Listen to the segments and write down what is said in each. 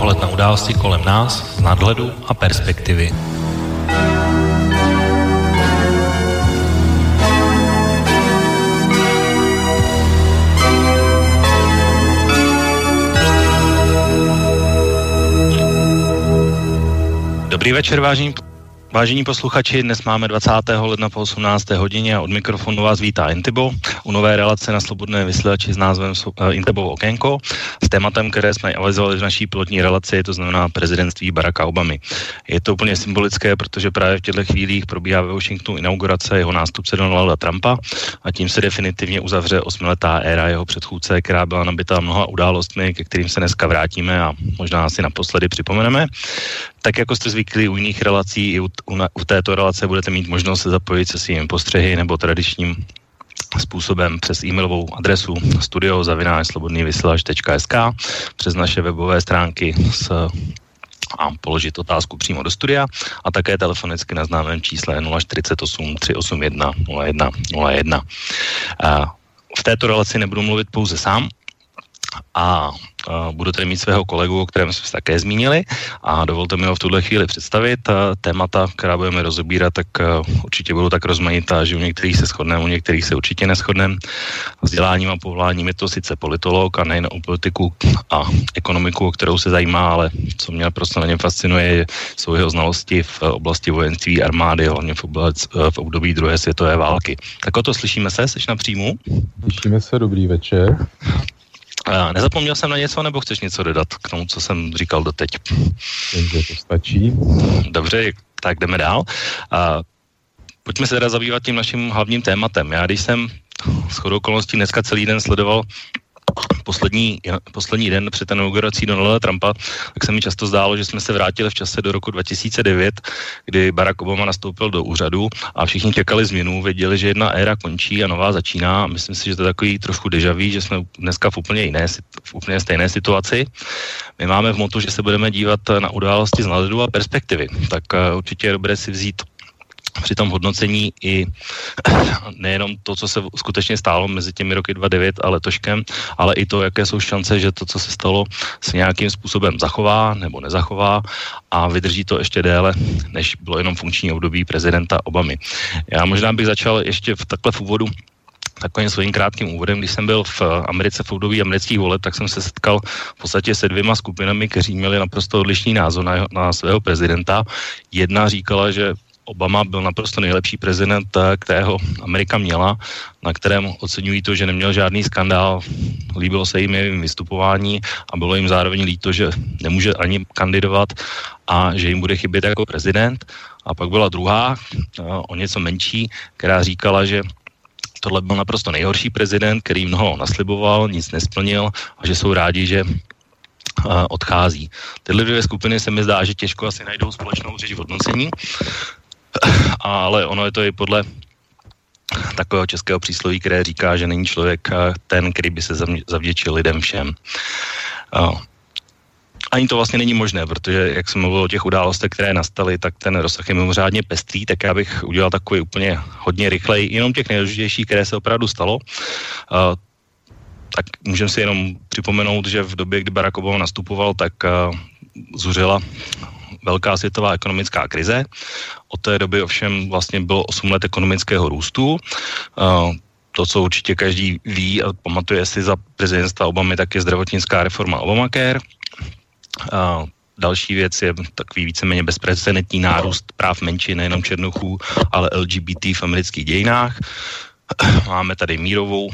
Pohled na události kolem nás z nadhledu a perspektivy. Dobrý večer, vážení Vážení posluchači, dnes máme 20. ledna po 18. hodině a od mikrofonu vás vítá Intibo u nové relace na slobodné vysílači s názvem uh, Intibo Okénko s tématem, které jsme avizovali v naší pilotní relaci, to znamená prezidentství Baracka Obamy. Je to úplně symbolické, protože právě v těchto chvílích probíhá ve Washingtonu inaugurace jeho nástupce Donalda Trumpa a tím se definitivně uzavře osmiletá éra jeho předchůdce, která byla nabitá mnoha událostmi, ke kterým se dneska vrátíme a možná si naposledy připomeneme. Tak jako jste zvyklí u jiných relací, i u, u, u této relace budete mít možnost se zapojit se svými postřehy nebo tradičním způsobem přes e-mailovou adresu studiozavináčslobodnývysílač.sk přes naše webové stránky s a položit otázku přímo do studia a také telefonicky na známém čísle 048 381 01 01. V této relaci nebudu mluvit pouze sám, a budu tady mít svého kolegu, o kterém jsme se také zmínili a dovolte mi ho v tuhle chvíli představit. Témata, která budeme rozebírat, tak určitě budou tak rozmanitá, že u některých se shodneme, u některých se určitě neschodneme. Vzděláním a povoláním je to sice politolog a nejen o politiku a ekonomiku, o kterou se zajímá, ale co mě prostě na něm fascinuje, jsou jeho znalosti v oblasti vojenství, armády, hlavně v, oblast, v období druhé světové války. Tak o to slyšíme se, seš na příjmu? Slyšíme se, dobrý večer. Nezapomněl jsem na něco, nebo chceš něco dodat k tomu, co jsem říkal doteď? Takže to stačí. Dobře, tak jdeme dál. Pojďme se teda zabývat tím naším hlavním tématem. Já když jsem s chodou okolností dneska celý den sledoval poslední, poslední den před inaugurací Donalda Trumpa, tak se mi často zdálo, že jsme se vrátili v čase do roku 2009, kdy Barack Obama nastoupil do úřadu a všichni čekali změnu, věděli, že jedna éra končí a nová začíná. Myslím si, že to je takový trošku dejaví, že jsme dneska v úplně jiné, v úplně stejné situaci. My máme v motu, že se budeme dívat na události z naledu a perspektivy, tak uh, určitě je dobré si vzít při tom hodnocení i nejenom to, co se skutečně stálo mezi těmi roky 29 a letoškem, ale i to, jaké jsou šance, že to, co se stalo, se nějakým způsobem zachová nebo nezachová a vydrží to ještě déle, než bylo jenom funkční období prezidenta Obamy. Já možná bych začal ještě v takhle v úvodu takovým svým krátkým úvodem, když jsem byl v Americe v období amerických voleb, tak jsem se setkal v podstatě se dvěma skupinami, kteří měli naprosto odlišný názor na, na svého prezidenta. Jedna říkala, že Obama byl naprosto nejlepší prezident, eh, kterého Amerika měla, na kterém oceňují to, že neměl žádný skandál, líbilo se jim jejím vystupování a bylo jim zároveň líto, že nemůže ani kandidovat a že jim bude chybět jako prezident. A pak byla druhá, eh, o něco menší, která říkala, že tohle byl naprosto nejhorší prezident, který mnoho nasliboval, nic nesplnil a že jsou rádi, že eh, odchází. Tyhle dvě skupiny se mi zdá, že těžko asi najdou společnou řeč v hodnocení ale ono je to i podle takového českého přísloví, které říká, že není člověk eh, ten, který by se zavděčil lidem všem. Ani to vlastně není možné, protože jak jsem mluvil o těch událostech, které nastaly, tak ten rozsah je mimořádně pestrý, tak já bych udělal takový úplně hodně rychlej, jenom těch nejdůležitějších, které se opravdu stalo. Tak můžeme si jenom připomenout, že v době, kdy Barack Obama nastupoval, tak uh, zuřila velká světová ekonomická krize. Od té doby ovšem vlastně bylo 8 let ekonomického růstu. To, co určitě každý ví a pamatuje si za prezidentstva Obamy, tak je zdravotnická reforma Obamacare. Další věc je takový víceméně bezprecedentní nárůst práv menšin, nejenom černochů, ale LGBT v amerických dějinách. Máme tady mírovou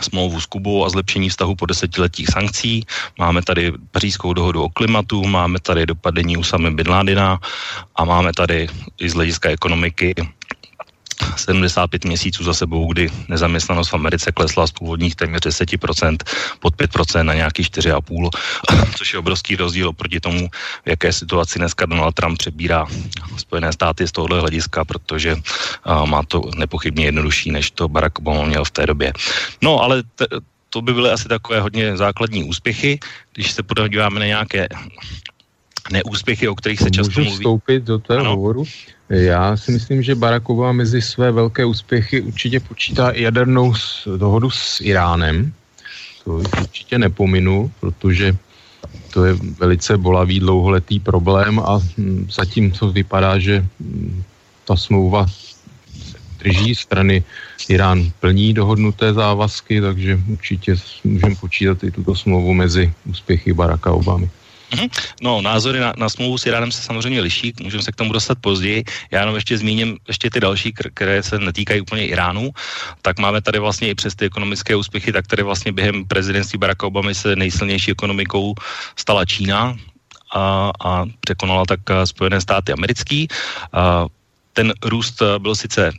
smlouvu s Kubou a zlepšení vztahu po desetiletích sankcí. Máme tady pařížskou dohodu o klimatu, máme tady dopadení Usamy Bin Ládina a máme tady i z hlediska ekonomiky 75 měsíců za sebou, kdy nezaměstnanost v Americe klesla z původních téměř 10% pod 5% na nějaký 4,5%, což je obrovský rozdíl oproti tomu, v jaké situaci dneska Donald Trump přebírá Spojené státy z tohohle hlediska, protože má to nepochybně jednodušší, než to Barack Obama měl v té době. No, ale t- to by byly asi takové hodně základní úspěchy. Když se podíváme na nějaké neúspěchy, o kterých se často Můžu mluví. vstoupit do toho hovoru? Já si myslím, že Barack Obama mezi své velké úspěchy určitě počítá i jadernou dohodu s Iránem. To určitě nepominu, protože to je velice bolavý dlouholetý problém a hm, zatím to vypadá, že hm, ta smlouva drží strany Irán plní dohodnuté závazky, takže určitě můžeme počítat i tuto smlouvu mezi úspěchy Baracka Obamy. Mhm. No, názory na, na smlouvu s Iránem se samozřejmě liší, můžeme se k tomu dostat později. Já jenom ještě zmíním ještě ty další, které se netýkají úplně Iránu. Tak máme tady vlastně i přes ty ekonomické úspěchy, tak tady vlastně během prezidentství Baracka Obamy se nejsilnější ekonomikou stala Čína a, a překonala tak Spojené státy americký. A ten růst byl sice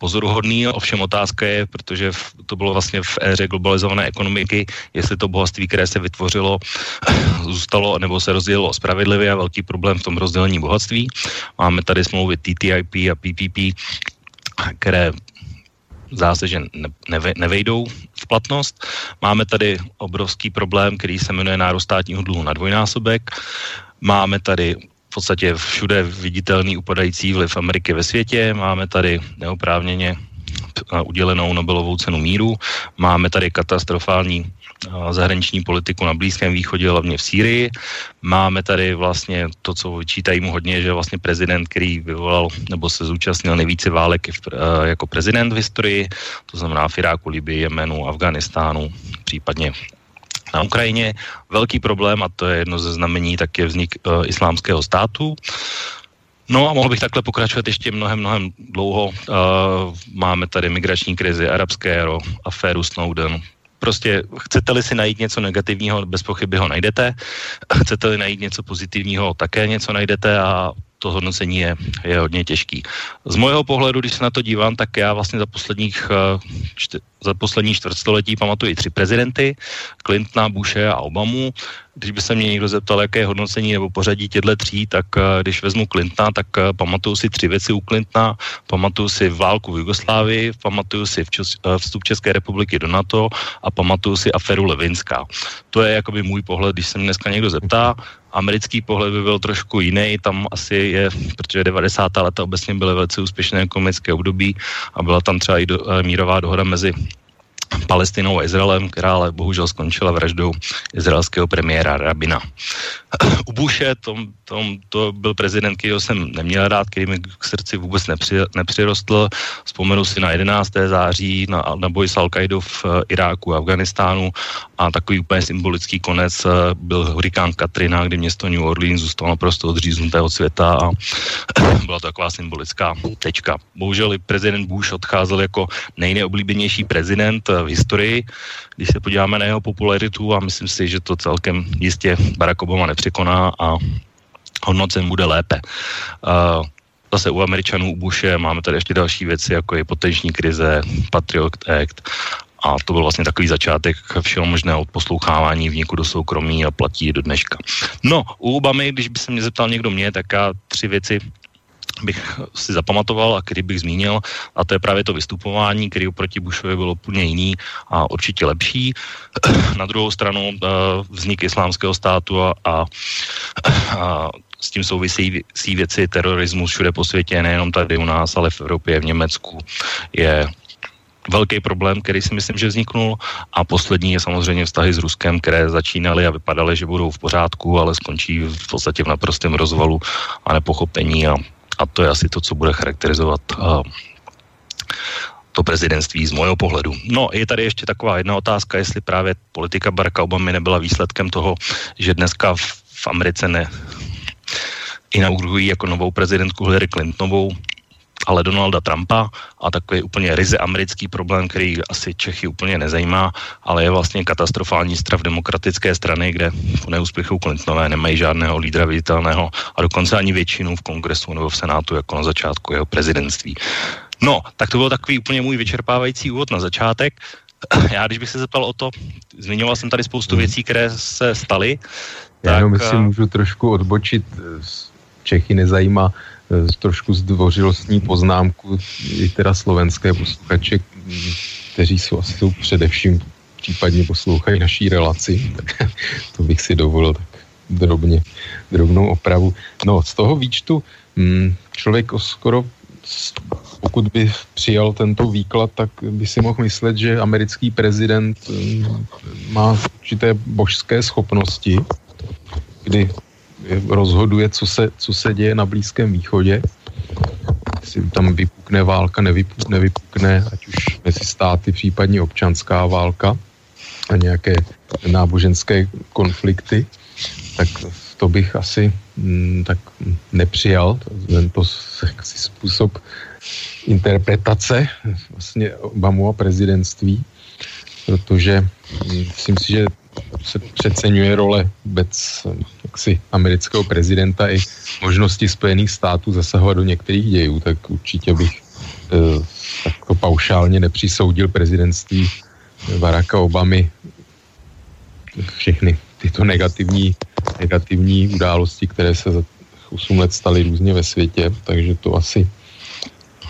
pozoruhodný, ovšem otázka je, protože to bylo vlastně v éře globalizované ekonomiky, jestli to bohatství, které se vytvořilo, zůstalo nebo se rozdělilo spravedlivě a velký problém v tom rozdělení bohatství. Máme tady smlouvy TTIP a PPP, které zase, že ne, nevejdou v platnost. Máme tady obrovský problém, který se jmenuje nárůst státního dluhu na dvojnásobek. Máme tady v podstatě všude viditelný upadající vliv Ameriky ve světě. Máme tady neoprávněně udělenou Nobelovou cenu míru. Máme tady katastrofální zahraniční politiku na Blízkém východě, hlavně v Sýrii. Máme tady vlastně to, co vyčítají mu hodně, že vlastně prezident, který vyvolal nebo se zúčastnil nejvíce válek jako prezident v historii, to znamená v Iráku, Libii, Jemenu, Afganistánu, případně na Ukrajině. Velký problém, a to je jedno ze znamení, tak je vznik uh, islámského státu. No a mohl bych takhle pokračovat ještě mnohem, mnohem dlouho. Uh, máme tady migrační krizi, arabské jaro, aféru Snowden. Prostě chcete-li si najít něco negativního, bez pochyby ho najdete. Chcete-li najít něco pozitivního, také něco najdete a to hodnocení je, je hodně těžký. Z mojeho pohledu, když se na to dívám, tak já vlastně za posledních uh, čty, za poslední čtvrtstoletí pamatuji tři prezidenty, Clintona, Bushe a Obamu. Když by se mě někdo zeptal, jaké hodnocení nebo pořadí těchto tří, tak uh, když vezmu Clintona, tak uh, pamatuju si tři věci u Clintona, pamatuju si válku v Jugoslávii, pamatuju si vstup České republiky do NATO a pamatuju si aferu Levinská. To je jakoby můj pohled, když se mě dneska někdo zeptá. Americký pohled by byl trošku jiný, tam asi je, protože 90. leta obecně byly velice úspěšné ekonomické období a byla tam třeba i do, mírová dohoda mezi Palestinou a Izraelem, která ale bohužel skončila vraždou izraelského premiéra Rabina. U Bushe, tom, tom, to byl prezident, kterého jsem neměl rád, který mi k srdci vůbec nepři, nepřirostl. Vzpomenu si na 11. září, na, na boj s al v uh, Iráku a Afganistánu a takový úplně symbolický konec uh, byl hurikán Katrina, kdy město New Orleans zůstalo naprosto odříznuté od světa a byla to taková symbolická tečka. Bohužel i prezident Bush odcházel jako nejneoblíbenější prezident v historii, když se podíváme na jeho popularitu a myslím si, že to celkem jistě Barack Obama nepřekoná a hodnocen bude lépe. Uh, zase u Američanů, u Bushe máme tady ještě další věci, jako je potenční krize, Patriot Act a to byl vlastně takový začátek všeho možného poslouchávání vniku do soukromí a platí do dneška. No, u Obamy, když by se mě zeptal někdo mě, tak já tři věci bych si zapamatoval a který bych zmínil, a to je právě to vystupování, který oproti Bushovi bylo úplně jiný a určitě lepší. Na druhou stranu eh, vznik islámského státu a, a, a s tím souvisí věci terorismus všude po světě, nejenom tady u nás, ale v Evropě, v Německu, je velký problém, který si myslím, že vzniknul. A poslední je samozřejmě vztahy s Ruskem, které začínaly a vypadaly, že budou v pořádku, ale skončí v podstatě v naprostém rozvalu a nepochopení a a to je asi to, co bude charakterizovat uh, to prezidentství z mojho pohledu. No, je tady ještě taková jedna otázka, jestli právě politika Baracka Obamy nebyla výsledkem toho, že dneska v, v Americe ne inaugurují jako novou prezidentku Hillary Clintonovou ale Donalda Trumpa a takový úplně ryze americký problém, který asi Čechy úplně nezajímá, ale je vlastně katastrofální strav demokratické strany, kde po neúspěchu Clintonové nemají žádného lídra viditelného a dokonce ani většinu v kongresu nebo v senátu jako na začátku jeho prezidentství. No, tak to byl takový úplně můj vyčerpávající úvod na začátek. Já, když bych se zeptal o to, zmiňoval jsem tady spoustu hmm. věcí, které se staly. Já tak, jenom si eh, můžu trošku odbočit, Čechy nezajímá Eh, trošku zdvořilostní poznámku i teda slovenské posluchače, kteří jsou asi jsou především případně poslouchají naší relaci, tak to bych si dovolil tak drobně, drobnou opravu. No, z toho výčtu hm, člověk skoro pokud by přijal tento výklad, tak by si mohl myslet, že americký prezident hm, má určité božské schopnosti, kdy rozhoduje, co se, co se děje na Blízkém východě. Jestli tam vypukne válka, nevypukne, nevypukne, ať už mezi státy, případně občanská válka a nějaké náboženské konflikty, tak to bych asi mm, tak nepřijal, tento způsob interpretace vlastně Obamova prezidentství, protože mm, myslím si, že se přeceňuje role vůbec jaksi amerického prezidenta i možnosti Spojených států zasahovat do některých dějů, tak určitě bych e, takto paušálně nepřisoudil prezidentství Baracka Obamy všechny tyto negativní, negativní události, které se za 8 let staly různě ve světě, takže to asi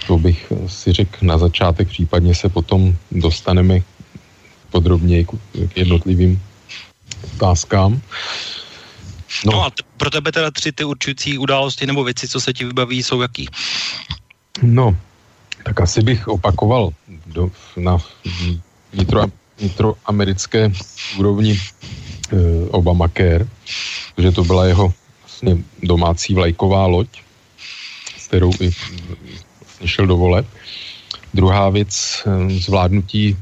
to bych si řekl na začátek, případně se potom dostaneme podrobněji k jednotlivým otázkám. No, no a t- pro tebe teda tři ty určující události nebo věci, co se ti vybaví, jsou jaký? No, tak asi bych opakoval do, na vnitro, vnitroamerické úrovni e, Obamacare, protože to byla jeho vlastně domácí vlajková loď, s kterou i vlastně šel do voleb. Druhá věc, e, zvládnutí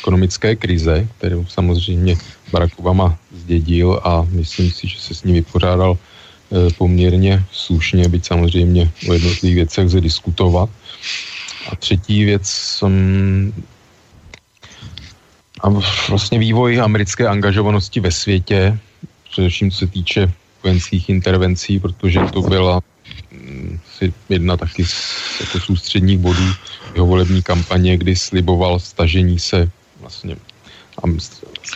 ekonomické krize, kterou samozřejmě Barack Obama zdědil a myslím si, že se s ní vypořádal e, poměrně slušně, byť samozřejmě o jednotlivých věcech lze diskutovat. A třetí věc, um, a vlastně vývoj americké angažovanosti ve světě, především co se týče vojenských intervencí, protože to byla mm, jedna taky z, jako z ústředních bodů jeho volební kampaně, kdy sliboval stažení se vlastně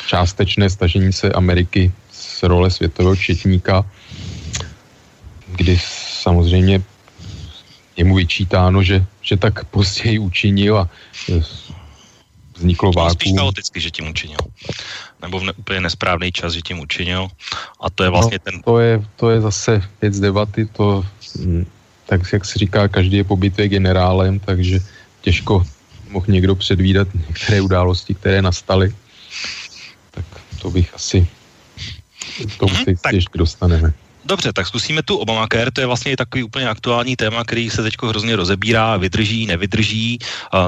částečné stažení se Ameriky z role světového četníka, kdy samozřejmě je mu vyčítáno, že, že tak později učinil a vzniklo vákuum. Spíš chaoticky, že tím učinil. Nebo v ne, úplně nesprávný čas, že tím učinil. A to je vlastně no, ten... To je, to je zase věc debaty, to hm, tak jak se říká, každý je po bitvě generálem, takže těžko mohl někdo předvídat některé události, které nastaly. To bych asi, k tomu mhm, se ještě dostaneme. Dobře, tak zkusíme tu Obamacare, to je vlastně takový úplně aktuální téma, který se teď hrozně rozebírá, vydrží, nevydrží,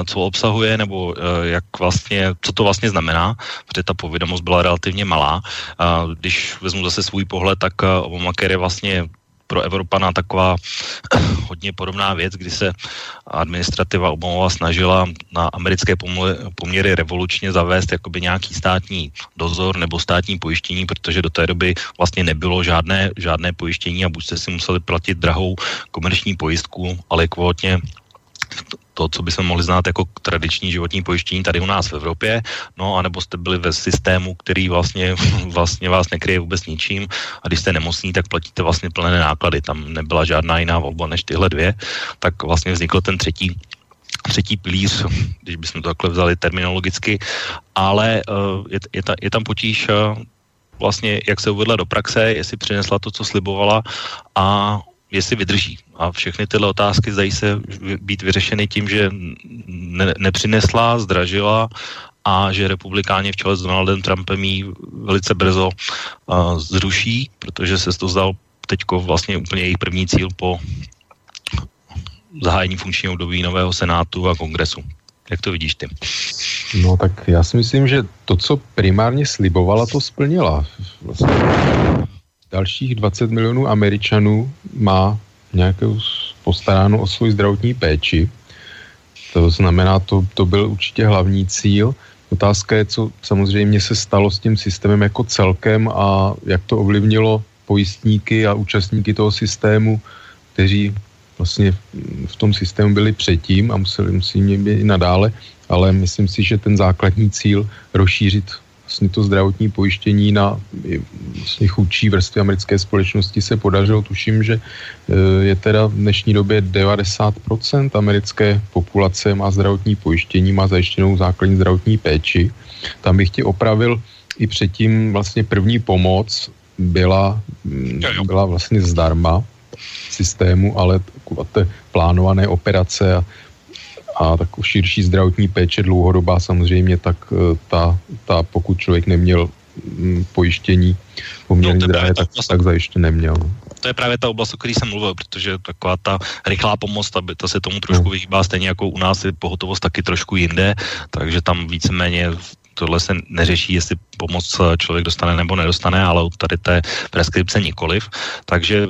co obsahuje, nebo e, jak vlastně, co to vlastně znamená, protože ta povědomost byla relativně malá. Když vezmu zase svůj pohled, tak e, Obamacare je vlastně pro Evropana taková hodně podobná věc, kdy se administrativa Obamova snažila na americké poměry revolučně zavést jakoby nějaký státní dozor nebo státní pojištění, protože do té doby vlastně nebylo žádné, žádné pojištění a buď jste si museli platit drahou komerční pojistku, ale kvótně to, co bychom mohli znát jako tradiční životní pojištění tady u nás v Evropě, no anebo jste byli ve systému, který vlastně, vlastně vás nekryje vůbec ničím. A když jste nemocní, tak platíte vlastně plné náklady, tam nebyla žádná jiná volba než tyhle dvě, tak vlastně vznikl ten třetí třetí pilíř, když bychom to takhle vzali terminologicky, ale uh, je, je, ta, je tam potíž uh, vlastně, jak se uvedla do praxe, jestli přinesla to, co slibovala. A jestli vydrží. A všechny tyhle otázky zdají se být vyřešeny tím, že ne, nepřinesla, zdražila a že republikáni v čele s Donaldem Trumpem ji velice brzo uh, zruší, protože se to zdal teďko vlastně úplně jejich první cíl po zahájení funkčního období nového senátu a kongresu. Jak to vidíš ty? No tak já si myslím, že to, co primárně slibovala, to splnila. Vlastně dalších 20 milionů Američanů má nějakou postaránu o svou zdravotní péči. To znamená, to, to byl určitě hlavní cíl. Otázka je, co samozřejmě se stalo s tím systémem jako celkem a jak to ovlivnilo pojistníky a účastníky toho systému, kteří vlastně v tom systému byli předtím a museli, musí být i nadále, ale myslím si, že ten základní cíl rozšířit vlastně to zdravotní pojištění na vlastně chudší vrstvy americké společnosti se podařilo. Tuším, že e, je teda v dnešní době 90% americké populace má zdravotní pojištění, má zajištěnou základní zdravotní péči. Tam bych tě opravil i předtím vlastně první pomoc byla, byla vlastně zdarma systému, ale takové plánované operace a a tak širší zdravotní péče dlouhodobá samozřejmě, tak eh, ta, ta pokud člověk neměl mm, pojištění poměrně no, drahé, tak, tak zajištěn neměl. No. To je právě ta oblast, o které jsem mluvil, protože taková ta rychlá pomoc, ta, ta se tomu trošku no. vyhýbá, stejně jako u nás je pohotovost taky trošku jinde, takže tam víceméně tohle se neřeší, jestli pomoc člověk dostane nebo nedostane, ale tady té preskripce nikoliv. Takže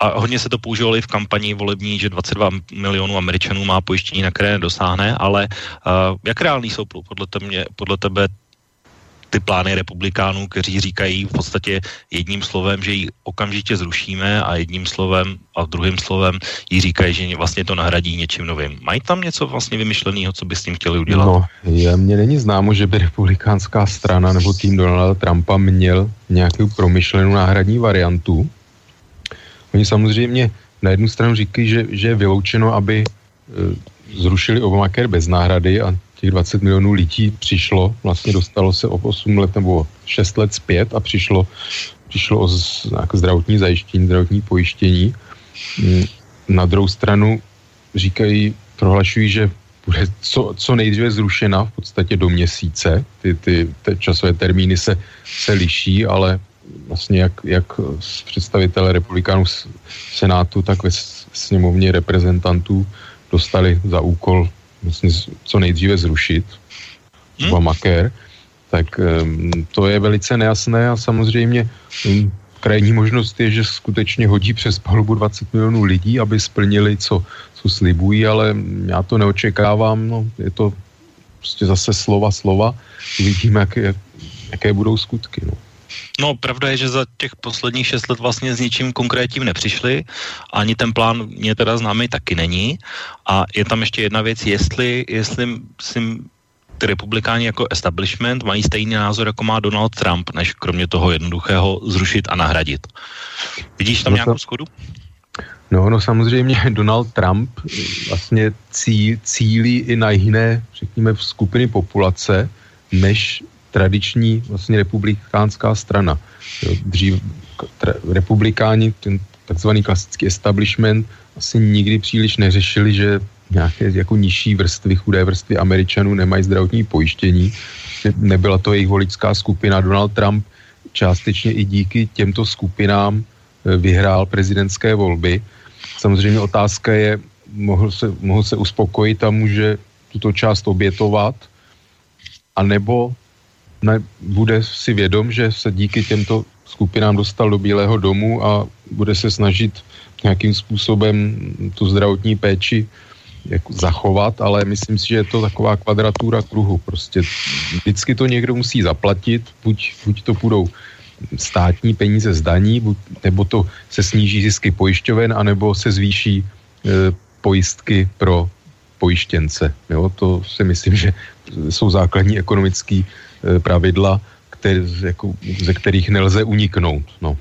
a hodně se to používalo i v kampani volební, že 22 milionů Američanů má pojištění, na které nedosáhne, ale uh, jak reální jsou podle, tebe, podle tebe ty plány republikánů, kteří říkají v podstatě jedním slovem, že ji okamžitě zrušíme a jedním slovem a druhým slovem ji říkají, že vlastně to nahradí něčím novým. Mají tam něco vlastně vymyšleného, co by s tím chtěli udělat? No, je, mně není známo, že by republikánská strana nebo tým Donalda Trumpa měl nějakou promyšlenou náhradní variantu. Oni samozřejmě na jednu stranu říkají, že, že je vyloučeno, aby e, zrušili Obamacare bez náhrady a těch 20 milionů lidí přišlo, vlastně dostalo se o 8 let nebo 6 let zpět a přišlo, přišlo o z, zdravotní zajištění, zdravotní pojištění. Mm, na druhou stranu říkají, prohlašují, že bude co, co nejdříve zrušena v podstatě do měsíce. Ty, ty, ty časové termíny se, se liší, ale vlastně jak, jak představitelé republikánů v Senátu, tak ve sněmovně reprezentantů dostali za úkol vlastně co nejdříve zrušit hmm? Obamacare, tak um, to je velice nejasné a samozřejmě um, krajní možnost je, že skutečně hodí přes palubu 20 milionů lidí, aby splnili, co, co slibují, ale já to neočekávám, no, je to prostě zase slova, slova, uvidíme, jaké, jaké budou skutky. No. No, pravda je, že za těch posledních šest let vlastně s ničím konkrétním nepřišli. Ani ten plán mě teda známý taky není. A je tam ještě jedna věc, jestli, jestli si ty republikáni jako establishment mají stejný názor, jako má Donald Trump, než kromě toho jednoduchého zrušit a nahradit. Vidíš tam no nějakou schodu? No, no samozřejmě Donald Trump vlastně cí, cílí i na jiné, řekněme, skupiny populace, než tradiční vlastně republikánská strana. Jo, dřív tra, republikáni, ten takzvaný klasický establishment, asi nikdy příliš neřešili, že nějaké jako nižší vrstvy, chudé vrstvy Američanů nemají zdravotní pojištění. Nebyla to jejich voličská skupina. Donald Trump částečně i díky těmto skupinám eh, vyhrál prezidentské volby. Samozřejmě otázka je, mohl se, mohl se uspokojit a může tuto část obětovat, anebo ne, bude si vědom, že se díky těmto skupinám dostal do Bílého domu a bude se snažit nějakým způsobem tu zdravotní péči jako zachovat, ale myslím si, že je to taková kvadratura kruhu. Prostě vždycky to někdo musí zaplatit, buď, buď to budou státní peníze z daní, buď, nebo to se sníží zisky pojišťoven, anebo se zvýší e, pojistky pro pojištěnce. Jo, to si myslím, že jsou základní ekonomické pravidla, který, jako, ze kterých nelze uniknout. No.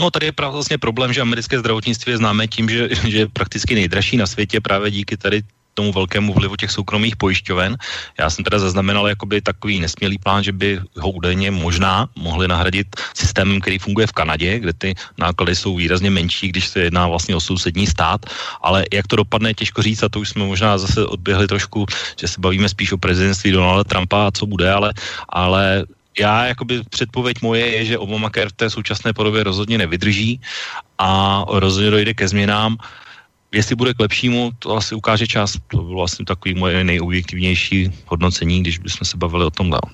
No tady je vlastně problém, že americké zdravotnictví je známé tím, že, že je prakticky nejdražší na světě právě díky tady tomu velkému vlivu těch soukromých pojišťoven. Já jsem teda zaznamenal jakoby takový nesmělý plán, že by ho údajně možná mohli nahradit systémem, který funguje v Kanadě, kde ty náklady jsou výrazně menší, když se jedná vlastně o sousední stát, ale jak to dopadne, těžko říct a to už jsme možná zase odběhli trošku, že se bavíme spíš o prezidentství Donalda Trumpa a co bude, ale, ale já jakoby předpověď moje je, že Obamacare v té současné podobě rozhodně nevydrží a rozhodně dojde ke změnám Jestli bude k lepšímu, to asi ukáže čas. To bylo vlastně takový moje nejobjektivnější hodnocení, když bychom se bavili o tom dál.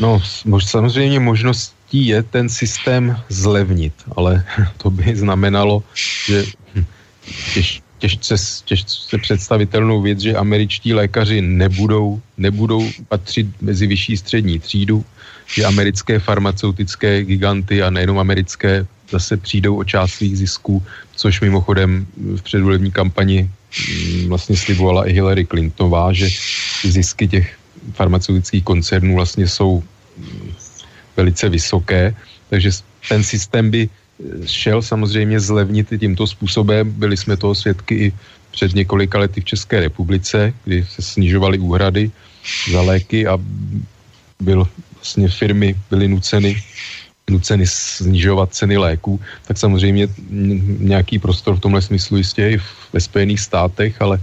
No, samozřejmě možností je ten systém zlevnit, ale to by znamenalo, že těž, těžce, těžce představitelnou věc, že američtí lékaři nebudou, nebudou patřit mezi vyšší střední třídu, že americké farmaceutické giganty a nejenom americké zase přijdou o část svých zisků, což mimochodem v předvolební kampani mm, vlastně slibovala i Hillary Clintonová, že zisky těch farmaceutických koncernů vlastně jsou mm, velice vysoké, takže ten systém by šel samozřejmě zlevnit i tímto způsobem. Byli jsme toho svědky i před několika lety v České republice, kdy se snižovaly úhrady za léky a byl, vlastně firmy byly nuceny nuceny snižovat ceny léků, tak samozřejmě nějaký prostor v tomhle smyslu jistě i ve Spojených státech, ale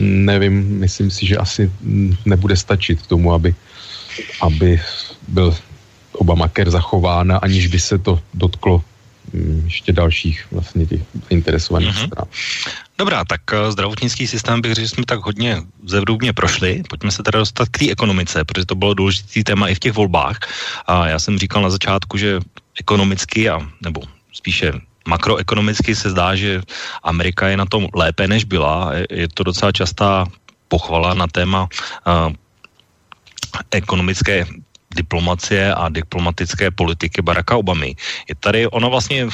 nevím, myslím si, že asi nebude stačit k tomu, aby, aby byl Obamacare zachována, aniž by se to dotklo ještě dalších vlastně těch interesovaných mm-hmm. stran. Dobrá, tak eh, zdravotnický systém bych řekl, že jsme tak hodně zevrubně prošli. Pojďme se teda dostat k té ekonomice, protože to bylo důležitý téma i v těch volbách. A já jsem říkal na začátku, že ekonomicky a nebo spíše makroekonomicky se zdá, že Amerika je na tom lépe, než byla. Je to docela častá pochvala na téma uh, ekonomické diplomacie a diplomatické politiky Baracka Obamy. Je tady, ono vlastně,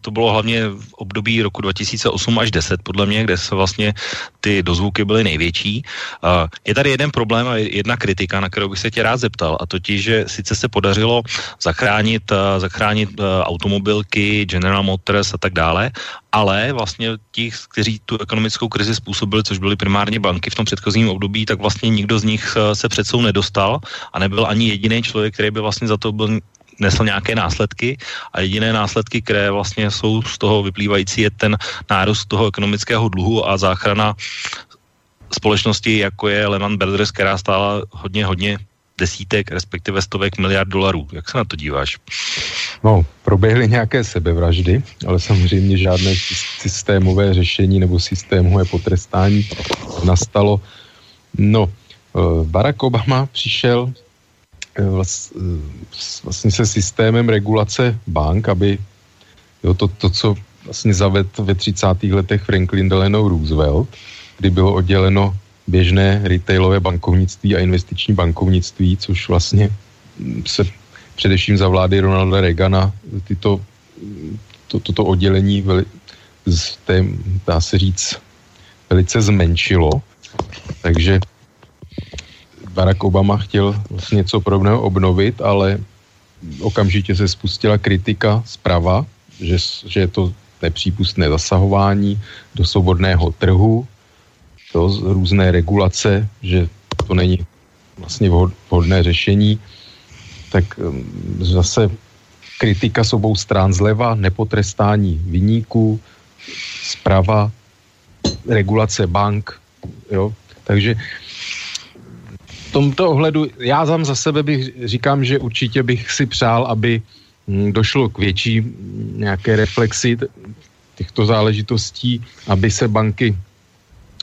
to bylo hlavně v období roku 2008 až 10 podle mě, kde se vlastně ty dozvuky byly největší. Je tady jeden problém a jedna kritika, na kterou bych se tě rád zeptal, a totiž, že sice se podařilo zachránit, zachránit automobilky, General Motors a tak dále, ale vlastně ti, kteří tu ekonomickou krizi způsobili, což byly primárně banky v tom předchozím období, tak vlastně nikdo z nich se před nedostal a nebyl ani jediný člověk, který by vlastně za to byl nesl nějaké následky a jediné následky, které vlastně jsou z toho vyplývající, je ten nárůst toho ekonomického dluhu a záchrana společnosti, jako je Lehman Brothers, která stála hodně, hodně desítek, respektive stovek miliard dolarů. Jak se na to díváš? No, proběhly nějaké sebevraždy, ale samozřejmě žádné systémové řešení nebo systémové potrestání nastalo. No, eh, Barack Obama přišel vlastně se systémem regulace bank, aby jo, to, to, co vlastně zaved ve 30. letech Franklin Delano Roosevelt, kdy bylo odděleno běžné retailové bankovnictví a investiční bankovnictví, což vlastně se především za vlády Ronalda Reagana tyto, to, toto oddělení veli, z té, dá se říct, velice zmenšilo. Takže Barack Obama chtěl vlastně něco podobného obnovit, ale okamžitě se spustila kritika zprava, že, že je to nepřípustné zasahování do svobodného trhu, to z různé regulace, že to není vlastně vhodné řešení, tak um, zase kritika s obou strán zleva, nepotrestání vyníků, zprava, regulace bank, jo, takže tomto ohledu, já tam za sebe bych říkám, že určitě bych si přál, aby hm, došlo k větší hm, nějaké reflexi těchto záležitostí, aby se banky,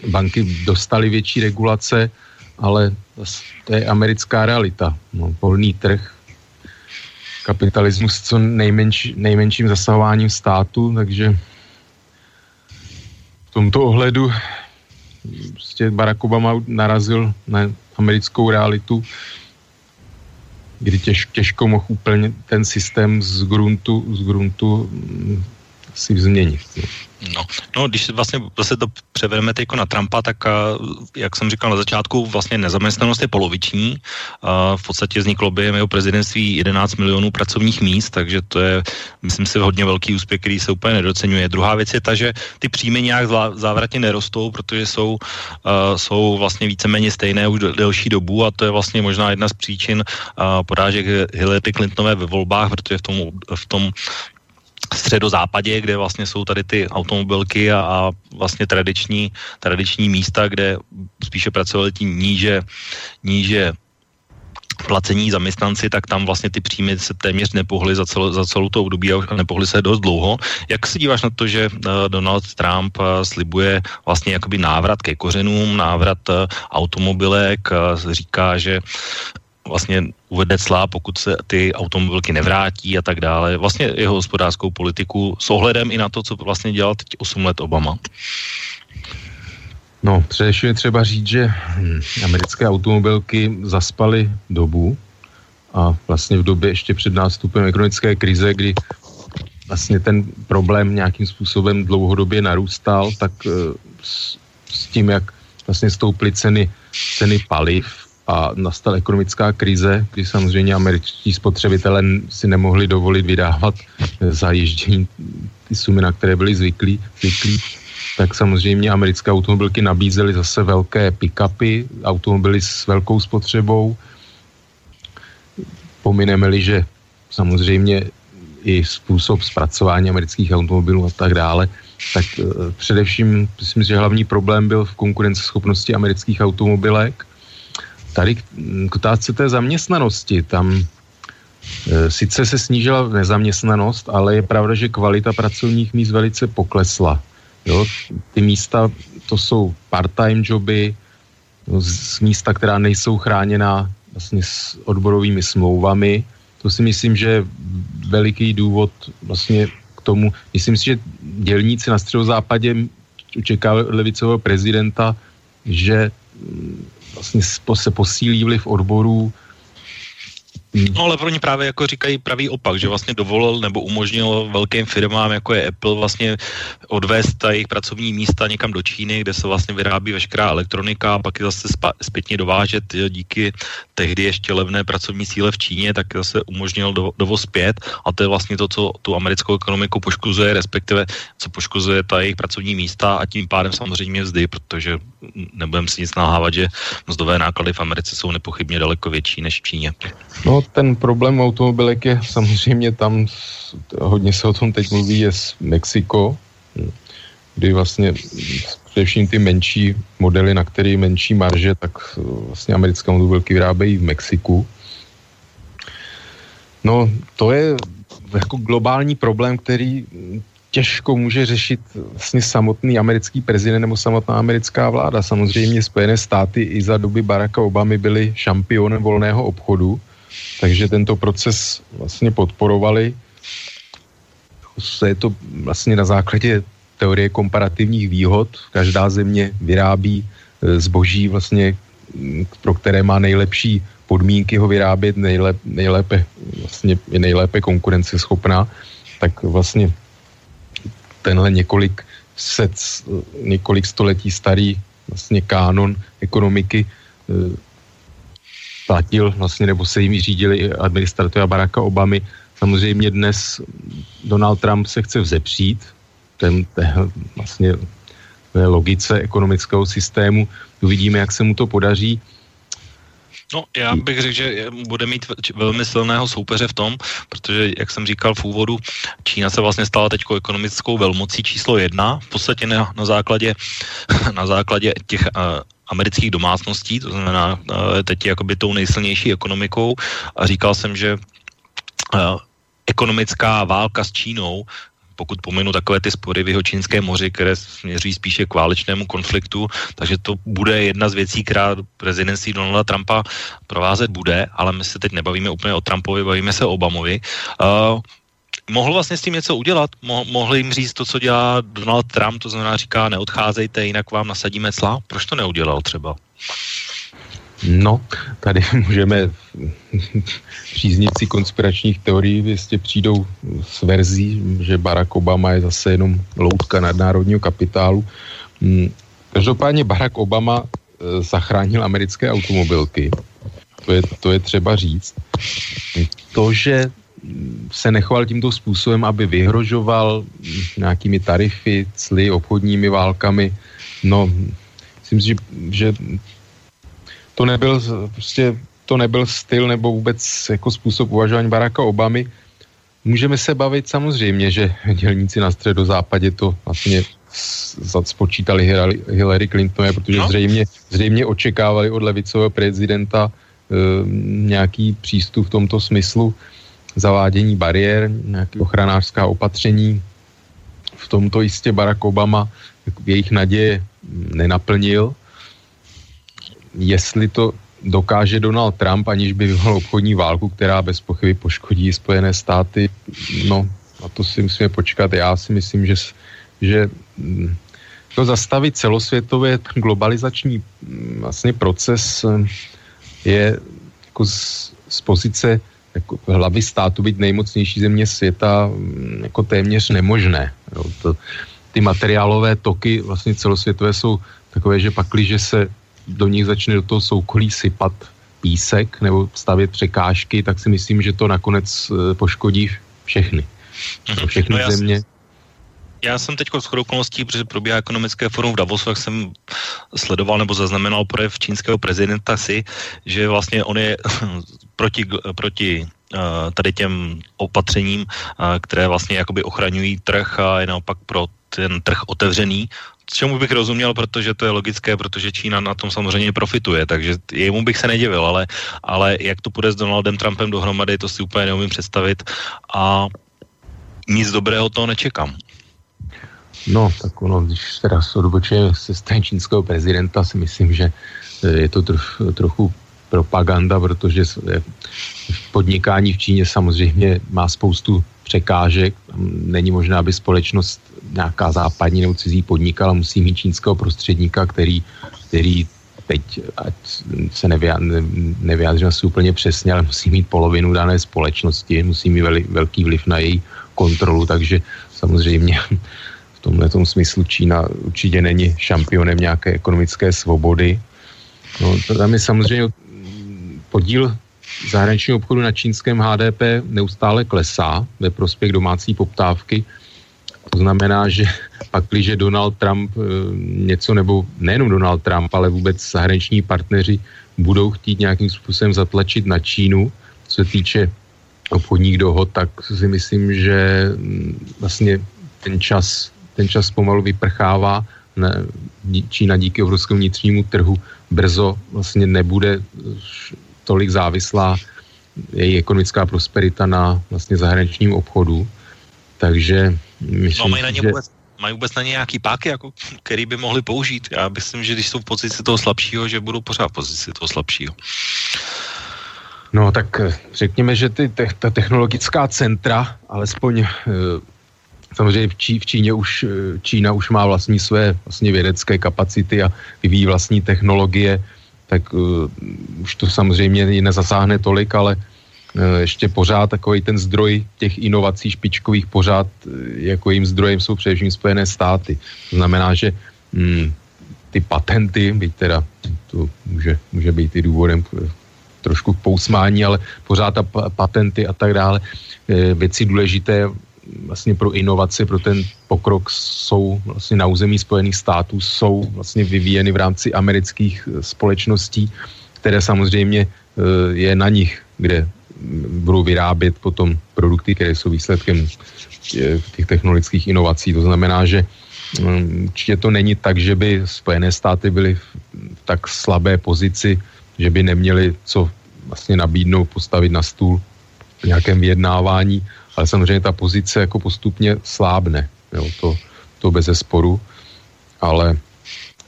banky dostaly větší regulace, ale to je americká realita. No, volný trh, kapitalismus co nejmenší, nejmenším zasahováním státu, takže v tomto ohledu prostě Barack Obama narazil na americkou realitu, kdy těž, těžko mohl úplně ten systém z gruntu, z gruntu mm, si změnit. No, no, když vlastně zase to převedeme teď na Trumpa, tak jak jsem říkal na začátku, vlastně nezaměstnanost je poloviční. V podstatě vzniklo by jeho prezidentství 11 milionů pracovních míst, takže to je, myslím si, hodně velký úspěch, který se úplně nedocenuje. Druhá věc je ta, že ty příjmy nějak závratně nerostou, protože jsou, jsou vlastně víceméně stejné už delší dobu a to je vlastně možná jedna z příčin porážek Hillary Clintonové ve volbách, protože v tom, v tom středozápadě, kde vlastně jsou tady ty automobilky a, a vlastně tradiční, tradiční místa, kde spíše pracovali ti níže, níže placení zaměstnanci, tak tam vlastně ty příjmy se téměř nepohly za, celo, za celou to období a nepohly se dost dlouho. Jak se díváš na to, že uh, Donald Trump uh, slibuje vlastně jakoby návrat ke kořenům, návrat uh, automobilek, říká, že vlastně uvede clá, pokud se ty automobilky nevrátí a tak dále. Vlastně jeho hospodářskou politiku s ohledem i na to, co vlastně dělal teď 8 let Obama. No, především je třeba říct, že hm, americké automobilky zaspaly dobu a vlastně v době ještě před nástupem ekonomické krize, kdy vlastně ten problém nějakým způsobem dlouhodobě narůstal, tak eh, s, s tím, jak vlastně stouply ceny, ceny paliv a nastala ekonomická krize, kdy samozřejmě američtí spotřebitelé si nemohli dovolit vydávat za ježdění ty sumy, na které byli zvyklí, zvyklí tak samozřejmě americké automobilky nabízely zase velké pick-upy, automobily s velkou spotřebou. Pomineme-li, že samozřejmě i způsob zpracování amerických automobilů a tak dále, tak e, především myslím, že hlavní problém byl v konkurenceschopnosti amerických automobilek, Tady k otázce té zaměstnanosti, tam E, sice se snížila nezaměstnanost, ale je pravda, že kvalita pracovních míst velice poklesla. Jo, ty místa, to jsou part-time joby, no, z místa, která nejsou chráněna vlastně s odborovými smlouvami. To si myslím, že je veliký důvod vlastně k tomu. Myslím si, že dělníci na středozápadě očekávali od levicového prezidenta, že vlastně se posílí vliv odborů. No ale pro ně právě jako říkají pravý opak, že vlastně dovolil nebo umožnil velkým firmám, jako je Apple, vlastně odvést ta jejich pracovní místa někam do Číny, kde se vlastně vyrábí veškerá elektronika a pak je zase zpětně dovážet díky tehdy ještě levné pracovní síle v Číně, tak zase umožnil do, dovoz zpět a to je vlastně to, co tu americkou ekonomiku poškozuje, respektive co poškozuje ta jejich pracovní místa a tím pádem samozřejmě vzdy, protože nebudeme si nic nahávat, že mzdové náklady v Americe jsou nepochybně daleko větší než v Číně. No ten problém automobilek je samozřejmě tam, hodně se o tom teď mluví, je Mexiko, kdy vlastně především ty menší modely, na které menší marže, tak vlastně americké automobilky vyrábějí v Mexiku. No, to je jako globální problém, který těžko může řešit vlastně samotný americký prezident nebo samotná americká vláda. Samozřejmě Spojené státy i za doby Baracka Obamy byly šampionem volného obchodu, takže tento proces vlastně podporovali. Je to vlastně na základě teorie komparativních výhod. Každá země vyrábí e, zboží vlastně, pro které má nejlepší podmínky ho vyrábět, nejlépe, nejlépe, vlastně je nejlépe konkurenceschopná, tak vlastně tenhle několik set, několik století starý vlastně kánon ekonomiky e, platil vlastně, nebo se jim řídili administrativa Baracka Obamy. Samozřejmě dnes Donald Trump se chce vzepřít ten, ten vlastně logice ekonomického systému. Uvidíme, jak se mu to podaří. No, já bych řekl, že bude mít velmi silného soupeře v tom, protože, jak jsem říkal v úvodu, Čína se vlastně stala teď ekonomickou velmocí číslo jedna, v podstatě na, na základě, na základě těch uh, amerických domácností, to znamená uh, teď jakoby tou nejsilnější ekonomikou a říkal jsem, že uh, ekonomická válka s Čínou pokud pominu takové ty spory v jeho čínském moři, které směří spíše k válečnému konfliktu, takže to bude jedna z věcí, která prezidentství Donalda Trumpa provázet bude, ale my se teď nebavíme úplně o Trumpovi, bavíme se o Obamovi. Uh, mohl vlastně s tím něco udělat? Mo- mohli jim říct to, co dělá Donald Trump, to znamená říká, neodcházejte, jinak vám nasadíme cla? Proč to neudělal třeba? No, tady můžeme příznivci konspiračních teorií jistě přijdou s verzí, že Barack Obama je zase jenom loutka nadnárodního kapitálu. Hmm, každopádně Barack Obama e, zachránil americké automobilky. To je, to je třeba říct. To, že se nechoval tímto způsobem, aby vyhrožoval nějakými tarify, cly, obchodními válkami, no, myslím si, že, že to nebyl prostě to nebyl styl nebo vůbec jako způsob uvažování Baracka Obamy. Můžeme se bavit samozřejmě, že dělníci na středozápadě to vlastně spočítali Hillary Clintonové, protože no. zřejmě, zřejmě očekávali od levicového prezidenta e, nějaký přístup v tomto smyslu zavádění bariér, nějaké ochranářská opatření. V tomto jistě Barack Obama jejich naděje nenaplnil jestli to dokáže Donald Trump, aniž by vyvolal obchodní válku, která bez pochyby poškodí Spojené státy, no a to si musíme počkat. Já si myslím, že, že mm, to zastavit celosvětově globalizační mm, vlastně proces mm, je jako z, z pozice jako hlavy státu být nejmocnější země světa jako téměř nemožné. Jo, to, ty materiálové toky vlastně celosvětové jsou takové, že pakli, že se do nich začne do toho soukolí sypat písek nebo stavět překážky, tak si myslím, že to nakonec eh, poškodí všechny. Mhm. Všechny no země. Já jsem teď s okolností, protože probíhá ekonomické forum v Davosu, jak jsem sledoval nebo zaznamenal projev čínského prezidenta si, že vlastně on je proti, proti eh, tady těm opatřením, eh, které vlastně jakoby ochraňují trh a je naopak pro ten trh otevřený čemu bych rozuměl, protože to je logické, protože Čína na tom samozřejmě profituje, takže jemu bych se nedivil, ale, ale jak to půjde s Donaldem Trumpem dohromady, to si úplně neumím představit a nic dobrého toho nečekám. No, tak ono, když teda odbočuje se strany čínského prezidenta, si myslím, že eh, je to troch, trochu propaganda, protože podnikání v Číně samozřejmě má spoustu překážek. Není možné, aby společnost nějaká západní nebo cizí podnikala, musí mít čínského prostředníka, který, který teď, ať se nevyjádřím asi úplně přesně, ale musí mít polovinu dané společnosti, musí mít velký vliv na její kontrolu, takže samozřejmě tomhle smyslu Čína určitě není šampionem nějaké ekonomické svobody. No, tam je samozřejmě podíl zahraničního obchodu na čínském HDP neustále klesá ve prospěch domácí poptávky. To znamená, že pak, když Donald Trump eh, něco, nebo nejenom Donald Trump, ale vůbec zahraniční partneři budou chtít nějakým způsobem zatlačit na Čínu, co se týče obchodních dohod, tak si myslím, že mm, vlastně ten čas, ten čas pomalu vyprchává. Čína díky obrovskému vnitřnímu trhu brzo vlastně nebude tolik závislá její ekonomická prosperita na vlastně zahraničním obchodu. Takže myslím, no, mají na ně že... vůbec, mají vůbec na ně nějaký páky, jako, který by mohli použít. Já myslím, že když jsou v pozici toho slabšího, že budou pořád v pozici toho slabšího. No tak eh, řekněme, že ty, te, ta technologická centra, alespoň e, samozřejmě v, Čí, v Číně už, eh, Čína už má vlastní své vlastně vědecké kapacity a vyvíjí vlastní technologie, tak uh, už to samozřejmě nezasáhne tolik, ale uh, ještě pořád takový ten zdroj těch inovací špičkových pořád jako jim zdrojem jsou především Spojené státy. To znamená, že um, ty patenty, byť teda to může, může být i důvodem trošku k pousmání, ale pořád ta patenty a tak dále, věci důležité vlastně pro inovace, pro ten pokrok jsou vlastně na území Spojených států, jsou vlastně vyvíjeny v rámci amerických eh, společností, které samozřejmě eh, je na nich, kde budou vyrábět potom produkty, které jsou výsledkem eh, těch technologických inovací. To znamená, že mm, určitě to není tak, že by Spojené státy byly v tak slabé pozici, že by neměli co vlastně nabídnout, postavit na stůl v nějakém vyjednávání ale samozřejmě ta pozice jako postupně slábne, jo, to, to bez sporu, ale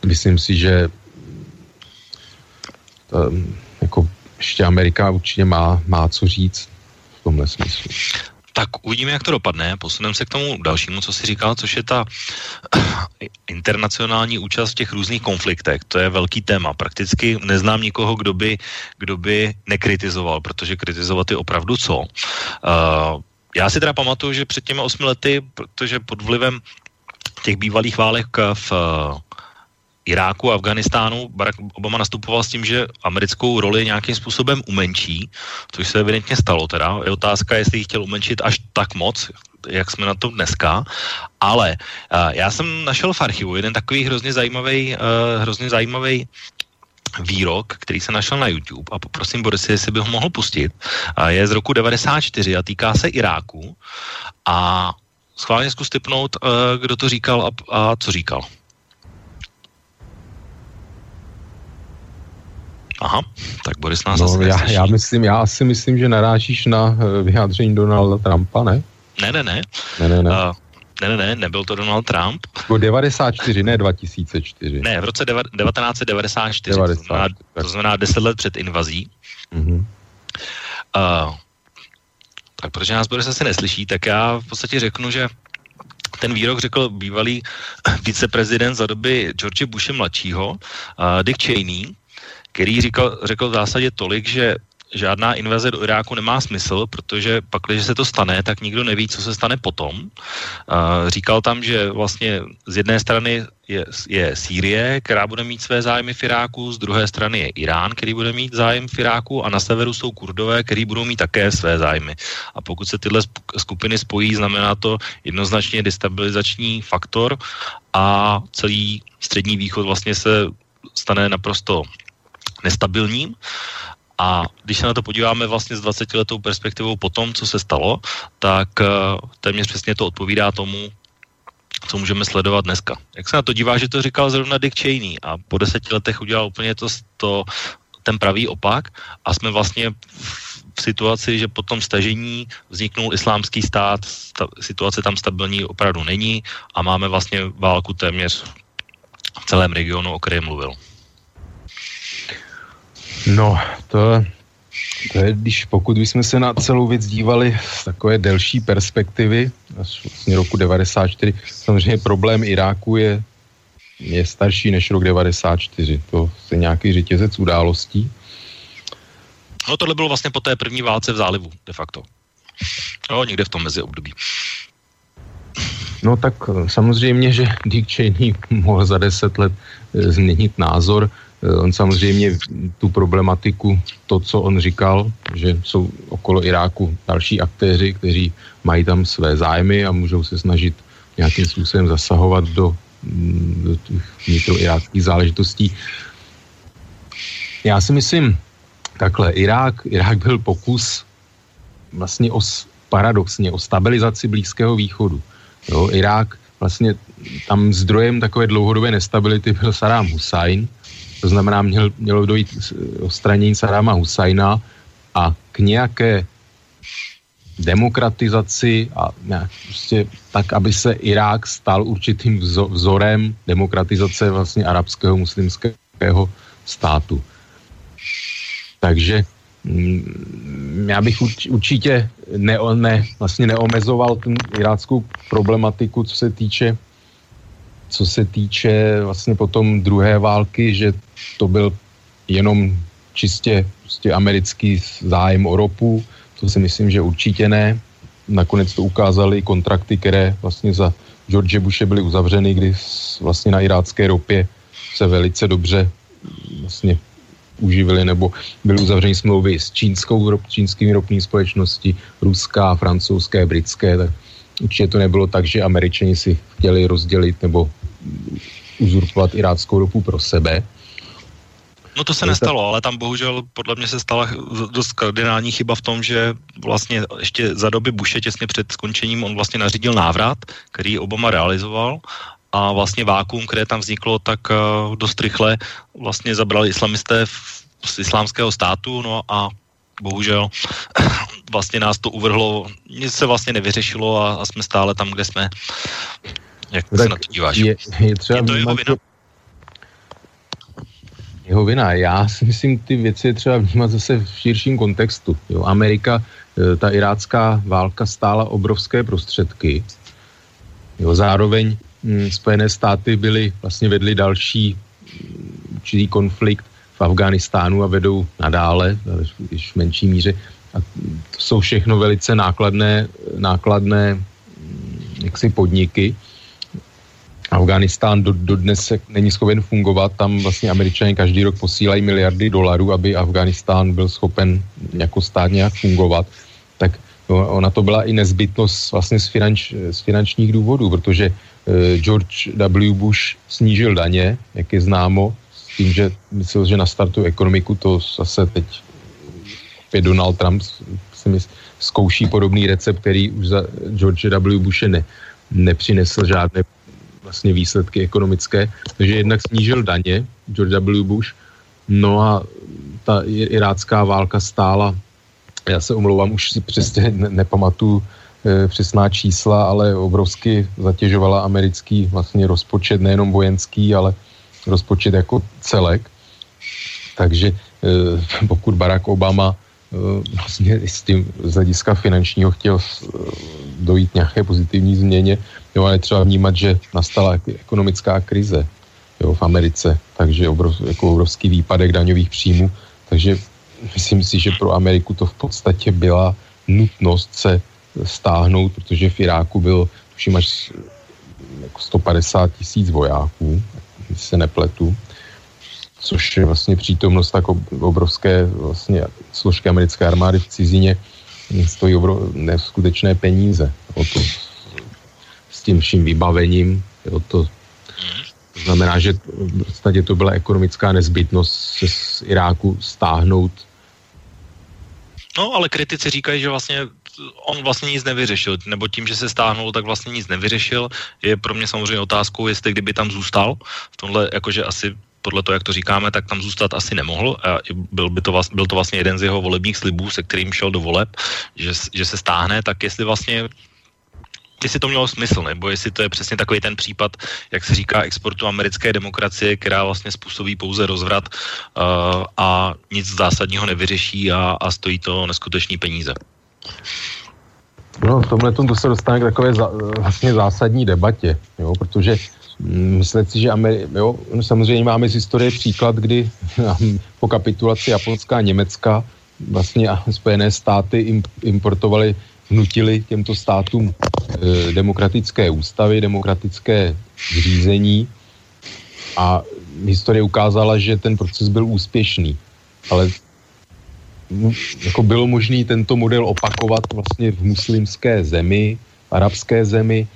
myslím si, že ta, jako ještě Amerika určitě má, má co říct v tomhle smyslu. Tak uvidíme, jak to dopadne. Posuneme se k tomu dalšímu, co jsi říkal, což je ta internacionální účast v těch různých konfliktech. To je velký téma. Prakticky neznám nikoho, kdo by, kdo by nekritizoval, protože kritizovat je opravdu co. Uh, já si teda pamatuju, že před těmi osmi lety, protože pod vlivem těch bývalých válek v eh, Iráku a Afganistánu Barack Obama nastupoval s tím, že americkou roli nějakým způsobem umenší, což se evidentně stalo teda. Je otázka, jestli ji chtěl umenšit až tak moc, jak jsme na to dneska, ale uh, já jsem našel v archivu jeden takový hrozně zajímavý, uh, hrozně zajímavý výrok, který se našel na YouTube a poprosím Boris, jestli bych ho mohl pustit. Je z roku 94 a týká se Iráku a schválně zkus typnout, eh, kdo to říkal a, a co říkal. Aha, tak Boris nás no, zase já, já, myslím, já asi myslím, že narážíš na eh, vyjádření Donalda Trumpa, ne? Ne, ne, ne. Ne, ne, ne. Uh, ne, ne, ne, nebyl to Donald Trump. Jako 94, ne 2004. Ne, v roce deva, 1994, 90, to, znamená, to znamená 10 let před invazí. Mm-hmm. Uh, tak protože nás Boris asi neslyší, tak já v podstatě řeknu, že ten výrok řekl bývalý viceprezident za doby George Bushe mladšího, uh, Dick Cheney, který říkal, řekl v zásadě tolik, že žádná invaze do Iráku nemá smysl, protože pak, když se to stane, tak nikdo neví, co se stane potom. Říkal tam, že vlastně z jedné strany je, je Sýrie, která bude mít své zájmy v Iráku, z druhé strany je Irán, který bude mít zájem v Iráku a na severu jsou Kurdové, který budou mít také své zájmy. A pokud se tyhle skupiny spojí, znamená to jednoznačně destabilizační faktor a celý střední východ vlastně se stane naprosto nestabilním. A když se na to podíváme vlastně s 20 letou perspektivou po tom, co se stalo, tak uh, téměř přesně to odpovídá tomu, co můžeme sledovat dneska. Jak se na to dívá, že to říkal zrovna Dick Cheney a po deseti letech udělal úplně to, to ten pravý opak a jsme vlastně v situaci, že po tom stažení vzniknul islámský stát, ta situace tam stabilní opravdu není a máme vlastně válku téměř v celém regionu, o kterém mluvil. No, to, to je, když pokud bychom se na celou věc dívali z takové delší perspektivy, až vlastně roku 94, samozřejmě problém Iráku je, je starší než rok 94. To je nějaký řetězec událostí. No tohle bylo vlastně po té první válce v zálivu, de facto. No, někde v tom mezi období. No tak samozřejmě, že Dick Cheney mohl za deset let eh, změnit názor. Eh, on samozřejmě tu problematiku, to, co on říkal, že jsou okolo Iráku další aktéři, kteří mají tam své zájmy a můžou se snažit nějakým způsobem zasahovat do, mm, do těch vnitroiráckých záležitostí. Já si myslím, takhle, Irák, Irák byl pokus vlastně o, paradoxně o stabilizaci Blízkého východu. Jo, Irák vlastně tam zdrojem takové dlouhodobé nestability byl Saddam Hussein, to znamená, měl, mělo dojít o stranění Saddama Husajna a k nějaké demokratizaci a ne, prostě tak, aby se Irák stal určitým vzorem demokratizace vlastně arabského muslimského státu. Takže mm, já bych určitě ne, ne, vlastně neomezoval tu iráckou problematiku, co se týče co se týče vlastně potom druhé války, že to byl jenom čistě prostě americký zájem o ropu, to si myslím, že určitě ne. Nakonec to ukázali kontrakty, které vlastně za George Bushe byly uzavřeny, kdy vlastně na irácké ropě se velice dobře vlastně uživili, nebo byly uzavřeny smlouvy s čínskou, čínskými ropní společnosti, ruská, francouzské, britské, tak určitě to nebylo tak, že američani si chtěli rozdělit nebo uzurpovat iráckou ropu pro sebe. No to se nestalo, ale tam bohužel podle mě se stala dost kardinální chyba v tom, že vlastně ještě za doby Bushe těsně před skončením on vlastně nařídil návrat, který Obama realizoval a vlastně vákuum, které tam vzniklo, tak eh, dost rychle vlastně zabrali islamisté z islámského státu, no a bohužel vlastně nás to uvrhlo, nic se vlastně nevyřešilo a, a jsme stále tam, kde jsme. Jak tak se na to díváš? Je, je, třeba je to jeho vina? Jeho vina. Já si myslím, ty věci je třeba vnímat zase v širším kontextu. Jo, Amerika, e, ta irácká válka stála obrovské prostředky. Jo, zároveň hm, Spojené státy byly, vlastně vedly další hm, určitý konflikt v Afghánistánu a vedou nadále, když v menší míře. A to jsou všechno velice nákladné, nákladné hm, jaksi podniky. Afganistán do, do dnes není schopen fungovat, tam vlastně američané každý rok posílají miliardy dolarů, aby Afganistán byl schopen jako stát nějak fungovat, tak ona to byla i nezbytnost vlastně z, finanč, z finančních důvodů, protože eh, George W. Bush snížil daně, jak je známo, tím, že myslel, že nastartuje ekonomiku, to zase teď opět Donald Trump si mysl, zkouší podobný recept, který už za George W. Bushe ne, nepřinesl žádné vlastně výsledky ekonomické. Takže jednak snížil daně George W. Bush, no a ta irácká válka stála, já se omlouvám, už si přesně ne, nepamatuju e, přesná čísla, ale obrovsky zatěžovala americký vlastně rozpočet, nejenom vojenský, ale rozpočet jako celek. Takže e, pokud Barack Obama e, vlastně s tím z hlediska finančního chtěl e, dojít nějaké pozitivní změně, Jo, ale třeba vnímat, že nastala ekonomická krize jo, v Americe, takže obrov, jako obrovský výpadek daňových příjmů, takže myslím si, že pro Ameriku to v podstatě byla nutnost se stáhnout, protože v Iráku byl tuším až jako 150 tisíc vojáků, se nepletu, což je vlastně přítomnost tak obrovské vlastně složky americké armády v cizině stojí obro, neskutečné peníze. O to s tím vším vybavením. Jo, to, to znamená, že v podstatě to byla ekonomická nezbytnost se z Iráku stáhnout. No, ale kritici říkají, že vlastně on vlastně nic nevyřešil, nebo tím, že se stáhnul, tak vlastně nic nevyřešil. Je pro mě samozřejmě otázkou, jestli kdyby tam zůstal, v tomhle jakože asi podle toho, jak to říkáme, tak tam zůstat asi nemohl. A byl, by to vlastně, byl to vlastně jeden z jeho volebních slibů, se kterým šel do voleb, že, že se stáhne, tak jestli vlastně jestli to mělo smysl, nebo jestli to je přesně takový ten případ, jak se říká, exportu americké demokracie, která vlastně způsobí pouze rozvrat uh, a nic zásadního nevyřeší a, a stojí to neskutečný peníze. No, v tomhle to se dostane k takové za, vlastně zásadní debatě, jo, protože Myslím si, že Ameri- jo, no samozřejmě máme z historie příklad, kdy po kapitulaci Japonská a Německa vlastně Spojené státy importovali, vnutili těmto státům e, demokratické ústavy, demokratické zřízení a historie ukázala, že ten proces byl úspěšný. Ale jako bylo možné tento model opakovat vlastně v muslimské zemi, v arabské zemi,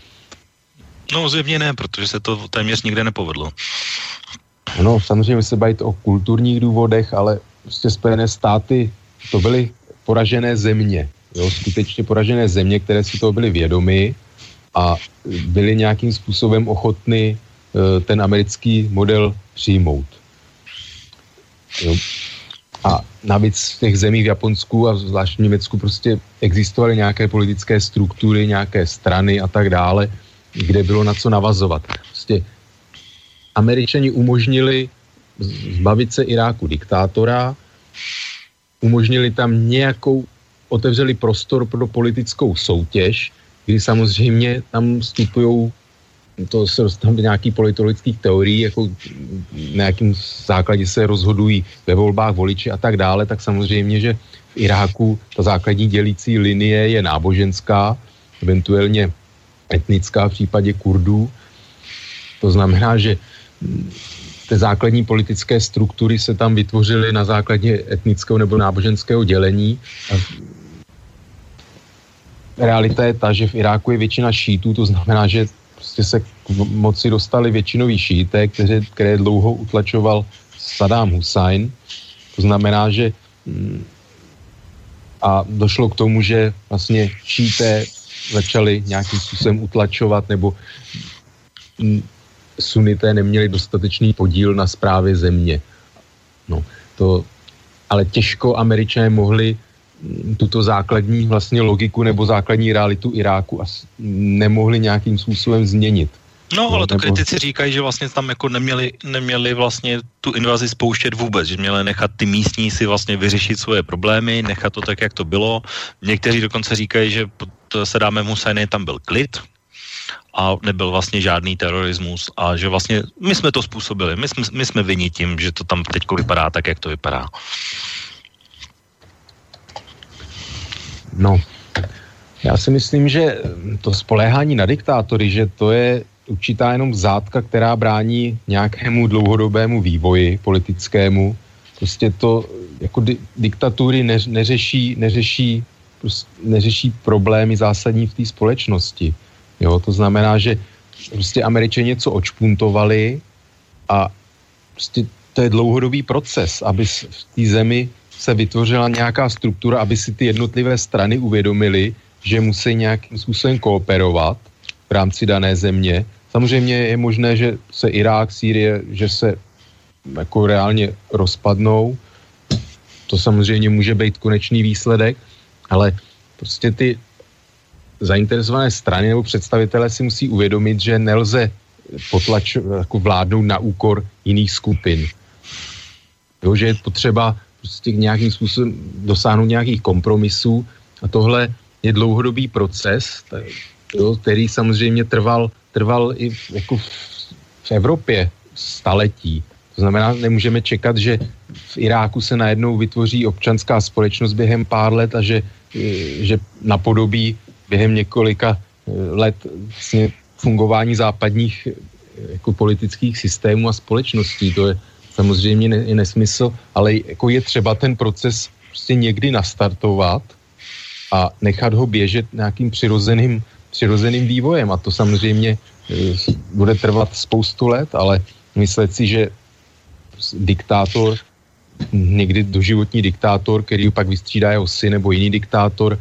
No zjevně ne, protože se to téměř nikde nepovedlo. No, samozřejmě se bavit o kulturních důvodech, ale prostě Spojené státy to byly poražené země. Jo, skutečně poražené země, které si toho byly vědomy a byly nějakým způsobem ochotny uh, ten americký model přijmout. Jo. A navíc v těch zemích v Japonsku a zvlášť v Německu prostě existovaly nějaké politické struktury, nějaké strany a tak dále, kde bylo na co navazovat. Prostě američani umožnili zbavit se Iráku diktátora, umožnili tam nějakou, otevřeli prostor pro politickou soutěž, kdy samozřejmě tam vstupují to se dostane do nějaký politologických teorií, jako na jakým základě se rozhodují ve volbách voliči a tak dále, tak samozřejmě, že v Iráku ta základní dělící linie je náboženská, eventuálně etnická v případě Kurdů. To znamená, že ty základní politické struktury se tam vytvořily na základě etnického nebo náboženského dělení. A realita je ta, že v Iráku je většina šítů, to znamená, že prostě se k moci dostali většinoví šíté, které, které dlouho utlačoval Saddam Hussein. To znamená, že mm, a došlo k tomu, že vlastně šíté začali nějakým způsobem utlačovat nebo sunité neměli dostatečný podíl na správě země. No, to, ale těžko američané mohli tuto základní vlastně logiku nebo základní realitu Iráku a nemohli nějakým způsobem změnit. No, ale to kritici říkají, že vlastně tam jako neměli, neměli vlastně tu invazi spouštět vůbec, že měli nechat ty místní si vlastně vyřešit svoje problémy, nechat to tak, jak to bylo. Někteří dokonce říkají, že pod dáme Husajny tam byl klid, a nebyl vlastně žádný terorismus a že vlastně my jsme to způsobili, my jsme, my jsme vyni tím, že to tam teď vypadá tak, jak to vypadá. No, já si myslím, že to spoléhání na diktátory, že to je určitá jenom zátka, která brání nějakému dlouhodobému vývoji politickému. Prostě to jako di- diktatury ne- neřeší, neřeší, prostě neřeší problémy zásadní v té společnosti. Jo, to znamená, že prostě američani něco očpuntovali a prostě to je dlouhodobý proces, aby v té zemi se vytvořila nějaká struktura, aby si ty jednotlivé strany uvědomili, že musí nějakým způsobem kooperovat v rámci dané země. Samozřejmě je možné, že se Irák, Sýrie, že se jako reálně rozpadnou. To samozřejmě může být konečný výsledek, ale prostě ty zainteresované strany nebo představitelé si musí uvědomit, že nelze potlač, jako vládnout na úkor jiných skupin. Jo, že je potřeba prostě nějakým způsobem dosáhnout nějakých kompromisů a tohle je dlouhodobý proces, který samozřejmě trval, trval i v, jako v, v Evropě staletí. To znamená, nemůžeme čekat, že v Iráku se najednou vytvoří občanská společnost během pár let a že, že napodobí během několika eh, let vlastně fungování západních eh, jako politických systémů a společností. To je samozřejmě ne, je nesmysl, ale jako je třeba ten proces prostě někdy nastartovat a nechat ho běžet nějakým přirozeným, přirozeným vývojem. A to samozřejmě eh, bude trvat spoustu let, ale myslet si, že diktátor, někdy doživotní diktátor, který pak vystřídá jeho syn nebo jiný diktátor,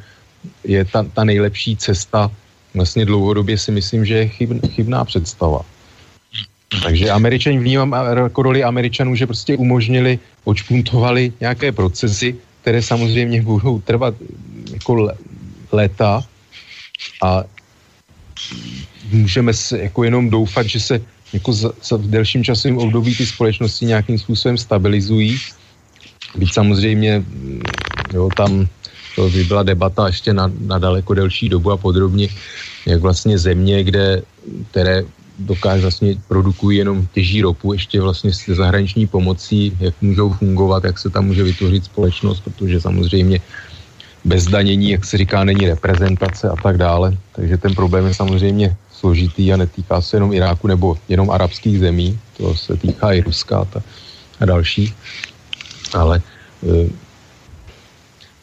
je ta, ta nejlepší cesta. Vlastně dlouhodobě si myslím, že je chyb, chybná představa. Takže američani vnímám jako roli američanů, že prostě umožnili, očpuntovali nějaké procesy, které samozřejmě budou trvat jako léta a můžeme se jako jenom doufat, že se jako za, za v delším časovém období ty společnosti nějakým způsobem stabilizují. Byť samozřejmě, jo, tam to by byla debata ještě na, na daleko delší dobu a podrobně, jak vlastně země, kde, které dokáže vlastně produkují jenom těží ropu ještě vlastně s zahraniční pomocí, jak můžou fungovat, jak se tam může vytvořit společnost, protože samozřejmě bez danění, jak se říká, není reprezentace a tak dále. Takže ten problém je samozřejmě složitý a netýká se jenom Iráku nebo jenom arabských zemí, to se týká i Ruska a, a další. Ale e,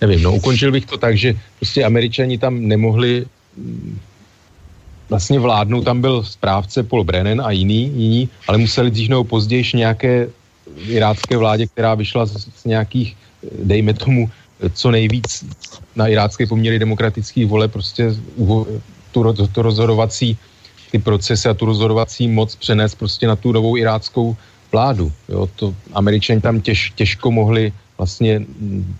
nevím, no ukončil bych to tak, že prostě američani tam nemohli vlastně vládnout, tam byl správce Paul Brennan a jiný, jiní, ale museli dřív později nějaké irácké vládě, která vyšla z, z nějakých, dejme tomu, co nejvíc na irácké poměry demokratických vole, prostě tu, tu, tu rozhodovací ty procesy a tu rozhodovací moc přenést prostě na tu novou iráckou vládu. Jo, to američani tam těž, těžko mohli vlastně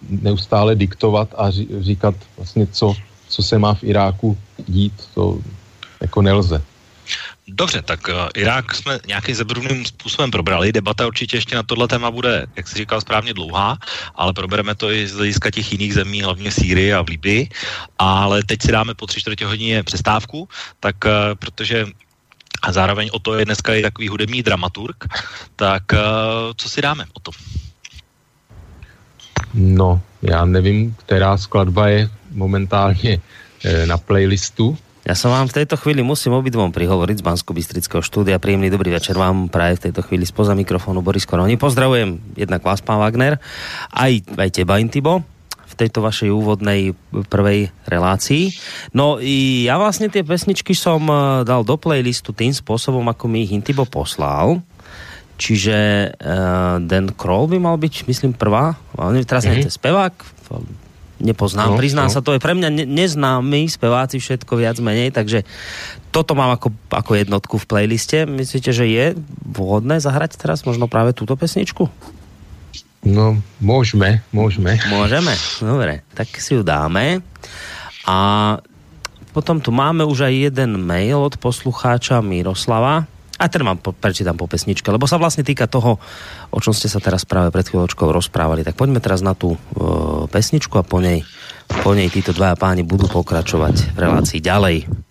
neustále diktovat a říkat vlastně, co, co se má v Iráku dít. To jako nelze. Dobře, tak uh, Irák jsme nějakým zebruným způsobem probrali. Debata určitě ještě na tohle téma bude, jak si říkal, správně dlouhá, ale probereme to i z hlediska těch jiných zemí, hlavně Sýrii a v Libii. Ale teď si dáme po tři čtvrtě hodině přestávku, tak uh, protože a zároveň o to je dneska i takový hudební dramaturg, tak uh, co si dáme o to? No, já nevím, která skladba je momentálně na playlistu, ja som vám v tejto chvíli musím obidvom prihovoriť z bansko bystrického štúdia. Príjemný dobrý večer vám práve v tejto chvíli spoza mikrofónu Boris Koroni. Pozdravujem jednak vás, pán Wagner, aj, aj teba, Intibo v tejto vašej úvodnej prvej relácii. No i ja vlastne tie pesničky som eh, dal do playlistu tým spôsobom, ako mi ich Intibo poslal. Čiže uh, Dan Kroll by mal byť, myslím, prvá. Teraz mm-hmm. nie spevák, nepoznám. No, Priznám no. sa, to je pre mňa ne- neznámy speváci všetko viac menej, takže toto mám ako, ako jednotku v playliste. Myslíte, že je vhodné zahrať teraz možno práve túto pesničku? No, môžeme, môžeme. Môžeme, dobre, tak si ju dáme. A potom tu máme už aj jeden mail od poslucháča Miroslava, a ten vám prečítam po pesničke, lebo sa vlastne týka toho, o čom ste sa teraz práve pred chvíľočkou rozprávali. Tak poďme teraz na tú e, pesničku a po nej, po nej títo dvaja páni budú pokračovať v relácii ďalej.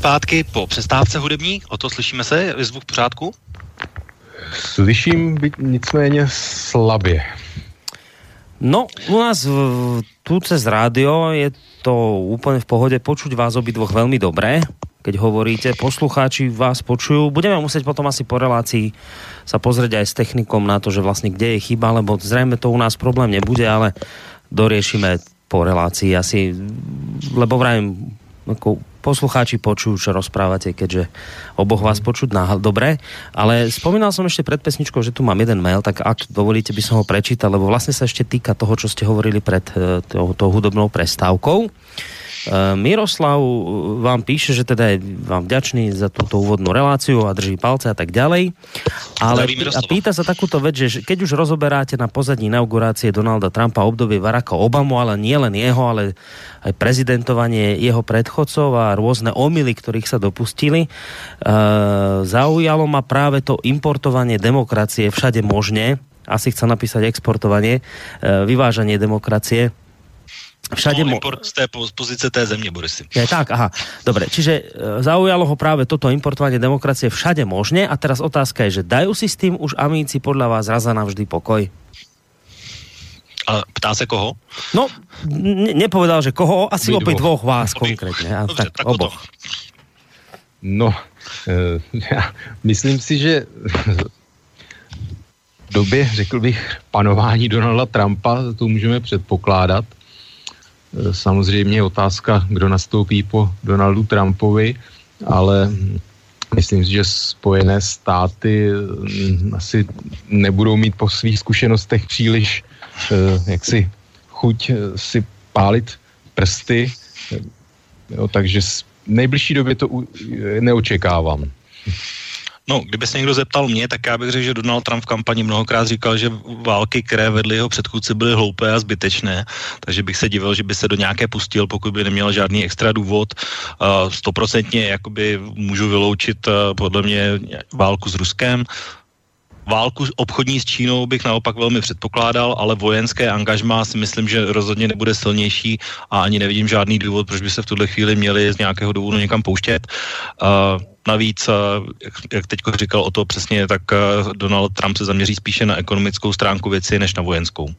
Zpátky po přestávce hudební. O to slyšíme se? Je zvuk v pořádku? Slyším, byť nicméně slabě. No, u nás v, tu cez rádio je to úplne v pohode. Počuť vás obidvoch veľmi dobré, keď hovoríte. Poslucháči vás počujú. Budeme musieť potom asi po relácii sa pozrieť aj s technikom na to, že vlastne kde je chyba, lebo zrejme to u nás problém nebude, ale doriešime po relácii asi, lebo vrajím, ako poslucháči počujú, čo rozprávate, keďže oboch vás počuť na dobre. Ale spomínal som ešte pred pesničkou, že tu mám jeden mail, tak ak dovolíte, by som ho prečítal, lebo vlastne sa ešte týka toho, čo ste hovorili pred eh, tou hudobnou prestávkou. Eh, Miroslav eh, vám píše, že teda je vám vďačný za túto úvodnú reláciu a drží palce a tak ďalej. Ale a pýta sa takúto vec, že keď už rozoberáte na pozadí inaugurácie Donalda Trumpa obdobie Baracka Obamu, ale nie len jeho, ale aj prezidentovanie jeho predchodcov a rôzne omily, ktorých sa dopustili, uh, zaujalo ma práve to importovanie demokracie všade možne, asi chce napísať exportovanie, vyvážanie demokracie Všade mo- import z té pozice té země, Borisy. Je tak, aha. Dobre, čiže e, zaujalo ho práve toto importovanie demokracie všade možne a teraz otázka je, že dajú si s tým už amíci podľa vás raz a navždy pokoj? A ptá se koho? No, ne, nepovedal, že koho, asi opäť dvoch vás Obě. konkrétně. A Dobře, tak, tak oboch. No, e, já myslím si, že v době, řekl bych, panování Donalda Trumpa to můžeme předpokládat, samozřejmě je otázka, kdo nastoupí po Donaldu Trumpovi, ale myslím si, že Spojené státy mm, asi nebudou mít po svých zkušenostech příliš eh, jaksi chuť eh, si pálit prsty, jo, takže v nejbližší době to neočekávám. No, kdyby se někdo zeptal mě, tak já bych řekl, že Donald Trump v kampani mnohokrát říkal, že války, které vedly jeho předchůdci, byly hloupé a zbytečné, takže bych se divil, že by se do nějaké pustil, pokud by neměl žádný extra důvod. Stoprocentně jakoby můžu vyloučit podle mě válku s Ruskem, válku obchodní s Čínou bych naopak velmi předpokládal, ale vojenské angažmá si myslím, že rozhodně nebude silnější a ani nevidím žádný důvod, proč by se v tuhle chvíli měli z nějakého důvodu někam pouštět. Uh, navíc, uh, jak, jak teď říkal o to přesně, tak uh, Donald Trump se zaměří spíše na ekonomickou stránku věci, než na vojenskou.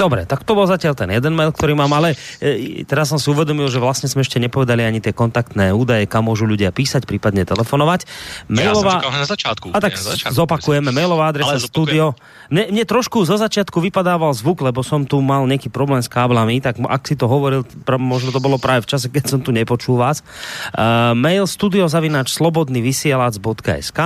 Dobre, tak to bol zatiaľ ten jeden mail, ktorý mám, ale e, teraz som si uvedomil, že vlastne sme ešte nepovedali ani tie kontaktné údaje, kam môžu ľudia písať, prípadne telefonovať. Mailová... Ja na začiatku. A tak na začiatku, zopakujeme. Mailová adresa studio. Mne, mne trošku zo začiatku vypadával zvuk, lebo som tu mal nejaký problém s káblami, tak ak si to hovoril, možno to bolo práve v čase, keď som tu nepočul vás. Uh, mail studiozavinač slobodnyvysielac.sk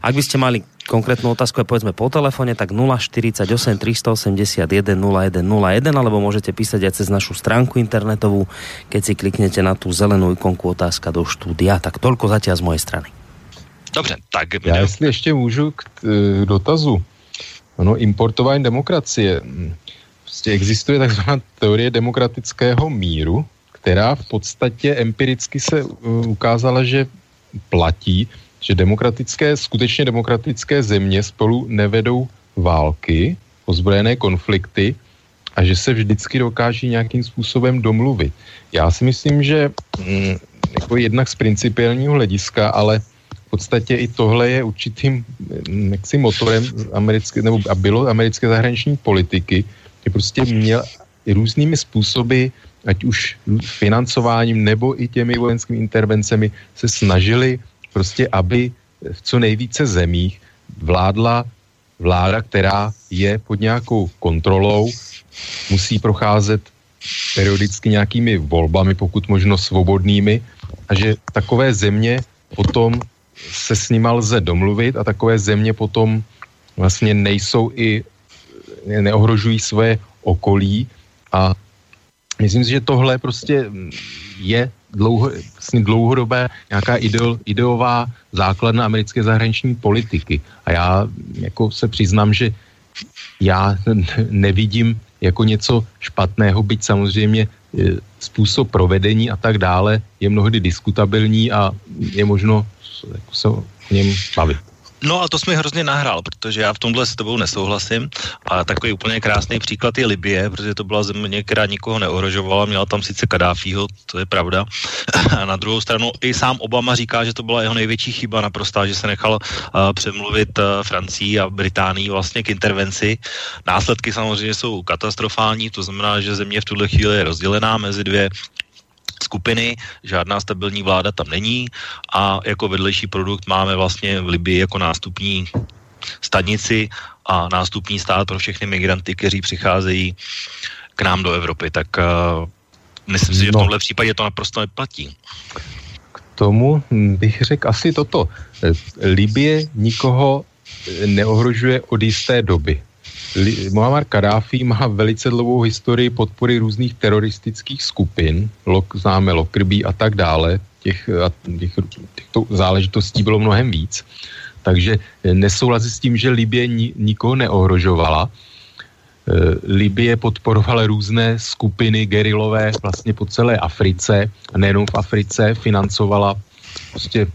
Ak by ste mali konkrétnu otázku je povedzme po telefóne, tak 048 381 0101 alebo môžete písať aj cez našu stránku internetovú, keď si kliknete na tú zelenú ikonku otázka do štúdia. Tak toľko zatiaľ z mojej strany. Dobře, tak... Já jestli ještě můžu k e, dotazu. Ono, importování demokracie. Prostě existuje takzvaná teorie demokratického míru, která v podstatě empiricky se uh, ukázala, že platí že demokratické, skutečně demokratické země spolu nevedou války, ozbrojené konflikty a že se vždycky dokáží nějakým způsobem domluvit. Já si myslím, že mm, jako jednak z principiálního hlediska, ale v podstatě i tohle je určitým mm, jaksi motorem americké, nebo a bylo americké zahraniční politiky, že prostě měl různými způsoby, ať už financováním nebo i těmi vojenskými intervencemi, se snažili prostě, aby v co nejvíce zemích vládla vláda, která je pod nějakou kontrolou, musí procházet periodicky nějakými volbami, pokud možno svobodnými, a že takové země potom se s nima lze domluvit a takové země potom vlastně nejsou i, neohrožují své okolí a myslím si, že tohle prostě je dlouho, vlastně dlouhodobé nějaká ideol, ideová základna americké zahraniční politiky. A já jako se přiznám, že já nevidím jako něco špatného, byť samozřejmě e, způsob provedení a tak dále je mnohdy diskutabilní a je možno jako se o něm bavit. No a to jsme hrozně nahrál, protože já v tomhle s tebou nesouhlasím. A takový úplně krásný příklad je Libie, protože to byla země, která nikoho neohrožovala, měla tam sice Kadáfího, to je pravda. A na druhou stranu i sám Obama říká, že to byla jeho největší chyba naprostá, že se nechal uh, přemluvit uh, Francii a Británii vlastně k intervenci. Následky samozřejmě jsou katastrofální, to znamená, že země v tuhle chvíli je rozdělená mezi dvě skupiny, žádná stabilní vláda tam není a jako vedlejší produkt máme vlastně v Libii jako nástupní stanici a nástupní stát pro všechny migranty, kteří přicházejí k nám do Evropy. Tak uh, myslím si, že v no. tomhle případě to naprosto neplatí. K tomu bych řekl asi toto. Libie nikoho neohrožuje od jisté doby. Muammar Kadáfi má velice dlouhou historii podpory různých teroristických skupin, lok, známe Lockerbie a tak dále, těch, těch, těchto záležitostí bylo mnohem víc. Takže nesouhlasí s tím, že Libie ni, nikoho neohrožovala. E, Libie podporovala různé skupiny gerilové vlastně po celé Africe a nejenom v Africe, financovala prostě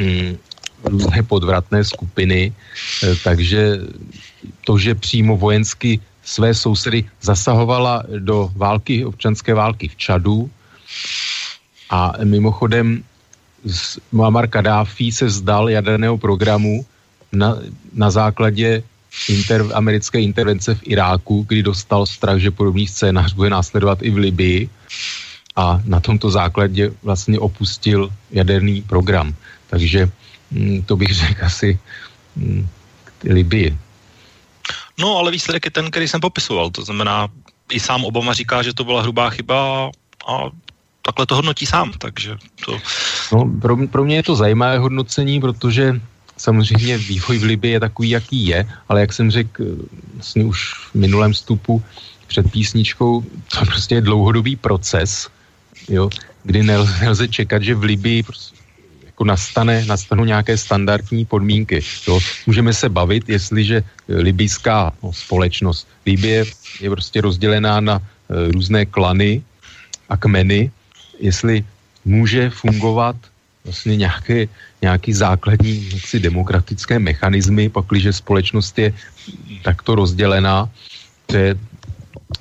mm, různé podvratné skupiny, e, takže to, že přímo vojensky své sousedy zasahovala do války, občanské války v Čadu a mimochodem Muammar Kadáfi se zdal jaderného programu na, na základě inter, americké intervence v Iráku, kdy dostal strach, že podobný scénář bude následovat i v Libii a na tomto základě vlastně opustil jaderný program. Takže to bych řekl asi hm, Libii. No, ale výsledek je ten, který jsem popisoval. To znamená, i sám Obama říká, že to byla hrubá chyba a takhle to hodnotí sám, takže to... No, pro, pro mě je to zajímavé hodnocení, protože samozřejmě vývoj v Libii je takový, jaký je, ale jak jsem řekl vlastně už v minulém vstupu před písničkou, to prostě je dlouhodobý proces, jo, kdy nelze, nelze čekat, že v Libii prostě jako nastane, nastanou nějaké standardní podmínky. Jo. Můžeme se bavit, jestliže libijská no, společnost, Libie je prostě rozdělená na e, různé klany a kmeny, jestli může fungovat vlastně nějaké, nějaký základní jaksi demokratické mechanismy, pakliže společnost je takto rozdělená, to je,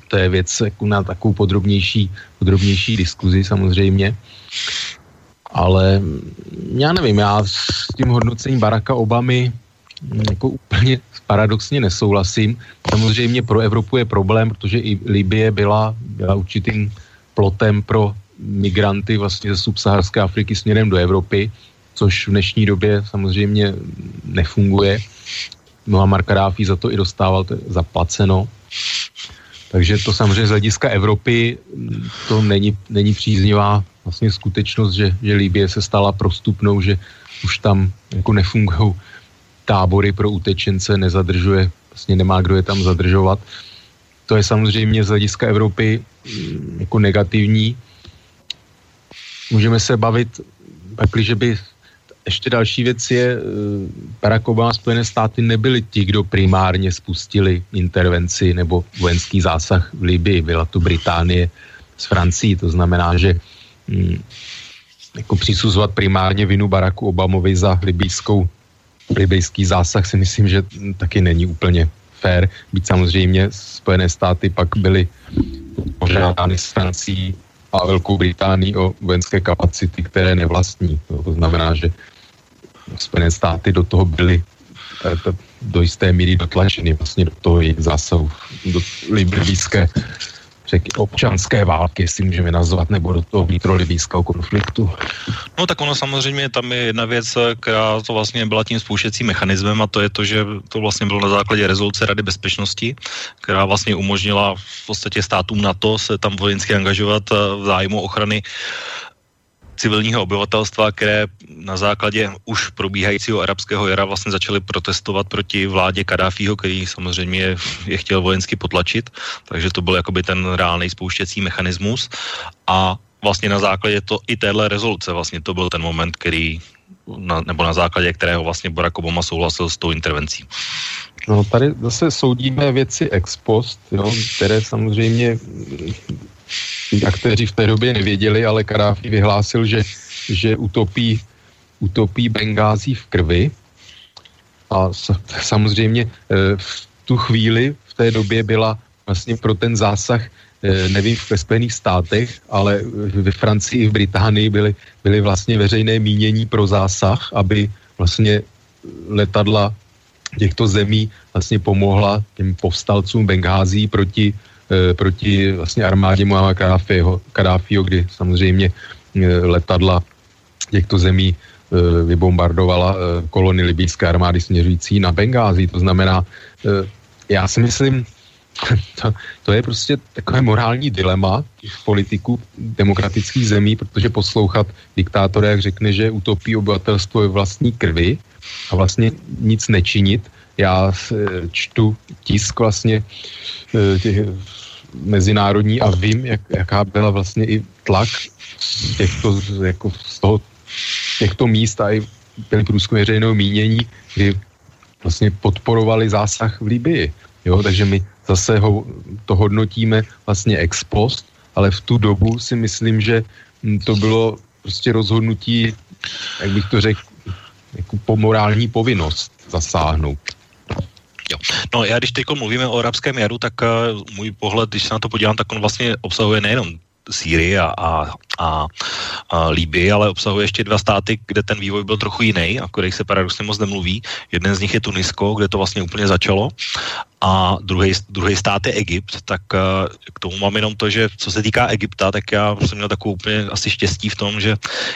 to je věc jako na takovou podrobnější, podrobnější diskuzi samozřejmě ale já nevím, já s tím hodnocením Baracka Obamy jako úplně paradoxně nesouhlasím. Samozřejmě pro Evropu je problém, protože i Libie byla, byla určitým plotem pro migranty vlastně ze subsaharské Afriky směrem do Evropy, což v dnešní době samozřejmě nefunguje. Muammar Kadáfi za to i dostával zaplaceno. Takže to samozřejmě z hlediska Evropy to není, není příznivá vlastně skutečnost, že, že Líbie se stala prostupnou, že už tam jako nefungují tábory pro utečence, nezadržuje, vlastně nemá kdo je tam zadržovat. To je samozřejmě z hlediska Evropy mm, jako negativní. Můžeme se bavit, pakliže by ještě další věc je, eh, Barack Obama Spojené státy nebyly ti, kdo primárně spustili intervenci nebo vojenský zásah v Libii. Byla to Británie s Francií, to znamená, že jako přisuzovat primárně vinu Baracku Obamovi za libijskou, libijský zásah si myslím, že taky není úplně fér. Byť samozřejmě Spojené státy pak byly požádány s Francií a Velkou Británii o vojenské kapacity, které nevlastní. To znamená, že Spojené státy do toho byly eh, do jisté míry dotlačeny vlastně do toho jejich zásahu do libijské řeky, občanské války, jestli můžeme nazvat, nebo do toho vnitrolibijského konfliktu. No tak ono samozřejmě tam je jedna věc, která to vlastně byla tím spouštěcím mechanismem a to je to, že to vlastně bylo na základě rezoluce Rady bezpečnosti, která vlastně umožnila v podstatě státům NATO se tam vojensky angažovat eh, v zájmu ochrany civilního obyvatelstva, které na základě už probíhajícího arabského jara vlastně začaly protestovat proti vládě Kadáfího, který samozřejmě je, je chtěl vojensky potlačit, takže to byl jakoby ten reálný spouštěcí mechanismus a vlastně na základě to i téhle rezoluce vlastně to byl ten moment, který na, nebo na základě kterého vlastně Barack Obama souhlasil s tou intervencí. No tady zase soudíme věci ex post, jo, které samozřejmě kteří v té době nevěděli, ale Kadáfi vyhlásil, že, že utopí, utopí Bengází v krvi. A samozřejmě v tu chvíli, v té době byla vlastně pro ten zásah nevím, ve Spojených státech, ale ve Francii i v Británii byly, byly vlastně veřejné mínění pro zásah, aby vlastně letadla těchto zemí vlastně pomohla těm povstalcům Benghází proti, proti vlastně armádě Muammar Kadáfiho, Kadáfiho, kdy samozřejmě e, letadla těchto zemí e, vybombardovala e, kolony libijské armády směřující na Benghází. To znamená, e, já si myslím, to, to je prostě takové morální dilema politiků demokratických zemí, protože poslouchat diktátora, jak řekne, že utopí obyvatelstvo ve vlastní krvi a vlastně nic nečinit. Já čtu tisk vlastně e, těch mezinárodní a vím, jak, jaká byla vlastně i tlak těchto, jako z toho, těchto míst a i byly průzkumy veřejného mínění, kdy vlastně podporovali zásah v Libii. Jo, takže my zase ho, to hodnotíme vlastně ex post, ale v tu dobu si myslím, že hm, to bylo prostě rozhodnutí, jak bych to řekl, jako po morální povinnost zasáhnout. Jo. No já když teď mluvíme o arabském jaru, tak uh, můj pohled, když se na to podívám, tak on vlastně obsahuje nejenom Sýrii a, a, a, a Líbii, ale obsahuje ještě dva státy, kde ten vývoj byl trochu jiný, a kterých se paradoxně moc nemluví. Jeden z nich je Tunisko, kde to vlastně úplně začalo a druhý, stát je Egypt, tak uh, k tomu mám jenom to, že co se týká Egypta, tak já jsem měl takovou úplně asi štěstí v tom, že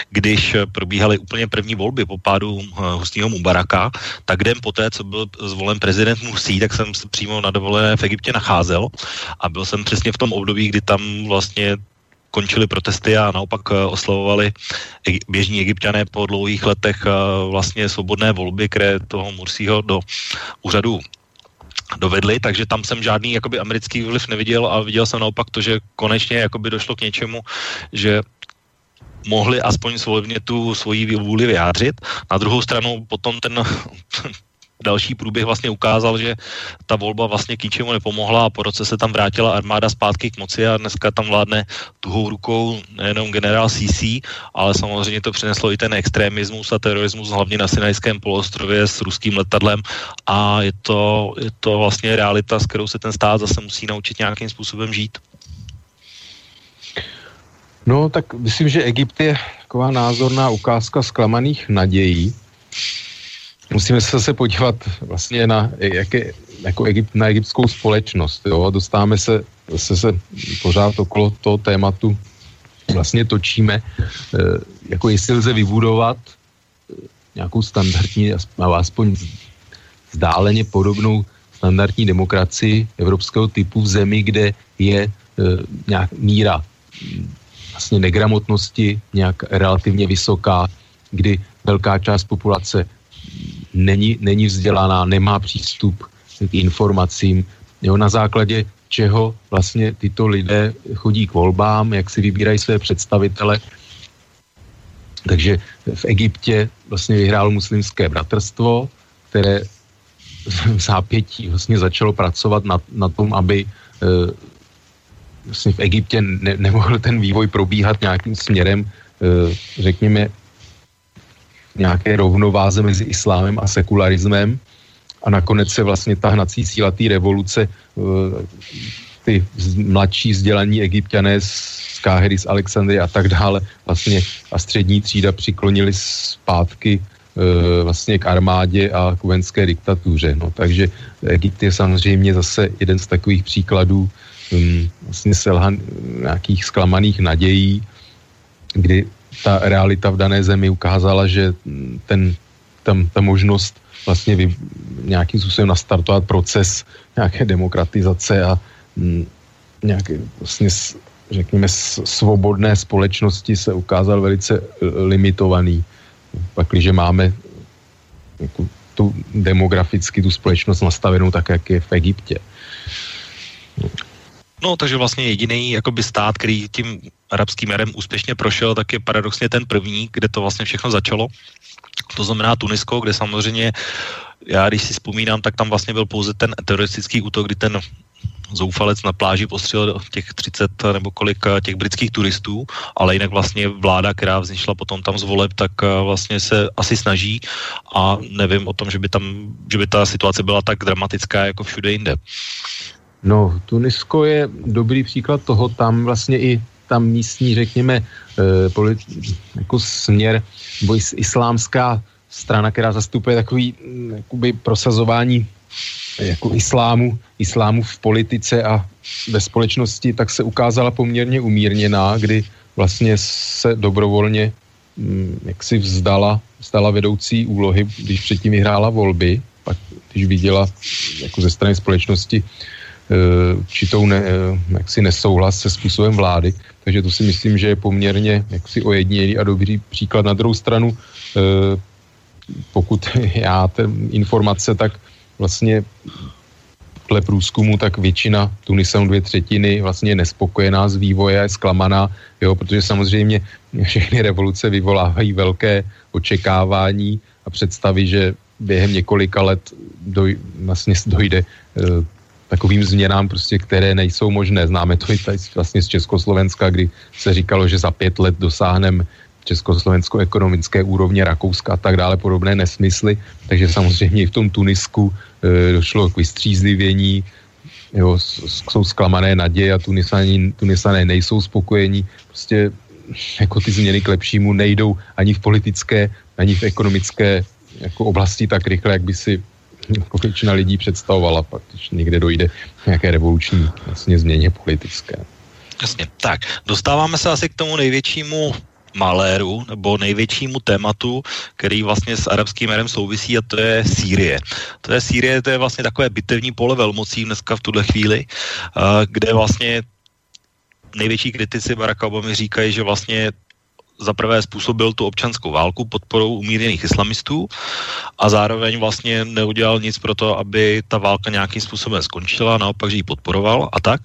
když probíhaly úplně první volby po pádu uh, hustého Mubaraka, tak den poté, co byl zvolen prezident Musí, tak jsem se přímo na dovolené v Egyptě nacházel a byl jsem přesně v tom období, kdy tam vlastně končily protesty a naopak eh, oslavovali běžní egyptiané po dlouhých letech eh, vlastně svobodné volby, které toho Mursího do úřadu dovedli, takže tam jsem žádný jakoby americký vliv neviděl a viděl jsem naopak to, že konečně jakoby došlo k něčemu, že mohli aspoň svobodně tu svoji vůli vyjádřit. Na druhou stranu potom ten další průběh vlastně ukázal, že ta volba vlastně k ničemu nepomohla a po roce se tam vrátila armáda zpátky k moci a dneska tam vládne tuhou rukou nejenom generál CC, ale samozřejmě to přineslo i ten extremismus a terorismus hlavně na Sinajském poloostrově s ruským letadlem a je to, je to vlastně realita, s kterou se ten stát zase musí naučit nějakým způsobem žít. No, tak myslím, že Egypt je taková názorná ukázka zklamaných nadějí, musíme se zase podívat vlastně na, jaké, jako Egypt, na egyptskou společnost. Jo? Dostáváme se zase se pořád okolo toho tématu vlastně točíme, e, jako jestli lze vybudovat eh, nějakou standardní, aspoň zdáleně podobnou standardní demokracii evropského typu v zemi, kde je e, nějak míra hm, vlastně negramotnosti nějak relativně vysoká, kdy velká část populace není, není vzdělaná, nemá přístup k informacím, jo, na základě čeho vlastně tyto lidé chodí k volbám, jak si vybírají své představitele. Takže v Egyptě vlastně vyhrálo muslimské bratrstvo, které v zápětí vlastně začalo pracovat na, na tom, aby e, vlastně v Egyptě ne, nemohl ten vývoj probíhat nějakým směrem, e, řekněme, nějaké rovnováze mezi islámem a sekularismem a nakonec se vlastně ta hnací síla té revoluce, eh, ty mladší vzdělaní egyptiané z Káhery, z Alexandrie a tak dále vlastně a střední třída přiklonili zpátky eh, vlastně k armádě a k vojenské diktatuře. No, takže Egypt je samozřejmě zase jeden z takových příkladů um, vlastně selhan nějakých zklamaných nadějí, kdy ta realita v dané zemi ukázala, že ten, tam, ta možnost vlastně vy, nějakým způsobem nastartovat proces nějaké demokratizace a m, nějaké vlastně řekněme svobodné společnosti se ukázal velice e, limitovaný. Pak, když máme jako, tu demograficky tu společnost nastavenou tak, jak je v Egyptě. No, takže vlastně jediný jakoby stát, který tím arabským jarem úspěšně prošel, tak je paradoxně ten první, kde to vlastně všechno začalo. To znamená Tunisko, kde samozřejmě, já když si vzpomínám, tak tam vlastně byl pouze ten teroristický útok, kdy ten zoufalec na pláži postřelil těch 30 nebo kolik eh, těch britských turistů, ale jinak vlastně vláda, která vznikla potom tam z voleb, tak eh, vlastně se asi snaží a nevím o tom, že by tam, že by ta situace byla tak dramatická jako všude jinde. No, Tunisko je dobrý příklad toho, tam vlastně i tam místní, řekněme, eh, polit, jako směr, nebo islámská strana, která zastupuje takový mm, jakoby prosazování jako islámu, islámu v politice a ve společnosti, tak se ukázala poměrně umírněná, kdy vlastně se dobrovolně mm, jak si vzdala, vzdala vedoucí úlohy, když předtím vyhrála volby, pak když viděla jako ze strany společnosti Eh, určitou ne, eh, jaksi nesouhlas se způsobem vlády, takže to si myslím, že je poměrně jaksi ojedinělý a dobrý příklad. Na druhou stranu, eh, pokud já ten informace, tak vlastně dle průzkumu, tak většina Tunisanů dvě třetiny vlastně je nespokojená z vývoje, je zklamaná, jo, protože samozřejmě všechny revoluce vyvolávají velké očekávání a představy, že během několika let doj, vlastně dojde takovým změnám, prostě, které nejsou možné. Známe to i tady vlastně z Československa, kdy se říkalo, že za pět let dosáhneme československo ekonomické úrovně Rakouska a tak dále, podobné nesmysly. Takže samozřejmě i v tom Tunisku e, došlo k vystřízlivění, jo, jsou zklamané naděje a Tunisané, Tunisané nejsou spokojení. Prostě jako ty změny k lepšímu nejdou ani v politické, ani v ekonomické jako oblasti tak rychle, jak by si jako většina lidí představovala, pak když někde dojde nějaké revoluční vlastně změně politické. Jasně, tak, dostáváme se asi k tomu největšímu maléru nebo největšímu tématu, který vlastně s arabským jarem souvisí a to je Sýrie. To je Sýrie, to je vlastně takové bitevní pole velmocí dneska v tuhle chvíli, kde vlastně největší kritici Baracka Obamy říkají, že vlastně za prvé způsobil tu občanskou válku podporou umírněných islamistů a zároveň vlastně neudělal nic pro to, aby ta válka nějakým způsobem skončila, naopak, že ji podporoval a tak.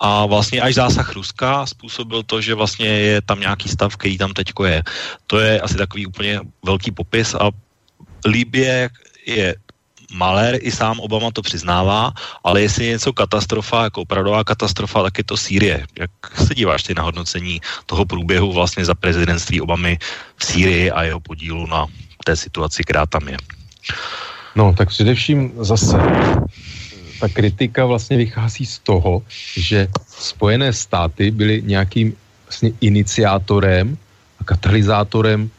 A vlastně až zásah Ruska způsobil to, že vlastně je tam nějaký stav, který tam teďko je. To je asi takový úplně velký popis a Libie je malér, i sám Obama to přiznává, ale jestli je něco katastrofa, jako opravdová katastrofa, tak je to Sýrie. Jak se díváš ty na hodnocení toho průběhu vlastně za prezidentství Obamy v Sýrii a jeho podílu na té situaci, která tam je? No, tak především zase ta kritika vlastně vychází z toho, že Spojené státy byly nějakým vlastně iniciátorem a katalyzátorem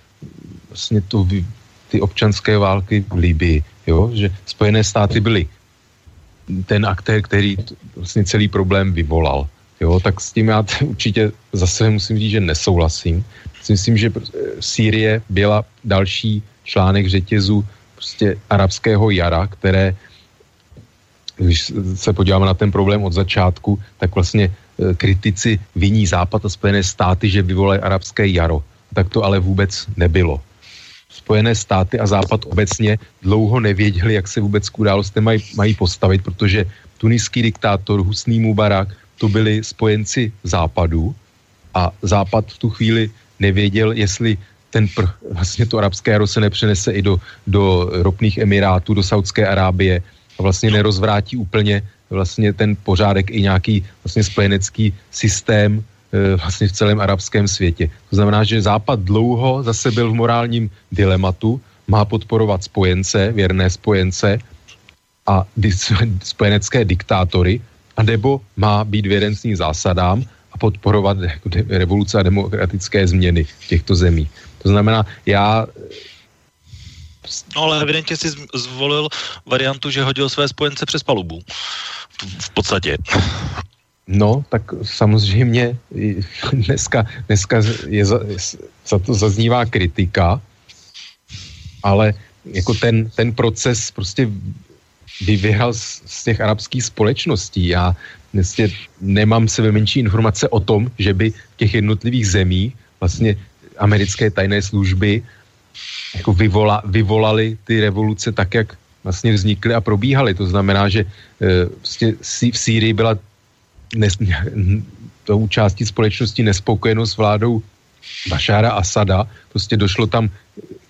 vlastně to, ty občanské války v Libii jo, že Spojené státy byly ten aktér, který vlastně celý problém vyvolal. Jo, tak s tím já určitě zase musím říct, že nesouhlasím. Myslím, že Sýrie byla další článek řetězu prostě arabského jara, které, když se podíváme na ten problém od začátku, tak vlastně e, kritici viní Západ a Spojené státy, že vyvolají arabské jaro. Tak to ale vůbec nebylo. Spojené státy a Západ obecně dlouho nevěděli, jak se vůbec k událostem mají, mají postavit, protože tuniský diktátor Husný Mubarak to byli spojenci Západu a Západ v tu chvíli nevěděl, jestli ten pr, vlastně to arabské jaro se nepřenese i do, do ropných emirátů, do Saudské Arábie a vlastně nerozvrátí úplně vlastně ten pořádek i nějaký vlastně spojenecký systém vlastně v celém arabském světě. To znamená, že Západ dlouho zase byl v morálním dilematu, má podporovat spojence, věrné spojence a spojenecké diktátory, a nebo má být věrencný zásadám a podporovat revoluce a demokratické změny v těchto zemích. To znamená, já No ale evidentně si zvolil variantu, že hodil své spojence přes palubu. V podstatě. No, tak samozřejmě dneska, dneska je za, za to zaznívá kritika, ale jako ten, ten proces prostě vyvěhal z, z těch arabských společností. Já vlastně nemám sebe menší informace o tom, že by v těch jednotlivých zemích vlastně americké tajné služby jako vyvola, vyvolali ty revoluce tak, jak vlastně vznikly a probíhaly. To znamená, že e, vlastně v Sýrii byla nes, tou částí společnosti nespokojenost s vládou Bašára Asada, prostě došlo tam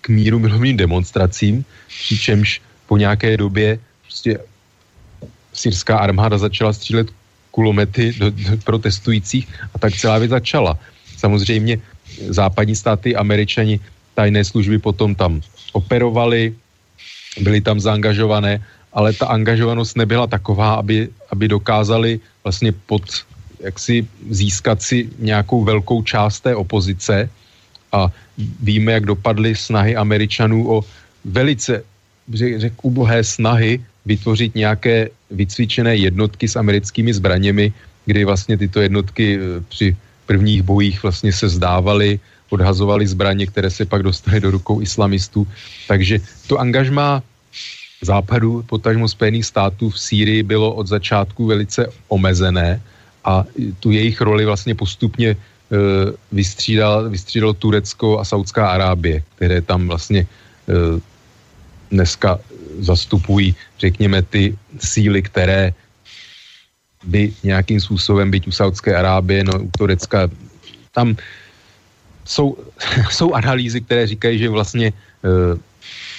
k míru milovným demonstracím, přičemž po nějaké době prostě syrská armáda začala střílet kulomety do, do protestujících a tak celá věc začala. Samozřejmě západní státy, američani, tajné služby potom tam operovali, byli tam zaangažované, ale ta angažovanost nebyla taková, aby, aby dokázali vlastně pod, jak si získat si nějakou velkou část té opozice a víme, jak dopadly snahy Američanů o velice, řekl, ubohé snahy vytvořit nějaké vycvičené jednotky s americkými zbraněmi, kdy vlastně tyto jednotky eh, při prvních bojích vlastně se zdávaly, odhazovaly zbraně, které se pak dostaly do rukou islamistů. Takže to angažmá západu, potažmo Spojených států v Sýrii bylo od začátku velice omezené a tu jejich roli vlastně postupně e, vystřídal, vystřídalo Turecko a Saudská Arábie, které tam vlastně e, dneska zastupují, řekněme, ty síly, které by nějakým způsobem, byť u Saudské Arábie, no u Turecka, tam jsou, jsou analýzy, které říkají, že vlastně e,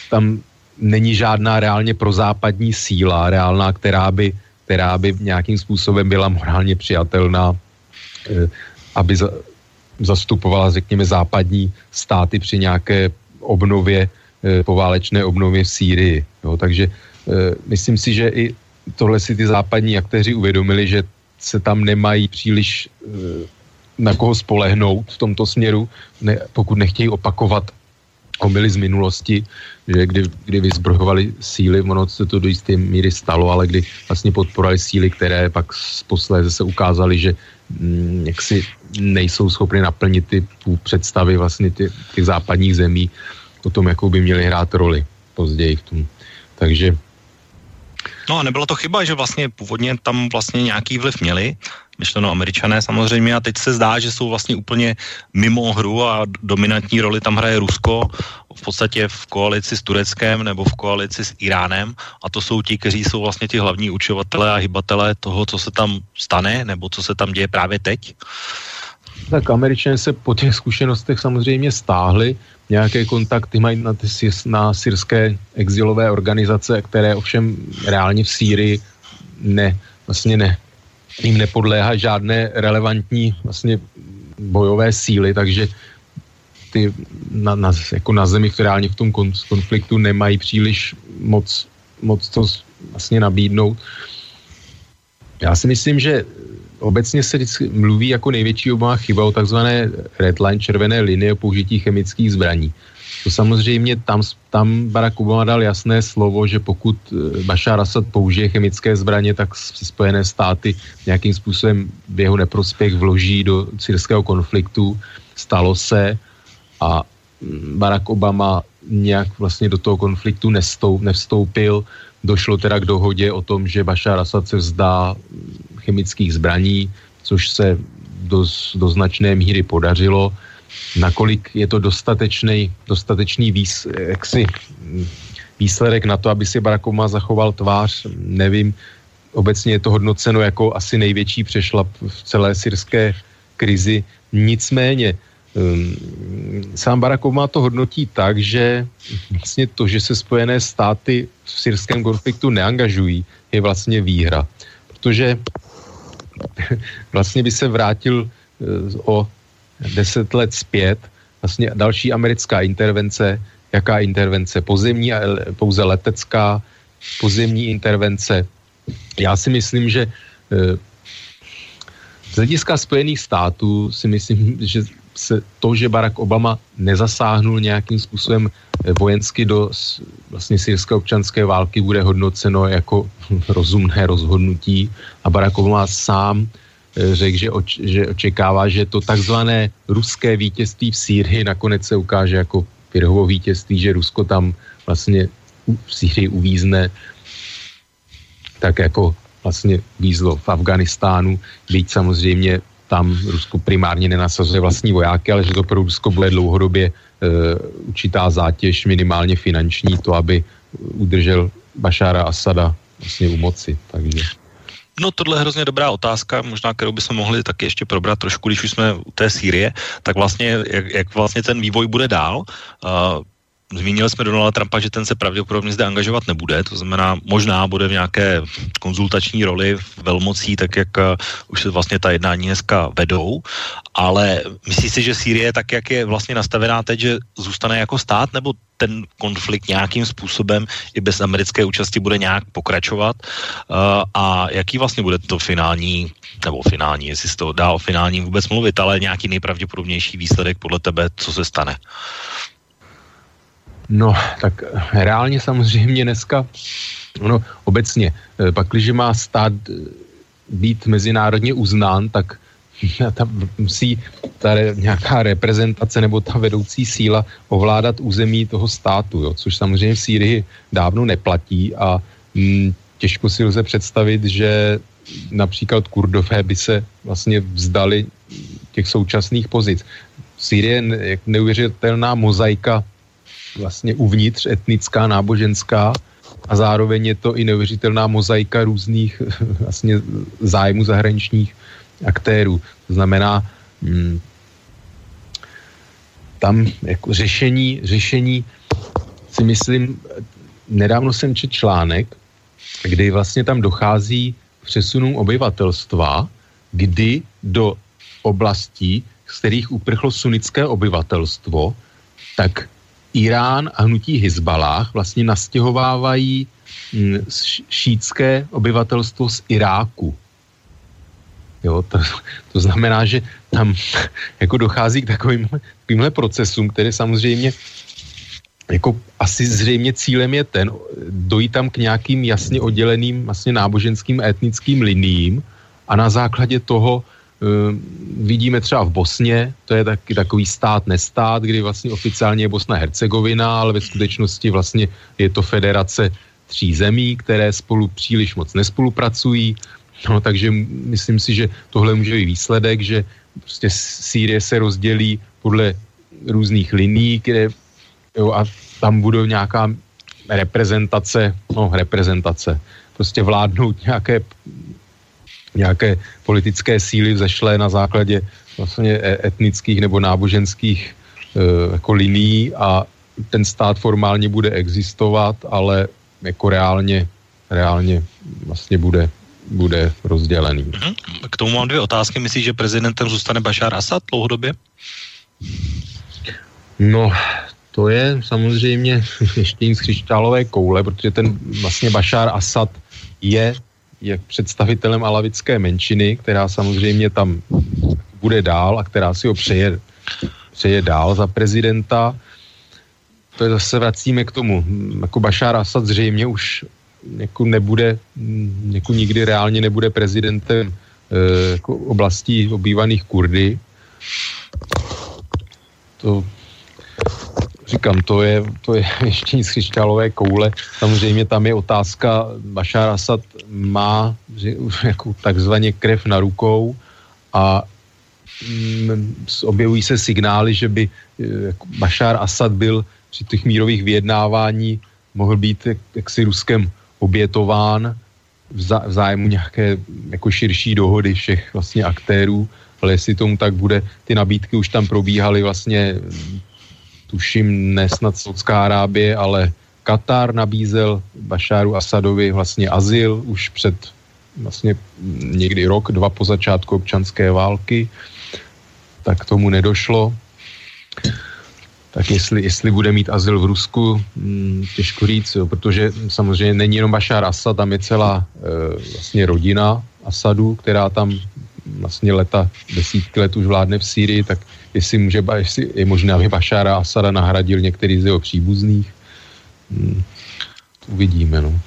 tam není žádná reálně prozápadní síla, reálná, která by, která by nějakým způsobem byla morálně přijatelná, e, aby za, zastupovala, řekněme, západní státy při nějaké obnově, e, poválečné obnově v Sýrii. Jo, takže e, myslím si, že i tohle si ty západní aktéři uvědomili, že se tam nemají příliš na koho spolehnout v tomto směru, ne, pokud nechtějí opakovat omily z minulosti, že kdy, kdy vyzbrojovali síly, ono se to do jisté míry stalo, ale kdy vlastně podporovali síly, které pak posléze se ukázaly, že mm, jaksi nejsou schopny naplnit ty představy vlastně ty, těch západních zemí o tom, jakou by měly hrát roli později v tom. Takže No a nebyla to chyba, že vlastně původně tam vlastně nějaký vliv měli, myšleno američané samozřejmě a teď se zdá, že jsou vlastně úplně mimo hru a dominantní roli tam hraje Rusko v podstatě v koalici s Tureckem nebo v koalici s Iránem. A to jsou ti, kteří jsou vlastně ti hlavní učovatelé a hybatelé toho, co se tam stane nebo co se tam děje právě teď. Tak američané se po těch zkušenostech samozřejmě stáhli, nějaké kontakty mají na, ty, na syrské exilové organizace, které ovšem reálně v Sýrii ne, vlastně ne, jim nepodléhá žádné relevantní vlastně bojové síly, takže ty na, na, jako na zemi, které reálně v tom konfliktu nemají příliš moc, moc to vlastně nabídnout. Já si myslím, že obecně se vždycky mluví jako největší obava chyba o takzvané red line, červené linie o použití chemických zbraní. To samozřejmě tam, tam Barack Obama dal jasné slovo, že pokud eh, Bashar Assad použije chemické zbraně, tak Spojené státy nějakým způsobem v jeho neprospěch vloží do syrského konfliktu. Stalo se a mm, Barack Obama nějak vlastně do toho konfliktu nestou, nevstoupil. Došlo teda k dohodě o tom, že Bashar Assad se vzdá chemických zbraní, což se do, do značné míry podařilo. Nakolik je to dostatečný, dostatečný výs, jaksi, výsledek na to, aby si Barack Obama zachoval tvář, nevím. Obecně je to hodnoceno jako asi největší přešlap v celé syrské krizi. Nicméně, um, sám Barack Obama to hodnotí tak, že vlastně to, že se Spojené státy v syrském konfliktu neangažují, je vlastně výhra. Protože vlastně by se vrátil eh, o deset let zpět, vlastně další americká intervence, jaká intervence? Pozemní, pouze letecká, pozemní intervence. Já si myslím, že eh, z hlediska Spojených států si myslím, že se to, že Barack Obama nezasáhnul nějakým způsobem eh, vojensky do vlastně syrské občanské války, bude hodnoceno jako rozumné rozhodnutí a Barack Obama sám řekl, že, oč, že očekává, že to takzvané ruské vítězství v Sýrii nakonec se ukáže jako Pirhovo vítězství, že Rusko tam vlastně v Sýrii uvízne tak jako vlastně vízlo v Afganistánu, byť samozřejmě tam Rusko primárně nenasazuje vlastní vojáky, ale že to pro Rusko bude dlouhodobě e, určitá zátěž, minimálně finanční, to, aby udržel Bašára Asada vlastně u moci. Takže. No tohle je hrozně dobrá otázka, možná kterou bychom mohli taky ještě probrat trošku, když už jsme u té Sýrie, tak vlastně jak, jak vlastně ten vývoj bude dál. Uh, Zmínili jsme Donalda Trumpa, že ten se pravděpodobně zde angažovat nebude, to znamená, možná bude v nějaké konzultační roli velmocí, tak jak uh, už se vlastně ta jednání dneska vedou, ale myslíš si, že Sýrie tak, jak je vlastně nastavená teď, že zůstane jako stát, nebo ten konflikt nějakým způsobem i bez americké účasti bude nějak pokračovat uh, a jaký vlastně bude to finální, nebo finální, jestli se to dá o finálním vůbec mluvit, ale nějaký nejpravděpodobnější výsledek podle tebe, co se stane? No, tak reálně samozřejmě dneska, no, obecně, eh, pak, když má stát eh, být mezinárodně uznán, tak ta, musí ta re, nějaká reprezentace nebo ta vedoucí síla ovládat území toho státu, jo, což samozřejmě v Sýrii dávno neplatí a m, mm, těžko si lze představit, že například kurdové by se vlastně vzdali těch současných pozic. Sýrie je neuvěřitelná mozaika vlastně uvnitř etnická, náboženská a zároveň je to i neuvěřitelná mozaika různých vlastně zájmů zahraničních aktérů. To znamená, hm, tam jako řešení, řešení si myslím, nedávno jsem četl článek, kdy vlastně tam dochází k přesunům obyvatelstva, kdy do oblastí, z kterých uprchlo sunnické obyvatelstvo, tak Irán a hnutí Hezbalách vlastně nastěhovávají hm, šítské obyvatelstvo z Iráku. Jo, to, to znamená, že tam jako dochází k takovým, takovýmhle procesům, které samozřejmě jako asi zřejmě cílem je ten, dojít tam k nějakým jasně odděleným vlastně náboženským etnickým liniím a na základě toho vidíme třeba v Bosně, to je taky takový stát nestát, kdy vlastně oficiálně je Bosna Hercegovina, ale ve skutečnosti vlastně je to federace tří zemí, které spolu příliš moc nespolupracují, No, takže myslím si, že tohle může být výsledek, že prostě Sýrie se rozdělí podle různých liní, kde, jo, a tam budou nějaká reprezentace, no reprezentace, prostě vládnout nějaké, nějaké politické síly vzešlé na základě vlastně e, etnických nebo náboženských e, jako liní a ten stát formálně bude existovat, ale jako reálně, reálně vlastně bude bude rozdělený. Mhm. K tomu mám dvě otázky. Myslíš, že prezidentem zůstane Bashar Assad dlouhodobě? No, to je samozřejmě ještě z křišťálové koule, protože ten vlastně Bashar Assad je, je představitelem alavické menšiny, která samozřejmě tam bude dál a která si ho přeje, přeje dál za prezidenta. To je zase vracíme k tomu. Jako Bashar Assad zřejmě už jako nebude, jako nikdy reálně nebude prezidentem e, jako oblastí obývaných Kurdy. To říkám, to je, to je ještě z křišťálové koule. Samozřejmě tam je otázka, Bashar Assad má že, jako takzvaně krev na rukou a mm, objevují se signály, že by e, jako Bashar Assad byl při těch mírových vyjednávání mohl být jak, jaksi Ruskem obětován v, zá, v zájmu nějaké jako širší dohody všech vlastně aktérů, ale jestli tomu tak bude, ty nabídky už tam probíhaly vlastně, tuším, nesnad Saudská Arábie, ale Katar nabízel Bašáru Asadovi vlastně azyl už před vlastně někdy rok, dva po začátku občanské války, tak tomu nedošlo. Tak jestli, jestli bude mít azyl v Rusku, hm, těžko říct, jo, protože samozřejmě není jenom Bashar Assad, tam je celá e, vlastně rodina Asadu, která tam vlastně leta, desítky let už vládne v Sýrii, tak jestli, může, jestli je možné, aby Bashara Asada nahradil některý z jeho příbuzných, hm, uvidíme. No.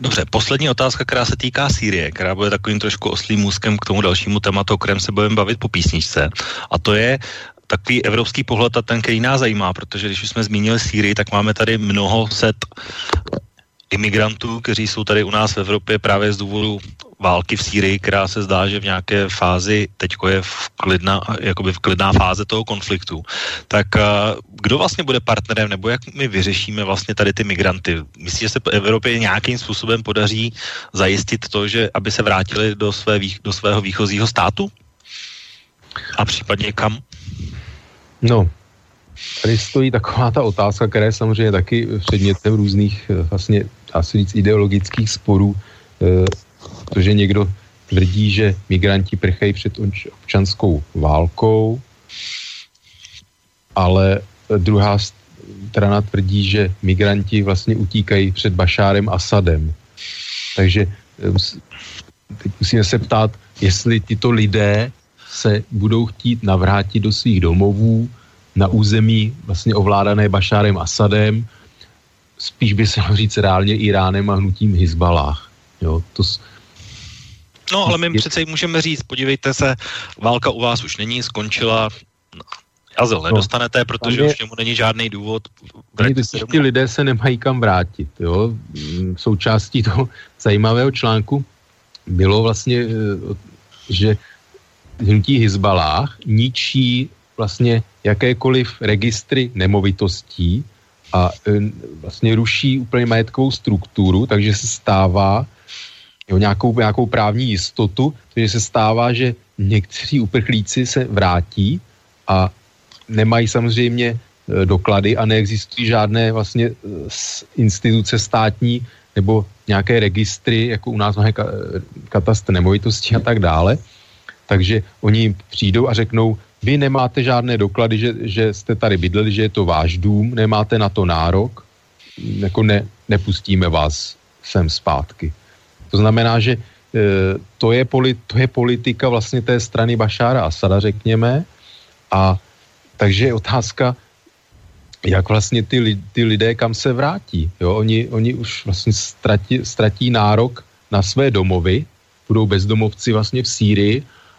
Dobře, poslední otázka, která se týká Sýrie, která bude takovým trošku oslým úzkem k tomu dalšímu tématu, o kterém se budeme bavit po písničce. A to je takový evropský pohled a ten, který nás zajímá, protože když už jsme zmínili Sýrii, tak máme tady mnoho set imigrantů, kteří jsou tady u nás v Evropě právě z důvodu války v Sýrii, která se zdá, že v nějaké fázi, teďko je v klidná, jakoby v klidná fáze toho konfliktu, tak kdo vlastně bude partnerem, nebo jak my vyřešíme vlastně tady ty migranty? Myslíte, že se Evropě nějakým způsobem podaří zajistit to, že aby se vrátili do, své, do svého výchozího státu? A případně kam? No, tady stojí taková ta otázka, která je samozřejmě taky předmětem různých eh, vlastně, dá se říct, ideologických sporů, protože někdo tvrdí, že migranti prchají před občanskou válkou, ale druhá strana tvrdí, že migranti vlastně utíkají před Bašárem Asadem. Takže teď musíme se ptát, jestli tyto lidé se budou chtít navrátit do svých domovů na území vlastně ovládané Bašárem Asadem, spíš by se mohlo říct reálně Iránem a hnutím Hizbalách. Jo, to, No, ale my přece můžeme říct, podívejte se, válka u vás už není, skončila, azyl no, nedostanete, protože je, už němu není žádný důvod. Ty, ty lidé se nemají kam vrátit. Jo? Součástí toho zajímavého článku bylo vlastně, eh, že hnutí Hizbalách ničí vlastně jakékoliv registry nemovitostí a e, vlastně ruší úplně majetkovou strukturu, takže se stává jo, nějakou, nějakou právní jistotu, takže se stává, že někteří uprchlíci se vrátí a nemají samozřejmě e, doklady a neexistují žádné vlastně e, instituce státní nebo nějaké registry, jako u nás máme katastr nemovitostí a tak dále. Takže oni přijdou a řeknou, vy nemáte žádné doklady, že, že jste tady bydleli, že je to váš dům, nemáte na to nárok, jako ne, nepustíme vás sem zpátky. To znamená, že e, to, je poli, to je politika vlastně té strany Bašára Asada, řekněme, a takže je otázka, jak vlastně ty, ty lidé kam se vrátí. Jo? Oni, oni už vlastně ztratí, ztratí nárok na své domovy, budou bezdomovci vlastně v Sýrii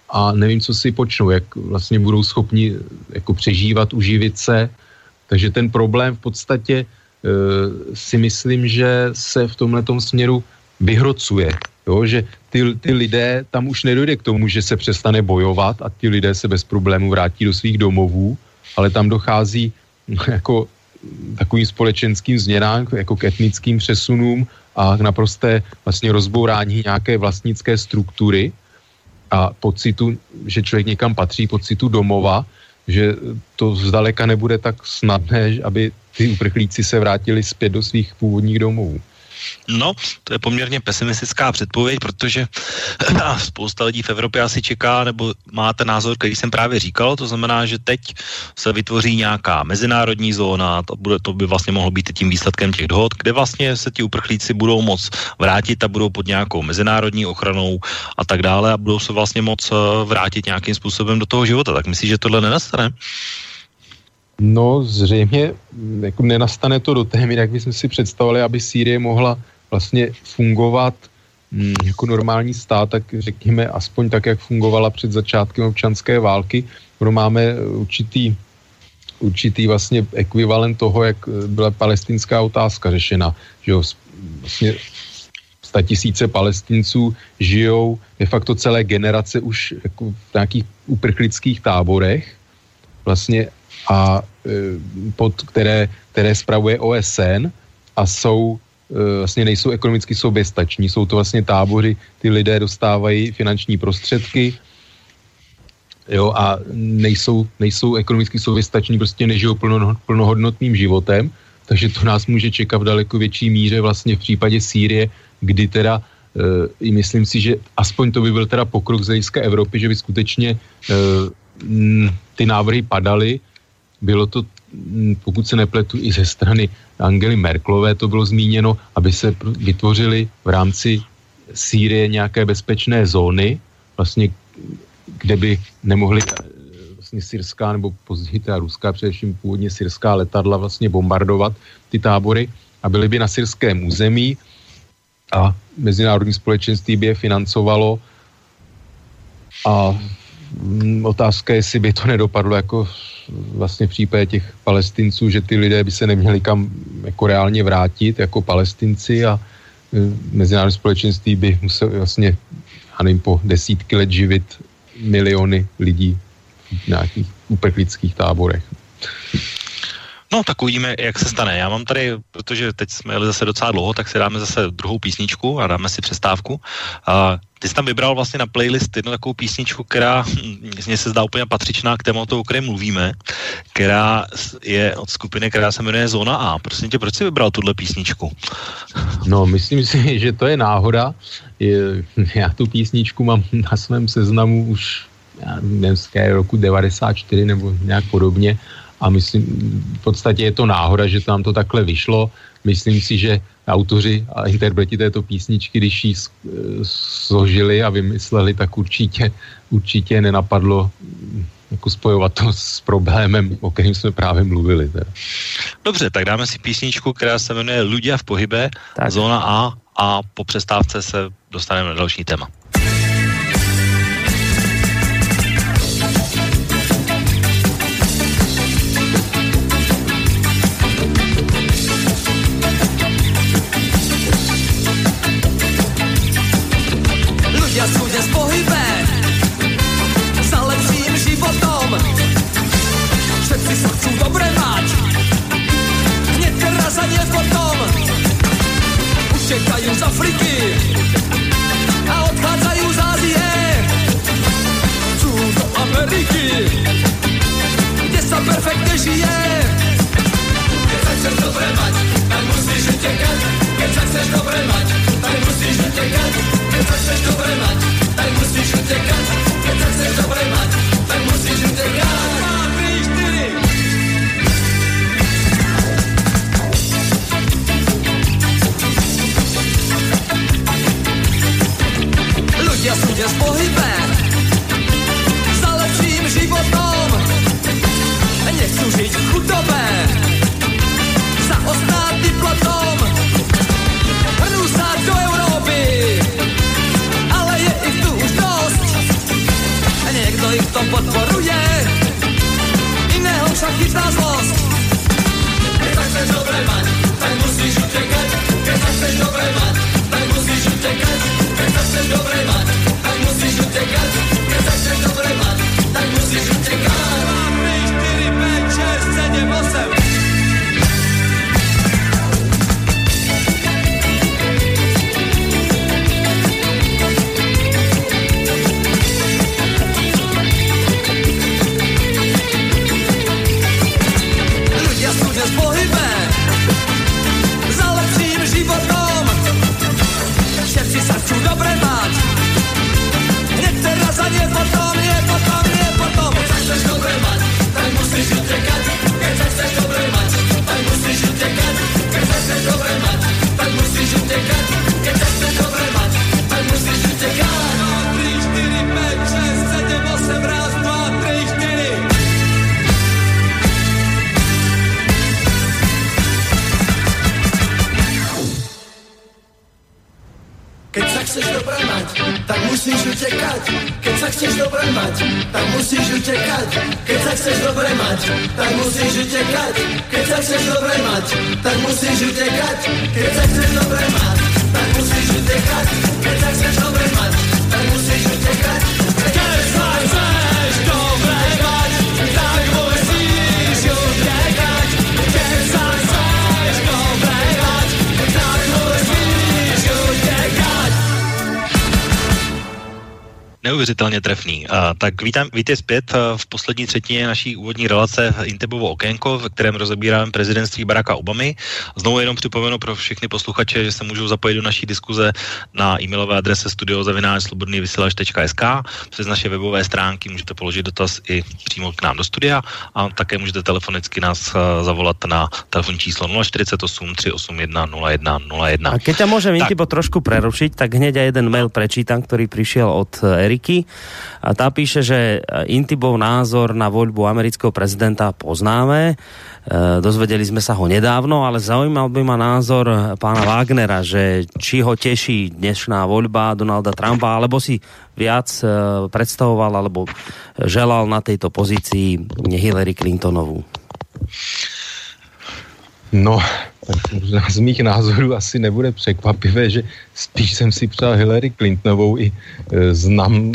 a nevím, co si počnou, jak vlastně budou schopni jako přežívat, uživit se. Takže ten problém v podstatě e, si myslím, že se v tomhle směru vyhrocuje. Jo, že ty, ty lidé, tam už nedojde k tomu, že se přestane bojovat a ty lidé se bez problémů vrátí do svých domovů, ale tam dochází jako takovým společenským změnám, jako k etnickým přesunům a k naprosté vlastně rozbourání nějaké vlastnické struktury a pocitu, že člověk někam patří, pocitu domova, že to zdaleka nebude tak snadné, aby ty uprchlíci se vrátili zpět do svých původních domovů. No, to je poměrně pesimistická předpověď, protože spousta lidí v Evropě asi čeká, nebo má ten názor, který jsem právě říkal, to znamená, že teď se vytvoří nějaká mezinárodní zóna, to, bude, to by vlastně mohlo být tím výsledkem těch dohod, kde vlastně se ti uprchlíci budou moc vrátit a budou pod nějakou mezinárodní ochranou a tak dále a budou se vlastně moc eh, vrátit nějakým způsobem do toho života. Tak myslíš, že tohle nenastane? No zřejmě jako nenastane to do té míry, jak bychom si představili, aby Sýrie mohla vlastně fungovat hm, jako normální stát, tak řekněme aspoň tak, jak fungovala před začátkem občanské války. No máme určitý, určitý vlastně ekvivalent toho, jak byla palestinská otázka řešena, že jo, vlastně tisíce palestinců žijou de facto celé generace už jako v nějakých uprchlických táborech vlastně a e, pod které, které spravuje OSN a jsou e, vlastně nejsou ekonomicky soběstační. Jsou to vlastně tábory, ty lidé dostávají finanční prostředky jo, a nejsou, nejsou ekonomicky soběstační, prostě nežijou plno, plnohodnotným životem, takže to nás může čekat v daleko větší míře vlastně v případě Sýrie, kdy teda e, myslím si, že aspoň to by byl teda pokrok z hlediska Evropy, že by skutečně e, m, ty návrhy padaly, bylo to, mm, pokud se nepletu, i ze strany Angely Merklové to bylo zmíněno, aby se vytvořily v rámci Sýrie nějaké bezpečné zóny, vlastně, kde by nemohly eh, vlastně syrská nebo později ta ruská, především původně syrská letadla vlastně bombardovat ty tábory a byly by na syrském území a mezinárodní společenství by je financovalo a otázka je, jestli by to nedopadlo jako vlastně v případě těch palestinců, že ty lidé by se neměli kam jako reálně vrátit jako palestinci a e, mezinárodní společenství by musel vlastně, já nevím, po desítky let živit miliony lidí v nějakých uprchlických táborech. No, tak uvidíme, jak se stane. Já mám tady, protože teď jsme jeli zase docela dlouho, tak si dáme zase druhou písničku a dáme si přestávku. A ty jsi tam vybral vlastně na playlist jednu takovou písničku, která mně se zdá úplně patřičná k tématu, o kterém mluvíme, která je od skupiny, která se jmenuje Zóna A. Prosím tě, proč jsi vybral tuhle písničku? No, myslím si, že to je náhoda. Já tu písničku mám na svém seznamu už já nevím, z roku 94 nebo nějak podobně a myslím, v podstatě je to náhoda, že tam to takhle vyšlo. Myslím si, že autoři a interpreti této písničky, když ji složili a vymysleli, tak určitě, určitě nenapadlo mm, jako spojovat to s problémem, o kterém jsme právě mluvili. Teda. Dobře, tak dáme si písničku, která se jmenuje Ludia v pohybe, tak. zóna A a po přestávce se dostaneme na další téma. chceš dobramať, tak musíš utekať. Keď sa chceš dobre mať, tak musíš utekať. Keď sa chceš dobre mať, tak musíš utekať. Keď sa chceš dobre mať, tak musíš utekať. Keď sa chceš dobre mať, tak musíš utekať. Keď sa chceš dobre mať, tak musíš utekať. Keď sa chceš dobre mať, tak musíš utekať. Neuvěřitelně trefný. A, tak vítám, vítej zpět v poslední třetině naší úvodní relace Intebovo okénko, v kterém rozebíráme prezidentství Baracka Obamy. Znovu jenom připomenu pro všechny posluchače, že se můžou zapojit do naší diskuze na e-mailové adrese studiozavináčslobodnývysílač.sk přes naše webové stránky můžete položit dotaz i přímo k nám do studia a také můžete telefonicky nás zavolat na telefonní číslo 048 381 0101. A keď ťa môžem Intibo trošku prerušiť, tak hneď aj jeden mail prečítam, ktorý prišiel od Eriky Ameriky. A tá píše, že Intibov názor na voľbu amerického prezidenta poznáme. E, dozvedeli sme sa ho nedávno, ale zaujímal by ma názor pána Wagnera, že či ho teší dnešná voľba Donalda Trumpa, alebo si viac predstavoval alebo želal na tejto pozícii Hillary Clintonovú. No, možná z mých názorů asi nebude překvapivé, že spíš jsem si přál Hillary Clintonovou i e, znám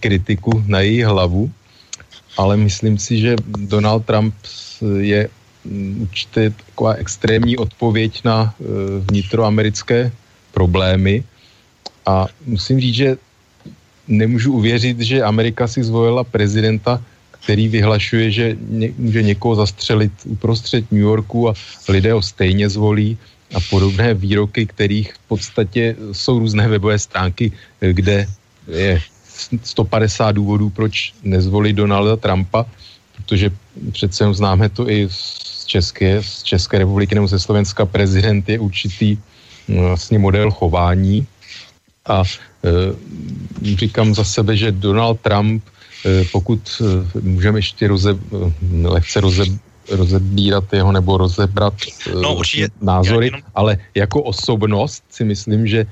kritiku na její hlavu, ale myslím si, že Donald Trump je mm, určitě taková extrémní odpověď na e, vnitroamerické problémy. A musím říct, že nemůžu uvěřit, že Amerika si zvolila prezidenta, který vyhlašuje, že ně, může někoho zastřelit uprostřed New Yorku a lidé ho stejně zvolí a podobné výroky, kterých v podstatě jsou různé webové stránky, kde je 150 důvodů, proč nezvolit Donalda Trumpa, protože přece známe to i z České, z České republiky nebo ze Slovenska, prezident je určitý no, vlastně model chování. A e, říkám za sebe, že Donald Trump, e, pokud e, můžeme ještě roze, e, lehce roze, rozebírat jeho nebo rozebrat no, určitě, názory, jenom... ale jako osobnost si myslím, že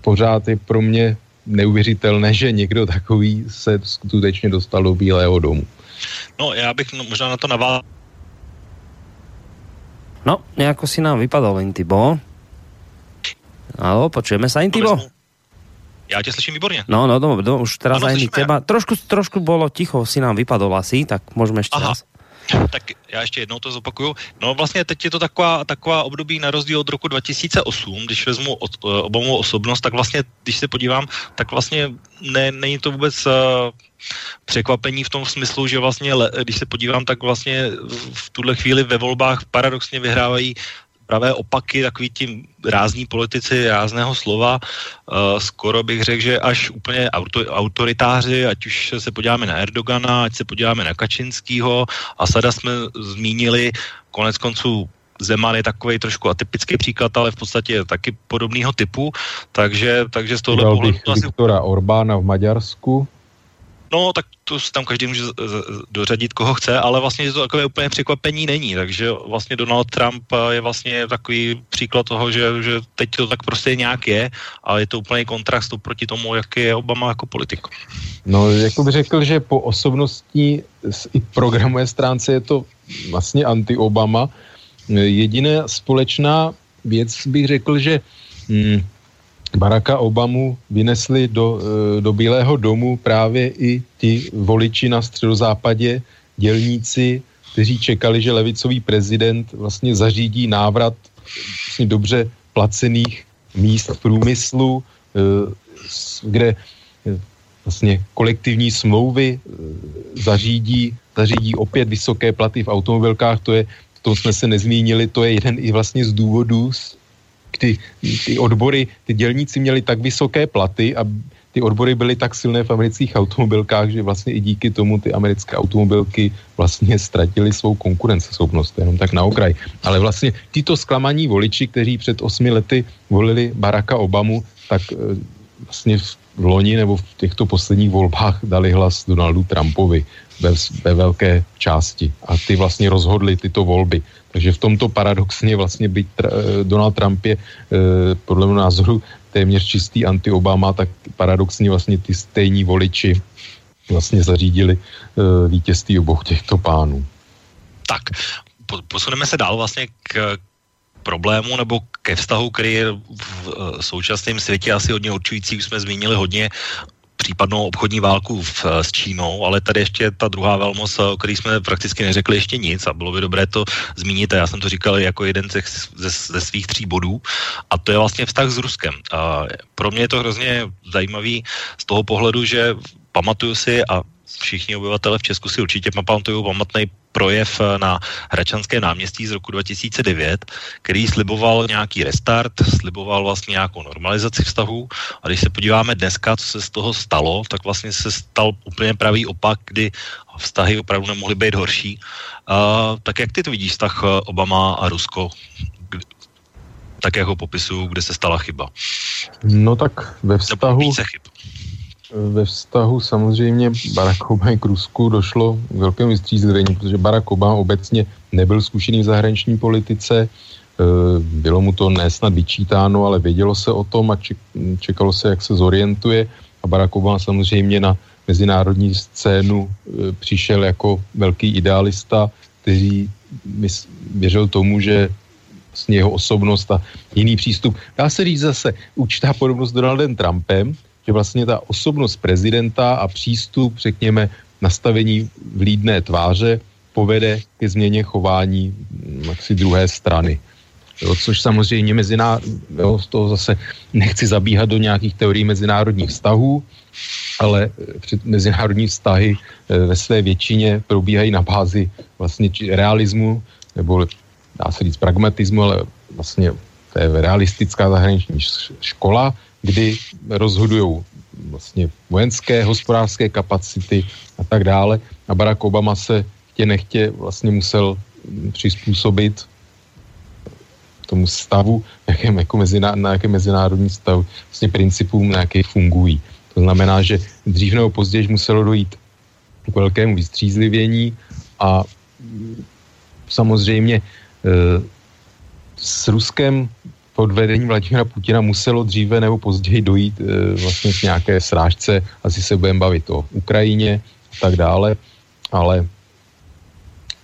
pořád je pro mě neuvěřitelné, že někdo takový se skutečně dostal do Bílého domu. No, já bych no, možná na to navázal. No, nejako si nám vypadal Intibo. Alo, počujeme sa Intibo? Já tě slyším výborně. No, no, no, no už teraz aj teba. Trošku, trošku bolo ticho, si nám vypadol asi, tak môžeme ešte Aha. raz. Tak já ještě jednou to zopakuju. No vlastně teď je to taková, taková období na rozdíl od roku 2008, když vezmu od, uh, Obamovou osobnost, tak vlastně, když se podívám, tak vlastně ne, není to vůbec uh, překvapení v tom smyslu, že vlastně, když se podívám, tak vlastně v tuhle chvíli ve volbách paradoxně vyhrávají pravé opaky, takový tím rázní politici rázného slova. Uh, skoro bych řekl, že až úplně auto, autoritáři, ať už se podíváme na Erdogana, ať se podíváme na Kačinskýho, Asada jsme zmínili, konec konců Zeman je takový trošku atypický příklad, ale v podstatě je taky podobného typu, takže, takže z tohohle pohledu... Viktora Orbána v Maďarsku. No, tak to tam každý může dořadit, koho chce, ale vlastně to takové úplně překvapení není, takže vlastně Donald Trump je vlastně takový příklad toho, že, že teď to tak prostě nějak je, ale je to úplný kontrast proti tomu, jak je Obama jako politik. No, jako bych řekl, že po osobnostní i programové stránce je to vlastně anti-Obama. Jediná společná věc bych řekl, že hm, Baracka Obamu vynesli do, eh, do Bílého domu právě i ti voliči na středozápadě, dělníci, kteří čekali, že levicový prezident vlastně zařídí návrat vlastně dobře placených míst v průmyslu, eh, kde eh, vlastně kolektivní smlouvy zařídí, zařídí opět vysoké platy v automobilkách, to je, v tom jsme se nezmínili, to je jeden i vlastně z důvodů, ty, ty odbory, ty dělníci měli tak vysoké platy a ty odbory byly tak silné v amerických automobilkách, že vlastně i díky tomu ty americké automobilky vlastně ztratily svou konkurenceschopnost, jenom tak na okraj. Ale vlastně tyto zklamaní voliči, kteří před osmi lety volili Baracka Obamu, tak eh, vlastně v loni nebo v těchto posledních volbách dali hlas Donaldu Trumpovi ve, ve velké části. A ty vlastně rozhodli tyto volby. Takže v tomto paradoxně vlastně byť eh, Donald Trump je eh, podle mého názoru téměř čistý anti-Obama, tak paradoxně vlastně ty stejní voliči vlastně zařídili eh, vítězství obou těchto pánů. Tak, posuneme se dál vlastně k, problému nebo ke vztahu, který je v současném světě asi hodně určující, už jsme zmínili hodně případnou obchodní válku v, s Čínou, ale tady ještě ta druhá velmoc, o který jsme prakticky neřekli ještě nic a bylo by dobré to zmínit a já jsem to říkal jako jeden ze, ze, ze svých tří bodů a to je vlastně vztah s Ruskem. A pro mě je to hrozně zajímavý z toho pohledu, že pamatuju si a všichni obyvatele v Česku si určitě pamatují pamatný projev na Hračanské náměstí z roku 2009, který sliboval nějaký restart, sliboval vlastně nějakou normalizaci vztahů a když se podíváme dneska, co se z toho stalo, tak vlastně se stal úplně pravý opak, kdy vztahy opravdu nemohly být horší. Uh, tak jak ty to vidíš, vztah Obama a Rusko? tak jak ho popisuju, kde se stala chyba. No tak ve vztahu... více chyb ve vztahu samozřejmě Barack Obama k Rusku došlo k velkému vystřízlivění, protože Barack Obama obecně nebyl zkušený v zahraniční politice, e, bylo mu to nesnad vyčítáno, ale vědělo se o tom a čekalo se, jak se zorientuje a Barack Obama samozřejmě na mezinárodní scénu e, přišel jako velký idealista, který věřil tomu, že vlastně jeho osobnost a jiný přístup. Dá se říct zase určitá podobnost s Donaldem Trumpem, že vlastně ta osobnost prezidenta a přístup, řekněme, nastavení vlídné tváře povede ke změně chování hm, jaksi druhé strany. Jo, což samozřejmě meziná, jo, z toho zase nechci zabíhat do nějakých teorií mezinárodních vztahů, ale před mezinárodní vztahy ve své většině probíhají na bázi vlastně realismu, nebo dá se říct pragmatismu, ale vlastně to je realistická zahraniční škola, kdy rozhodují vlastně vojenské, hospodářské kapacity a tak dále. A Barack Obama se chtě nechtě vlastně musel přizpůsobit tomu stavu, jakém, jako meziná, na jakém mezinárodní stavu, vlastně principům, na jakých fungují. To znamená, že dřív nebo později muselo dojít k velkému vystřízlivění a samozřejmě Eh, s Ruskem pod vedením Vladimira Putina muselo dříve nebo později dojít e, vlastně k nějaké srážce, asi se budeme bavit o Ukrajině a tak dále, ale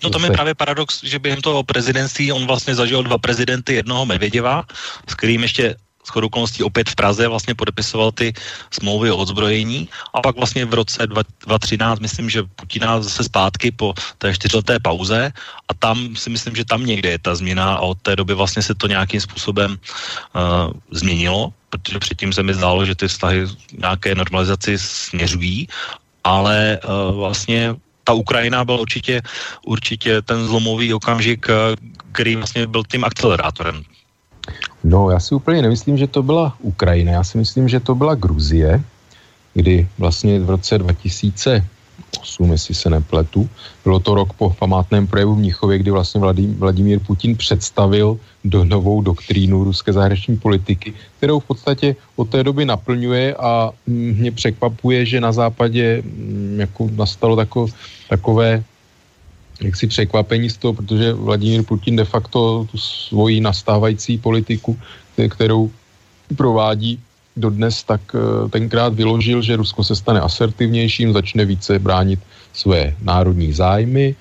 No to je právě paradox, že během toho prezidentství on vlastně zažil dva prezidenty, jednoho Medvěděva, s kterým ještě shodou okolností opět v Praze vlastně podepisoval ty smlouvy o odzbrojení a pak vlastně v roce 2013 myslím, že Putina zase zpátky po té čtyřleté pauze a tam si myslím, že tam někde je ta změna a od té doby vlastně se to nějakým způsobem uh, změnilo, protože předtím se mi zdálo, že ty vztahy nějaké normalizaci směřují, ale uh, vlastně ta Ukrajina byl určitě, určitě ten zlomový okamžik, eh, který vlastně byl tím akcelerátorem No, já si úplně nemyslím, že to byla Ukrajina. Já si myslím, že to byla Gruzie, kdy vlastně v roce 2008, jestli se nepletu, bylo to rok po památném projevu v Mnichově, kdy vlastně Vladimír Putin představil do novou doktrínu ruské zahraniční politiky, kterou v podstatě od té doby naplňuje a mě překvapuje, že na západě mm, jako nastalo tako, takové jaksi překvapení z toho, protože Vladimír Putin de facto tu svoji nastávající politiku, kterou provádí dodnes, tak eh, tenkrát vyložil, že Rusko se stane asertivnějším, začne více bránit své národní zájmy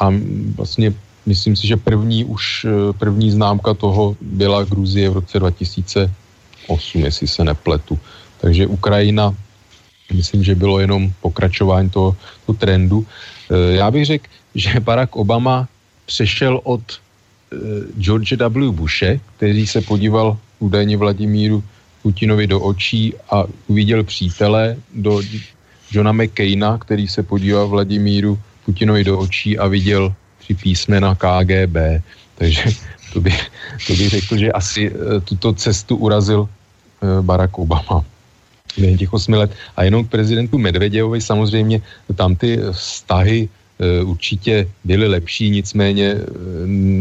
a vlastně myslím si, že první už eh, první známka toho byla Gruzie v roce 2008, jestli se nepletu. Takže Ukrajina, myslím, že bylo jenom pokračování toho, toho trendu. Eh, já bych řekl, že Barack Obama přešel od uh, George W. Bushe, který se podíval údajně Vladimíru Putinovi do očí a uviděl přítele, do Johna McCaina, který se podíval Vladimíru Putinovi do očí a viděl tři písmena KGB. Takže to by, to by řekl, že asi uh, tuto cestu urazil uh, Barack Obama během těch osmi let. A jenom k prezidentu Medveděvovi samozřejmě tam ty vztahy určitě byly lepší, nicméně eh,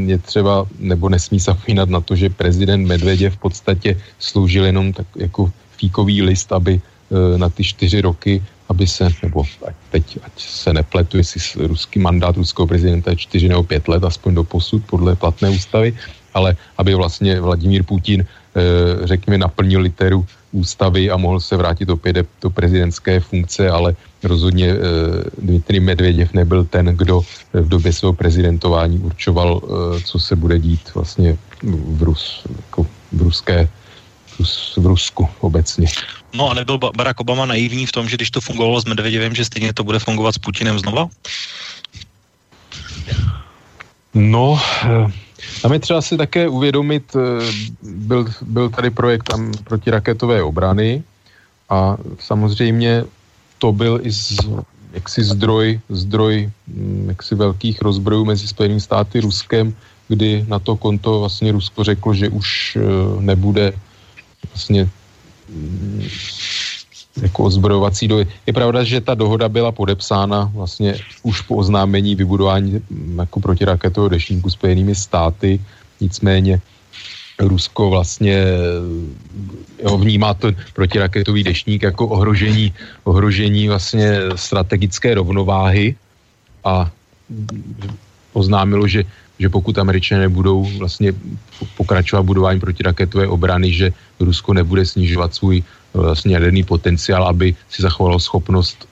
je třeba, nebo nesmí zapínat na to, že prezident Medveděv v podstatě sloužil jenom tak jako fíkový list, aby eh, na ty čtyři roky, aby se, nebo ať teď, ať se nepletu, jestli ruský mandát ruského prezidenta je čtyři nebo pět let, aspoň do posud, podle platné ústavy, ale aby vlastně Vladimír Putin, řekněme, naplnil literu ústavy a mohl se vrátit opět do prezidentské funkce, ale rozhodně eh, Dmitry Medvěděv nebyl ten, kdo v době svého prezidentování určoval, eh, co se bude dít vlastně v, Rus, jako v ruské v Rusku obecně. No a nebyl Barack Obama naivní v tom, že když to fungovalo s Medvěděvem, že stejně to bude fungovat s Putinem znova? No, eh, tam je třeba si také uvědomit, byl, byl tady projekt tam protiraketové obrany a samozřejmě to byl i z, jaksi zdroj, zdroj mm, jaksi velkých rozbrojů mezi Spojenými státy a Ruskem, kdy na to konto vlastně Rusko řeklo, že už eh, nebude vlastně mm, jako ozbrojovací dohy. Je pravda, že ta dohoda byla podepsána vlastně už po oznámení vybudování mm, jako protiraketového dešníku Spojenými státy, nicméně Rusko vlastně eh, jo, vnímá to protiraketový dešník jako ohrožení, ohrožení vlastně strategické rovnováhy a oznámilo, že, že pokud američané nebudou vlastně pokračovat budování protiraketové obrany, že Rusko nebude snižovat svůj vlastně jaderný potenciál, aby si zachovalo schopnost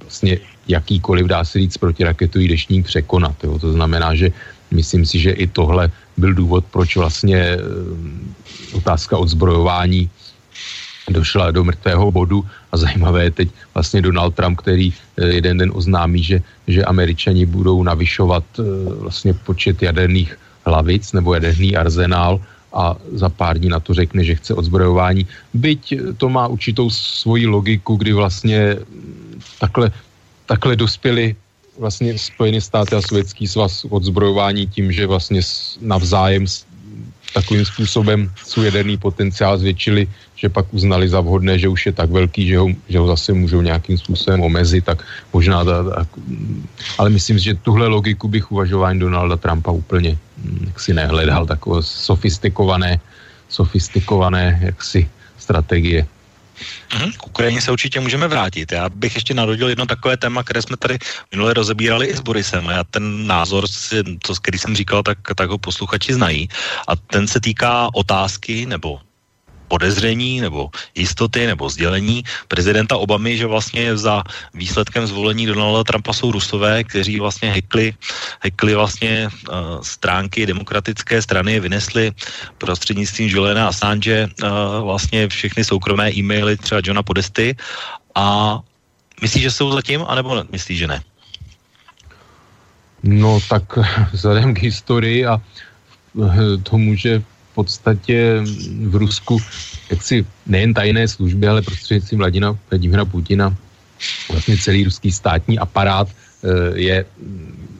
vlastně jakýkoliv, dá se říct, protiraketový dešník překonat. Jo. To znamená, že myslím si, že i tohle byl důvod, proč vlastně eh, otázka odzbrojování došla do mrtvého bodu a zajímavé je teď vlastně Donald Trump, který eh, jeden den oznámí, že, že američani budou navyšovat eh, vlastně počet jaderných hlavic nebo jaderný arzenál a za pár dní na to řekne, že chce odzbrojování. Byť to má určitou svoji logiku, kdy vlastně takhle, takhle dospěli vlastně Spojené státy a Sovětský svaz odzbrojování tím, že vlastně navzájem takovým způsobem svůj jaderný potenciál zvětšili, že pak uznali za vhodné, že už je tak velký, že ho, že ho zase můžou nějakým způsobem omezit, tak možná, ta, ta, ale myslím, že tuhle logiku bych uvažování Donalda Trumpa úplně hm, jaksi nehledal, takové sofistikované, sofistikované jaksi strategie. Mhm, k Ukrajině se určitě můžeme vrátit. Já bych ještě narodil jedno takové téma, které jsme tady minule rozebírali i s Borisem. A já ten názor, to, který jsem říkal, tak, tak ho posluchači znají. A ten se týká otázky nebo podezření nebo jistoty nebo sdělení prezidenta Obamy, že vlastně za výsledkem zvolení Donalda Trumpa jsou Rusové, kteří vlastně hekli, hekli vlastně uh, stránky demokratické strany, vynesli prostřednictvím Juliana Assange uh, vlastně všechny soukromé e-maily třeba Johna Podesty a myslíš, že jsou zatím, anebo myslíš, že ne? No tak vzhledem k historii a tomu, že podstatě v Rusku jaksi nejen tajné služby, ale prostřednictvím Vladina, Vladimira Putina vlastně celý ruský státní aparát eh, je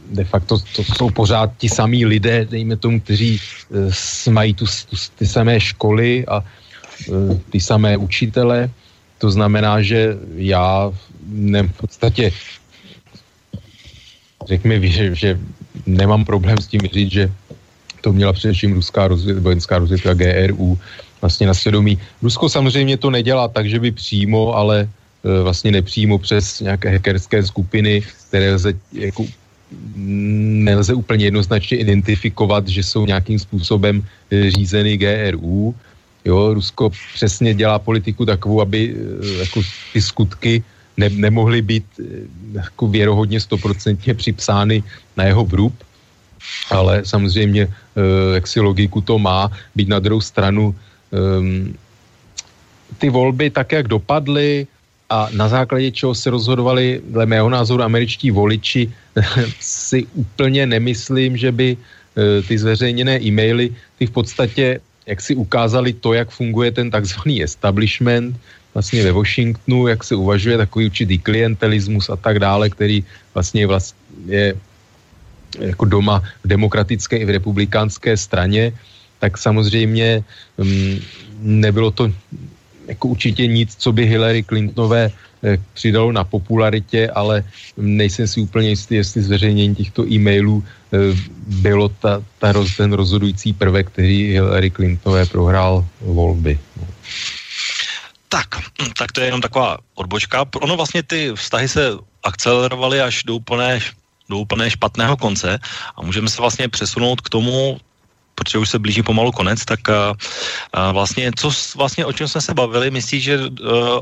de facto, to jsou pořád ti samí lidé, dejme tomu, kteří eh, mají tu, tu, ty samé školy a eh, ty samé učitele. To znamená, že já ne, v podstatě řekněme, že, že nemám problém s tím říct, že to měla především ruská rozvěd, vojenská rozvědka GRU vlastně na svědomí. Rusko samozřejmě to nedělá tak, že by přímo, ale e, vlastně nepřímo přes nějaké hackerské skupiny, které lze jako nelze úplně jednoznačně identifikovat, že jsou nějakým způsobem e, řízeny GRU. Jo, Rusko přesně dělá politiku takovou, aby e, jako ty skutky ne, nemohly být jako věrohodně stoprocentně připsány na jeho vrub, ale samozřejmě eh, jak si logiku to má, být na druhou stranu um, ty volby tak, jak dopadly a na základě čeho se rozhodovali, dle mého názoru, američtí voliči, si úplně nemyslím, že by uh, ty zveřejněné e-maily, ty v podstatě jak si ukázali to, jak funguje ten takzvaný establishment, vlastně ve Washingtonu, jak se uvažuje takový určitý klientelismus a tak dále, který vlastně vlastně je jako doma v demokratické i v republikánské straně, tak samozřejmě um, nebylo to jako určitě nic, co by Hillary Clintonové eh, přidalo na popularitě, ale nejsem si úplně jistý, jestli zveřejnění těchto e-mailů eh, bylo ta, ta roz, ten rozhodující prvek, který Hillary Clintonové prohrál volby. Tak, tak to je jenom taková odbočka. Ono vlastně ty vztahy se akcelerovaly až do úplné do úplně špatného konce a můžeme se vlastně přesunout k tomu, protože už se blíží pomalu konec, tak a, a vlastně, co vlastně, o čem jsme se bavili, myslíš, že uh,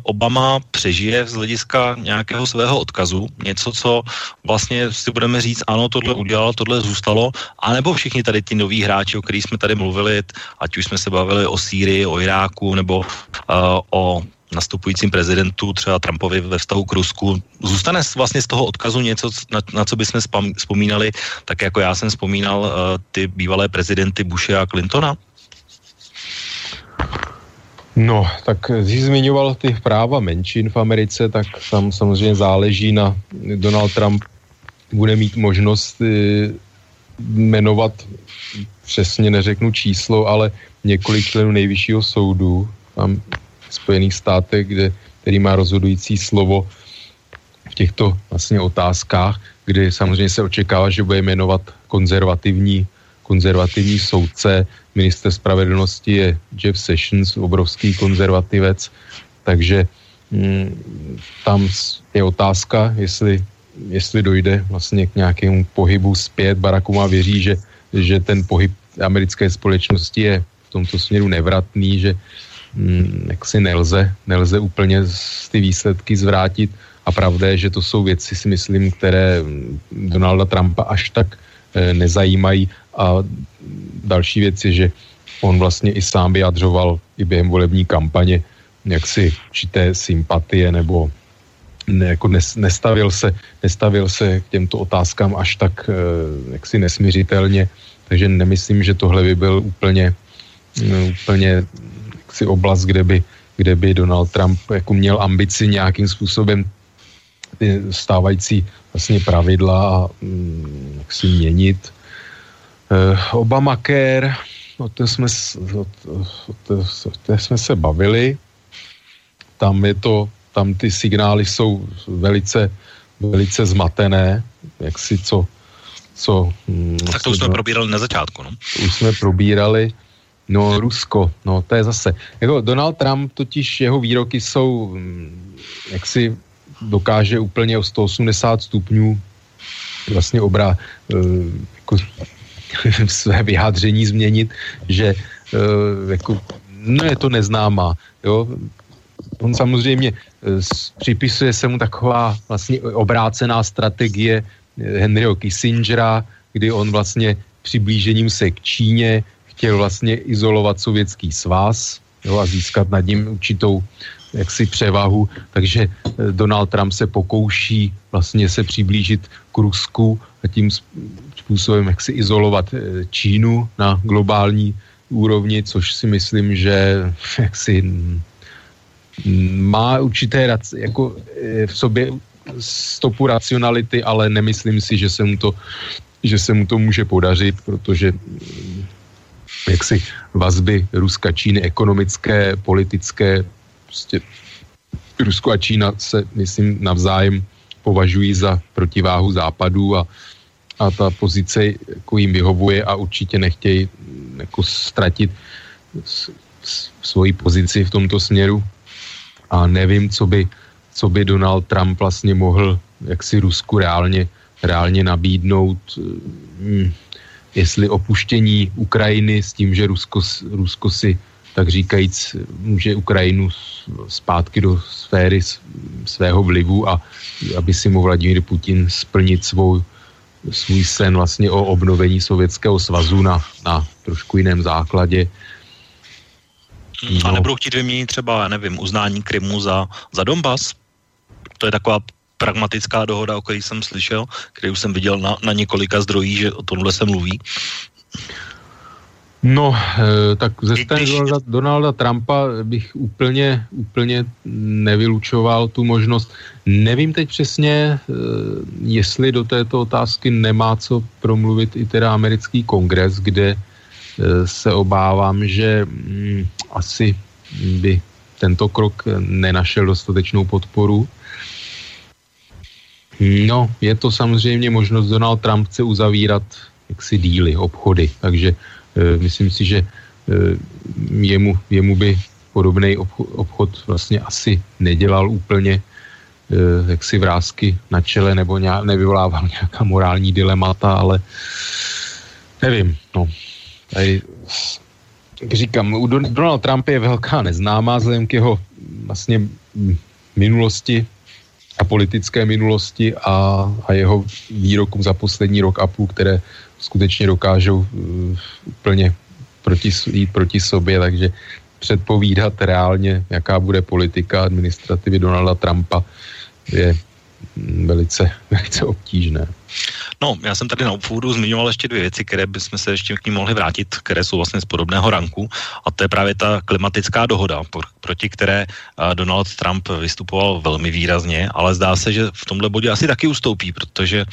Obama přežije z hlediska nějakého svého odkazu, něco, co vlastně si budeme říct, ano, tohle udělal, tohle zůstalo, anebo všichni tady ti noví hráči, o kterých jsme tady mluvili, ať už jsme se bavili o Sýrii, o Iráku, nebo uh, o nastupujícím prezidentu, třeba Trumpovi ve vztahu k Rusku. Zůstane vlastně z toho odkazu něco, na, na co bychom vzpomínali, tak jako já jsem vzpomínal uh, ty bývalé prezidenty Bushe a Clintona? No, tak jsi zmiňoval ty práva menšin v Americe, tak tam samozřejmě záleží na Donald Trump bude mít možnost uh, jmenovat přesně neřeknu číslo, ale několik členů nejvyššího soudu. Spojených státech, kde, který má rozhodující slovo v těchto vlastně otázkách, kdy samozřejmě se očekává, že bude jmenovat konzervativní, konzervativní soudce. Minister spravedlnosti je Jeff Sessions, obrovský konzervativec, takže mm, tam je otázka, jestli, jestli dojde vlastně k nějakému pohybu zpět. Barack Obama věří, že, že ten pohyb americké společnosti je v tomto směru nevratný, že Mm, jaksi nelze, nelze úplně z ty výsledky zvrátit. A pravda je, že to jsou věci, si myslím, které Donalda Trumpa až tak e, nezajímají. A další věc je, že on vlastně i sám vyjadřoval i během volební kampaně jaksi určité sympatie nebo ne, jako nes, nestavil, se, nestavil se k těmto otázkám až tak eh, jaksi nesměřitelně, takže nemyslím, že tohle by byl úplně, eh, úplně jaksi oblast, kde by, kde by Donald Trump jako měl ambici nějakým způsobem ty stávající vlastně pravidla a mm, jak si měnit. Eh, Obamacare, o té jsme, o, té, o té jsme se bavili. Tam je to tam ty signály jsou velice, velice zmatené, jak si co, co... Hm, tak to už jsme probírali na začátku, no. Už jsme probírali, no Rusko, no to je zase, jako Donald Trump totiž jeho výroky jsou, hm, jak si dokáže úplně o 180 stupňů vlastně obra, eh, jako své vyjádření změnit, že eh, jako, no je to neznámá, jo, on samozřejmě eh, připisuje se mu taková vlastně obrácená strategie Henryho Kissingera, kdy on vlastně přiblížením se k Číně chtěl vlastně izolovat sovětský svaz jo, a získat nad ním určitou jaksi převahu, takže eh, Donald Trump se pokouší vlastně se přiblížit k Rusku a tím způsobem jak si izolovat Čínu na globální úrovni, což si myslím, že jaksi má určité jako e, v sobě stopu racionality, ale nemyslím si, že se mu to, že se mu to může podařit, protože mm, jaksi vazby Ruska, Číny, ekonomické, politické, prostě Rusko a Čína se, myslím, navzájem považují za protiváhu západu a, a ta pozice jako jim vyhovuje a určitě nechtějí jako ztratit svoji pozici v tomto směru. A nevím, co by, co by Donald Trump vlastně mohl jaksi Rusku reálně, reálně nabídnout, hm, jestli opuštění Ukrajiny s tím, že Rusko, Rusko si tak říkajíc může Ukrajinu zpátky do sféry svého vlivu a aby si mu Vladimír Putin splnit svou, svůj sen vlastně o obnovení Sovětského svazu na, na trošku jiném základě, No. A nebudou chtít vyměnit třeba, já nevím, uznání Krymu za, za Donbass? To je taková pragmatická dohoda, o které jsem slyšel, který už jsem viděl na, na několika zdrojích, že o tomhle se mluví. No, e, tak ze strany Donalda, Donalda Trumpa bych úplně, úplně nevylučoval tu možnost. Nevím teď přesně, e, jestli do této otázky nemá co promluvit i teda americký kongres, kde Eh, se obávám, že mm, asi by tento krok nenašel dostatečnou podporu. No, je to samozřejmě možnost, Donald Trump chce uzavírat jaksi díly, obchody, takže e, myslím si, že e, jemu, jemu by podobný obchod, obchod vlastně asi nedělal úplně e, jaksi vrázky na čele nebo nějak, nevyvolával nějaká morální dilemata, ale nevím, no, tady, jak říkám, u Donald Trump je velká neznámá vzhledem k jeho vlastně minulosti a politické minulosti a, a jeho výrokům za poslední rok a půl, které skutečně dokážou uh, úplně proti, jít proti sobě, takže předpovídat reálně, jaká bude politika administrativy Donalda Trumpa, je velice, velice obtížné. No, já jsem tady na úvodu zmiňoval ještě dvě věci, které bychom se ještě k ní mohli vrátit, které jsou vlastně z podobného ranku. A to je právě ta klimatická dohoda, proti které Donald Trump vystupoval velmi výrazně, ale zdá se, že v tomhle bodě asi taky ustoupí, protože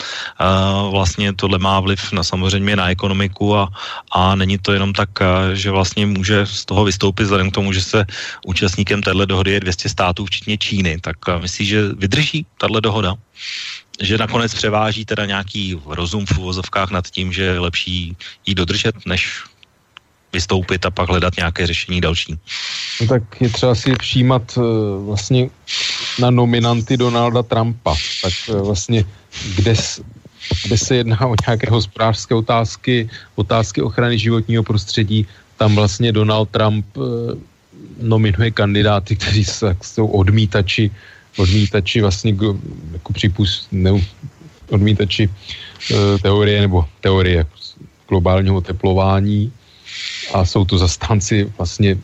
vlastně tohle má vliv na samozřejmě na ekonomiku a, a není to jenom tak, že vlastně může z toho vystoupit vzhledem k tomu, že se účastníkem téhle dohody je 200 států, včetně Číny. Tak myslí, že vydrží tahle dohoda? Že nakonec převáží teda nějaký rozum v uvozovkách nad tím, že je lepší jí dodržet, než vystoupit a pak hledat nějaké řešení další. No tak je třeba si všímat uh, vlastně na nominanty Donalda Trumpa. Tak uh, vlastně kde, kde se jedná o nějaké hospodářské otázky, otázky ochrany životního prostředí, tam vlastně Donald Trump uh, nominuje kandidáty, kteří jsou odmítači odmítači vlastně jako připust, ne, odmítači e, teorie nebo teorie globálního teplování a jsou to zastánci vlastně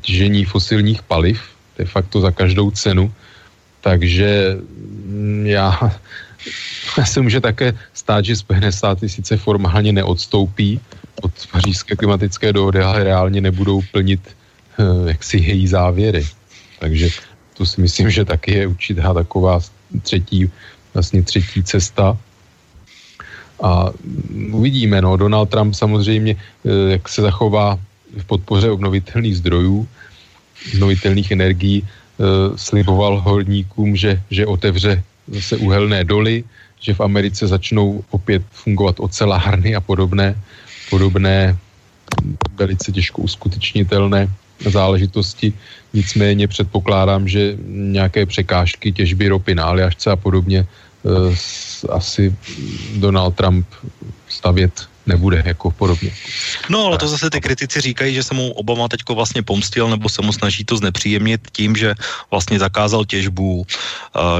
těžení fosilních paliv, de facto za každou cenu. Takže mm, já, já se může také stát, že Spojené státy sice formálně neodstoupí od pařížské klimatické dohody, ale reálně nebudou plnit eh, jaksi její závěry. Takže to si myslím, že taky je určitá taková třetí, vlastně třetí cesta. A uvidíme, no, Donald Trump samozřejmě, eh, jak se zachová v podpoře obnovitelných zdrojů, obnovitelných energií, eh, sliboval horníkům, že, že otevře zase uhelné doly, že v Americe začnou opět fungovat ocelárny a podobné, podobné velice těžko uskutečnitelné záležitosti. Nicméně předpokládám, že nějaké překážky těžby ropy na Aljašce a podobně uh, asi Donald Trump stavět nebude, jako podobně. No, ale to zase ty kritici říkají, že se mu Obama teďko vlastně pomstil, nebo se mu snaží to znepříjemnit tím, že vlastně zakázal těžbu,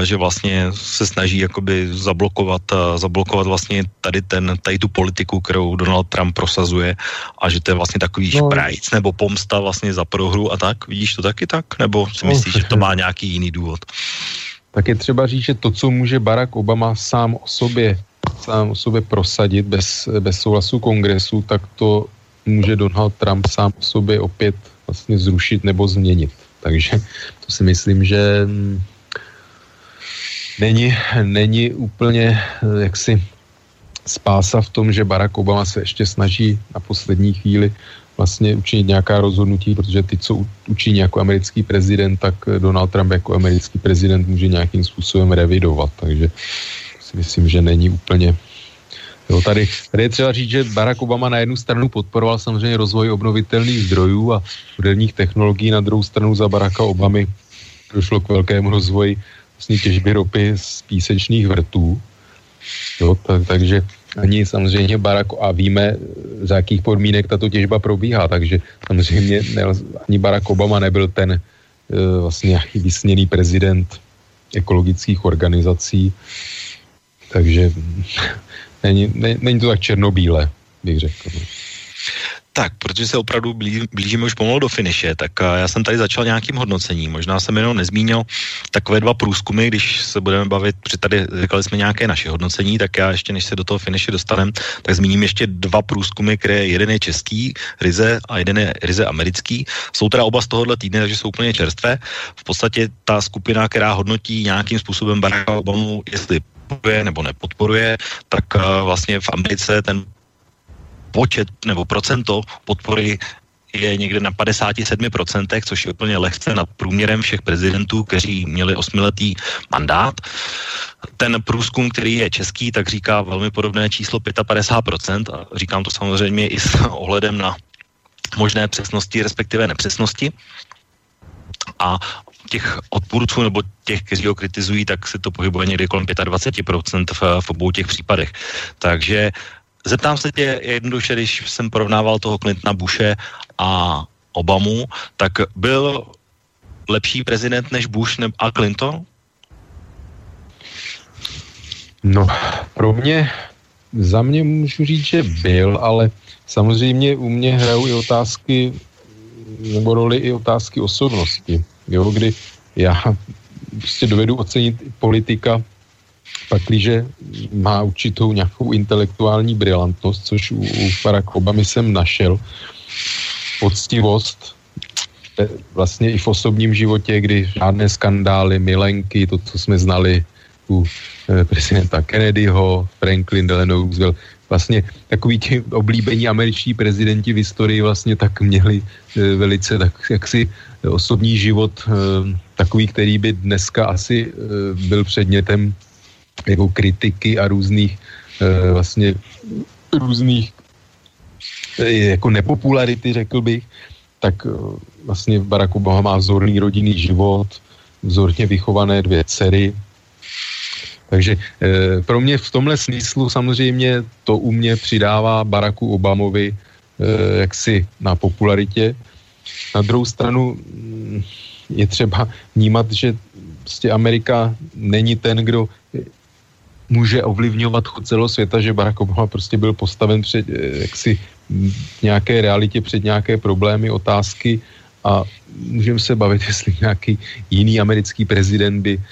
že vlastně se snaží jakoby zablokovat, zablokovat vlastně tady ten, tady tu politiku, kterou Donald Trump prosazuje a že to je vlastně takový no. šprajc nebo pomsta vlastně za prohru a tak. Vidíš to taky tak? Nebo si no, myslíš, no, že to má nějaký jiný důvod? Tak je třeba říct, že to, co může Barack Obama sám o sobě sám o sobě prosadit bez, bez souhlasu kongresu, tak to může Donald Trump sám o sobě opět vlastně zrušit nebo změnit. Takže to si myslím, že mm, není, není úplně eh, jaksi spása v tom, že Barack Obama se ještě snaží na poslední chvíli vlastně učinit nějaká rozhodnutí, protože ty, co učiní jako americký prezident, tak Donald Trump jako americký prezident může nějakým způsobem revidovat. Takže myslím, že není úplně Jo, tady, tady je třeba říct, že Barack Obama na jednu stranu podporoval samozřejmě rozvoj obnovitelných zdrojů a moderních technologií, na druhou stranu za Baracka Obamy došlo k velkému rozvoji vlastně těžby ropy z písečných vrtů. Jo, tak, takže ani samozřejmě Barack, a víme, za jakých podmínek tato těžba probíhá, takže samozřejmě ne, ani Barack Obama nebyl ten e, vlastně vysněný prezident ekologických organizací, takže není, ne, není to tak černobílé, bych řekl. Tak, protože se opravdu blížíme už pomalu do finiše, tak eh, já jsem tady začal nějakým hodnocením. Možná jsem jenom nezmínil takové dva průzkumy, když se budeme bavit, protože tady říkali jsme nějaké naše hodnocení, tak já ještě než se do toho finiše dostanem, tak zmíním ještě dva průzkumy, které jeden je český, ryze a jeden je ryze americký. Jsou teda oba z tohohle týdne, takže jsou úplně čerstvé. V podstatě ta skupina, která hodnotí nějakým způsobem Baracka Obamu, jestli podporuje nebo nepodporuje, tak uh, vlastně v Americe ten počet nebo procento podpory je někde na 57%, což je úplně lehce nad průměrem všech prezidentů, kteří měli osmiletý mandát. Ten průzkum, který je český, tak říká velmi podobné číslo 55% a říkám to samozřejmě i s ohledem na možné přesnosti, respektive nepřesnosti. A těch odpůrců nebo těch, kteří ho kritizují, tak se to pohybuje někdy kolem 25% v, v obou těch případech. Takže zeptám se tě jednoduše, když jsem porovnával toho Clintona Bushe a Obamu, tak byl lepší prezident než Bush a Clinton? No, pro mě, za mě můžu říct, že byl, ale samozřejmě u mě hrajou i otázky, nebo roli i otázky osobnosti jo, kdy já prostě dovedu ocenit politika, pakliže má určitou nějakou intelektuální brilantnost, což u, u Barack Obamy jsem našel, poctivost, vlastně i v osobním životě, kdy žádné skandály, milenky, to, co jsme znali u eh, prezidenta Kennedyho, Franklin Delano Roosevelt, vlastně takový ti oblíbení američtí prezidenti v historii vlastně tak měli e, velice tak jaksi osobní život e, takový, který by dneska asi e, byl předmětem jako kritiky a různých e, vlastně různých e, jako nepopularity, řekl bych, tak e, vlastně Barack Obama má vzorný rodinný život, vzorně vychované dvě dcery, takže e, pro mě v tomhle smyslu samozřejmě to u mě přidává Baracku Obamovi e, jaksi na popularitě. Na druhou stranu mm, je třeba vnímat, že prostě Amerika není ten, kdo může ovlivňovat chod celého světa, že Barack Obama prostě byl postaven před, jaksi v nějaké realitě před nějaké problémy, otázky a můžeme se bavit, jestli nějaký jiný americký prezident by, eh,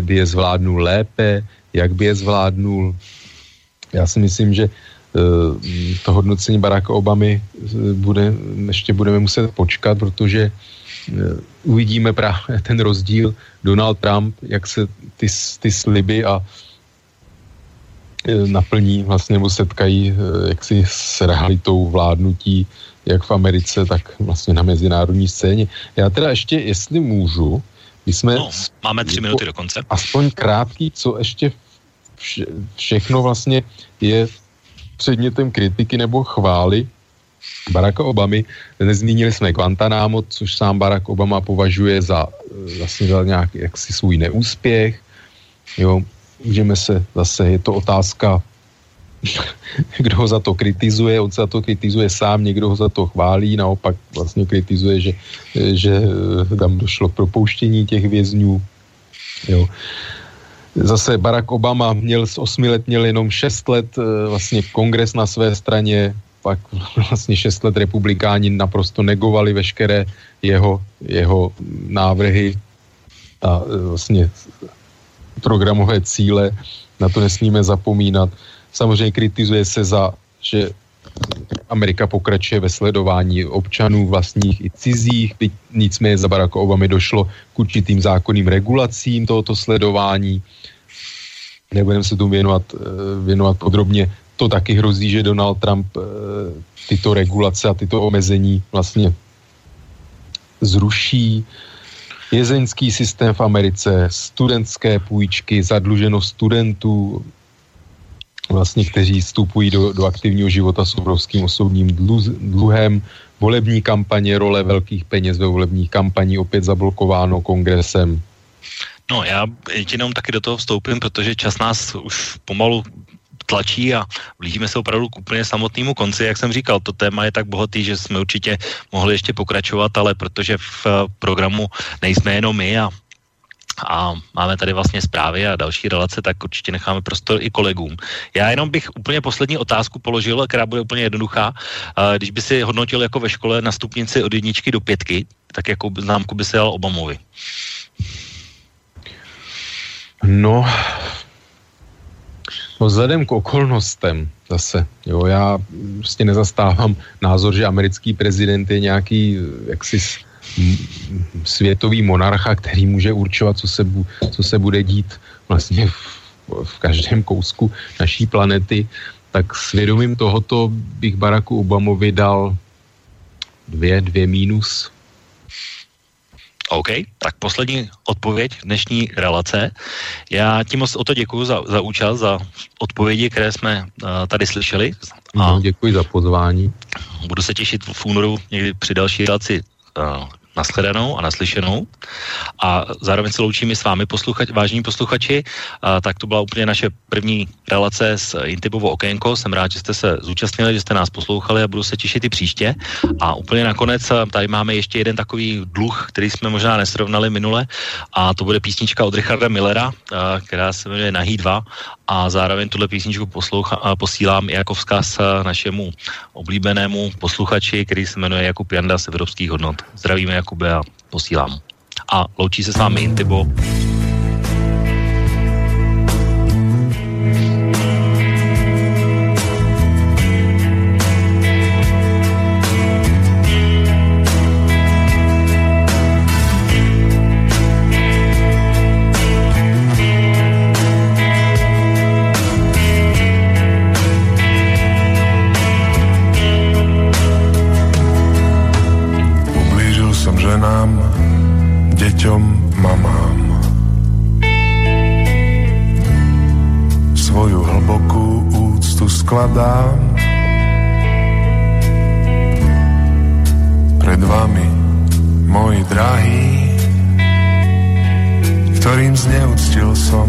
by je zvládnul lépe, jak by je zvládnul. Já si myslím, že eh, to hodnocení Baracka Obamy bude, ještě budeme muset počkat, protože uvidíme právě ten rozdíl Donald Trump, jak se ty, ty sliby a naplní vlastně nebo setkají jaksi s realitou vládnutí jak v Americe, tak vlastně na mezinárodní scéně. Já teda ještě, jestli můžu, my jsme... No, máme tři minuty do konce. Aspoň krátký, co ještě vše, všechno vlastně je předmětem kritiky nebo chvály Baracka Obamy. Nezmínili jsme Guantanamo, což sám Barack Obama považuje za vlastně za nějaký jaksi svůj neúspěch. Jo, můžeme se zase, je to otázka kdo ho za to kritizuje, on se za to kritizuje sám, někdo ho za to chválí, naopak vlastně kritizuje, že, že eh, tam došlo k propouštění těch vězňů. Jo. Zase Barack Obama měl z osmi let měl jenom šest let eh, vlastně kongres na své straně, pak vlastně šest let republikáni naprosto negovali veškeré jeho, jeho návrhy a eh, vlastně programové cíle, na to nesmíme zapomínat. Samozřejmě kritizuje se za, že Amerika pokračuje ve sledování občanů vlastních i cizích, byť nicméně za Baracka Obamy došlo k určitým zákonným regulacím tohoto sledování. Nebudeme se tomu věnovat, eh, věnovat podrobně. To taky hrozí, že Donald Trump eh, tyto regulace a tyto omezení vlastně zruší. Jezeňský systém v Americe, studentské půjčky, zadluženost studentů, vlastně, kteří vstupují do, do aktivního života s obrovským osobním dluhem, volební kampaně, role velkých peněz ve volebních kampaní opět zablokováno kongresem. No já jenom taky do toho vstoupím, protože čas nás už pomalu tlačí a blížíme se opravdu k úplně samotnému konci. Jak jsem říkal, to téma je tak bohatý, že jsme určitě mohli ještě pokračovat, ale protože v programu nejsme jenom my a a máme tady vlastně zprávy a další relace, tak určitě necháme prostor i kolegům. Já jenom bych úplně poslední otázku položil, která bude úplně jednoduchá. Když by si hodnotil jako ve škole na stupnici od jedničky do pětky, tak jakou známku by se dal Obamovi? No, no vzhledem k okolnostem zase, jo, já prostě nezastávám názor, že americký prezident je nějaký jaksi světový monarcha, který může určovat, co se, bu, co se bude dít vlastně v, v každém kousku naší planety, tak svědomím tohoto bych Baracku Obamovi dal dvě, dvě mínus. OK, tak poslední odpověď dnešní relace. Já ti moc o to děkuji za, za účast, za odpovědi, které jsme uh, tady slyšeli. A no, děkuji za pozvání. Budu se těšit v únoru někdy při další relaci uh, nashledanou a naslyšenou. A zároveň se loučíme s vámi, posluchač, vážní posluchači. A, tak to byla úplně naše první relace s Intibovo okénko. Jsem rád, že jste se zúčastnili, že jste nás poslouchali a budu se těšit i příště. A úplně nakonec tady máme ještě jeden takový dluh, který jsme možná nesrovnali minule. A to bude písnička od Richarda Millera, a, která se jmenuje Nahý 2 a zároveň tuhle písničku posloucha, posílám i jako vzkaz našemu oblíbenému posluchači, který se jmenuje Jakub Janda z Evropských hodnot. Zdravíme Jakube a posílám. A loučí se s vámi Intibo. Skladám pred vami, moji drahí, ktorým zneúctil som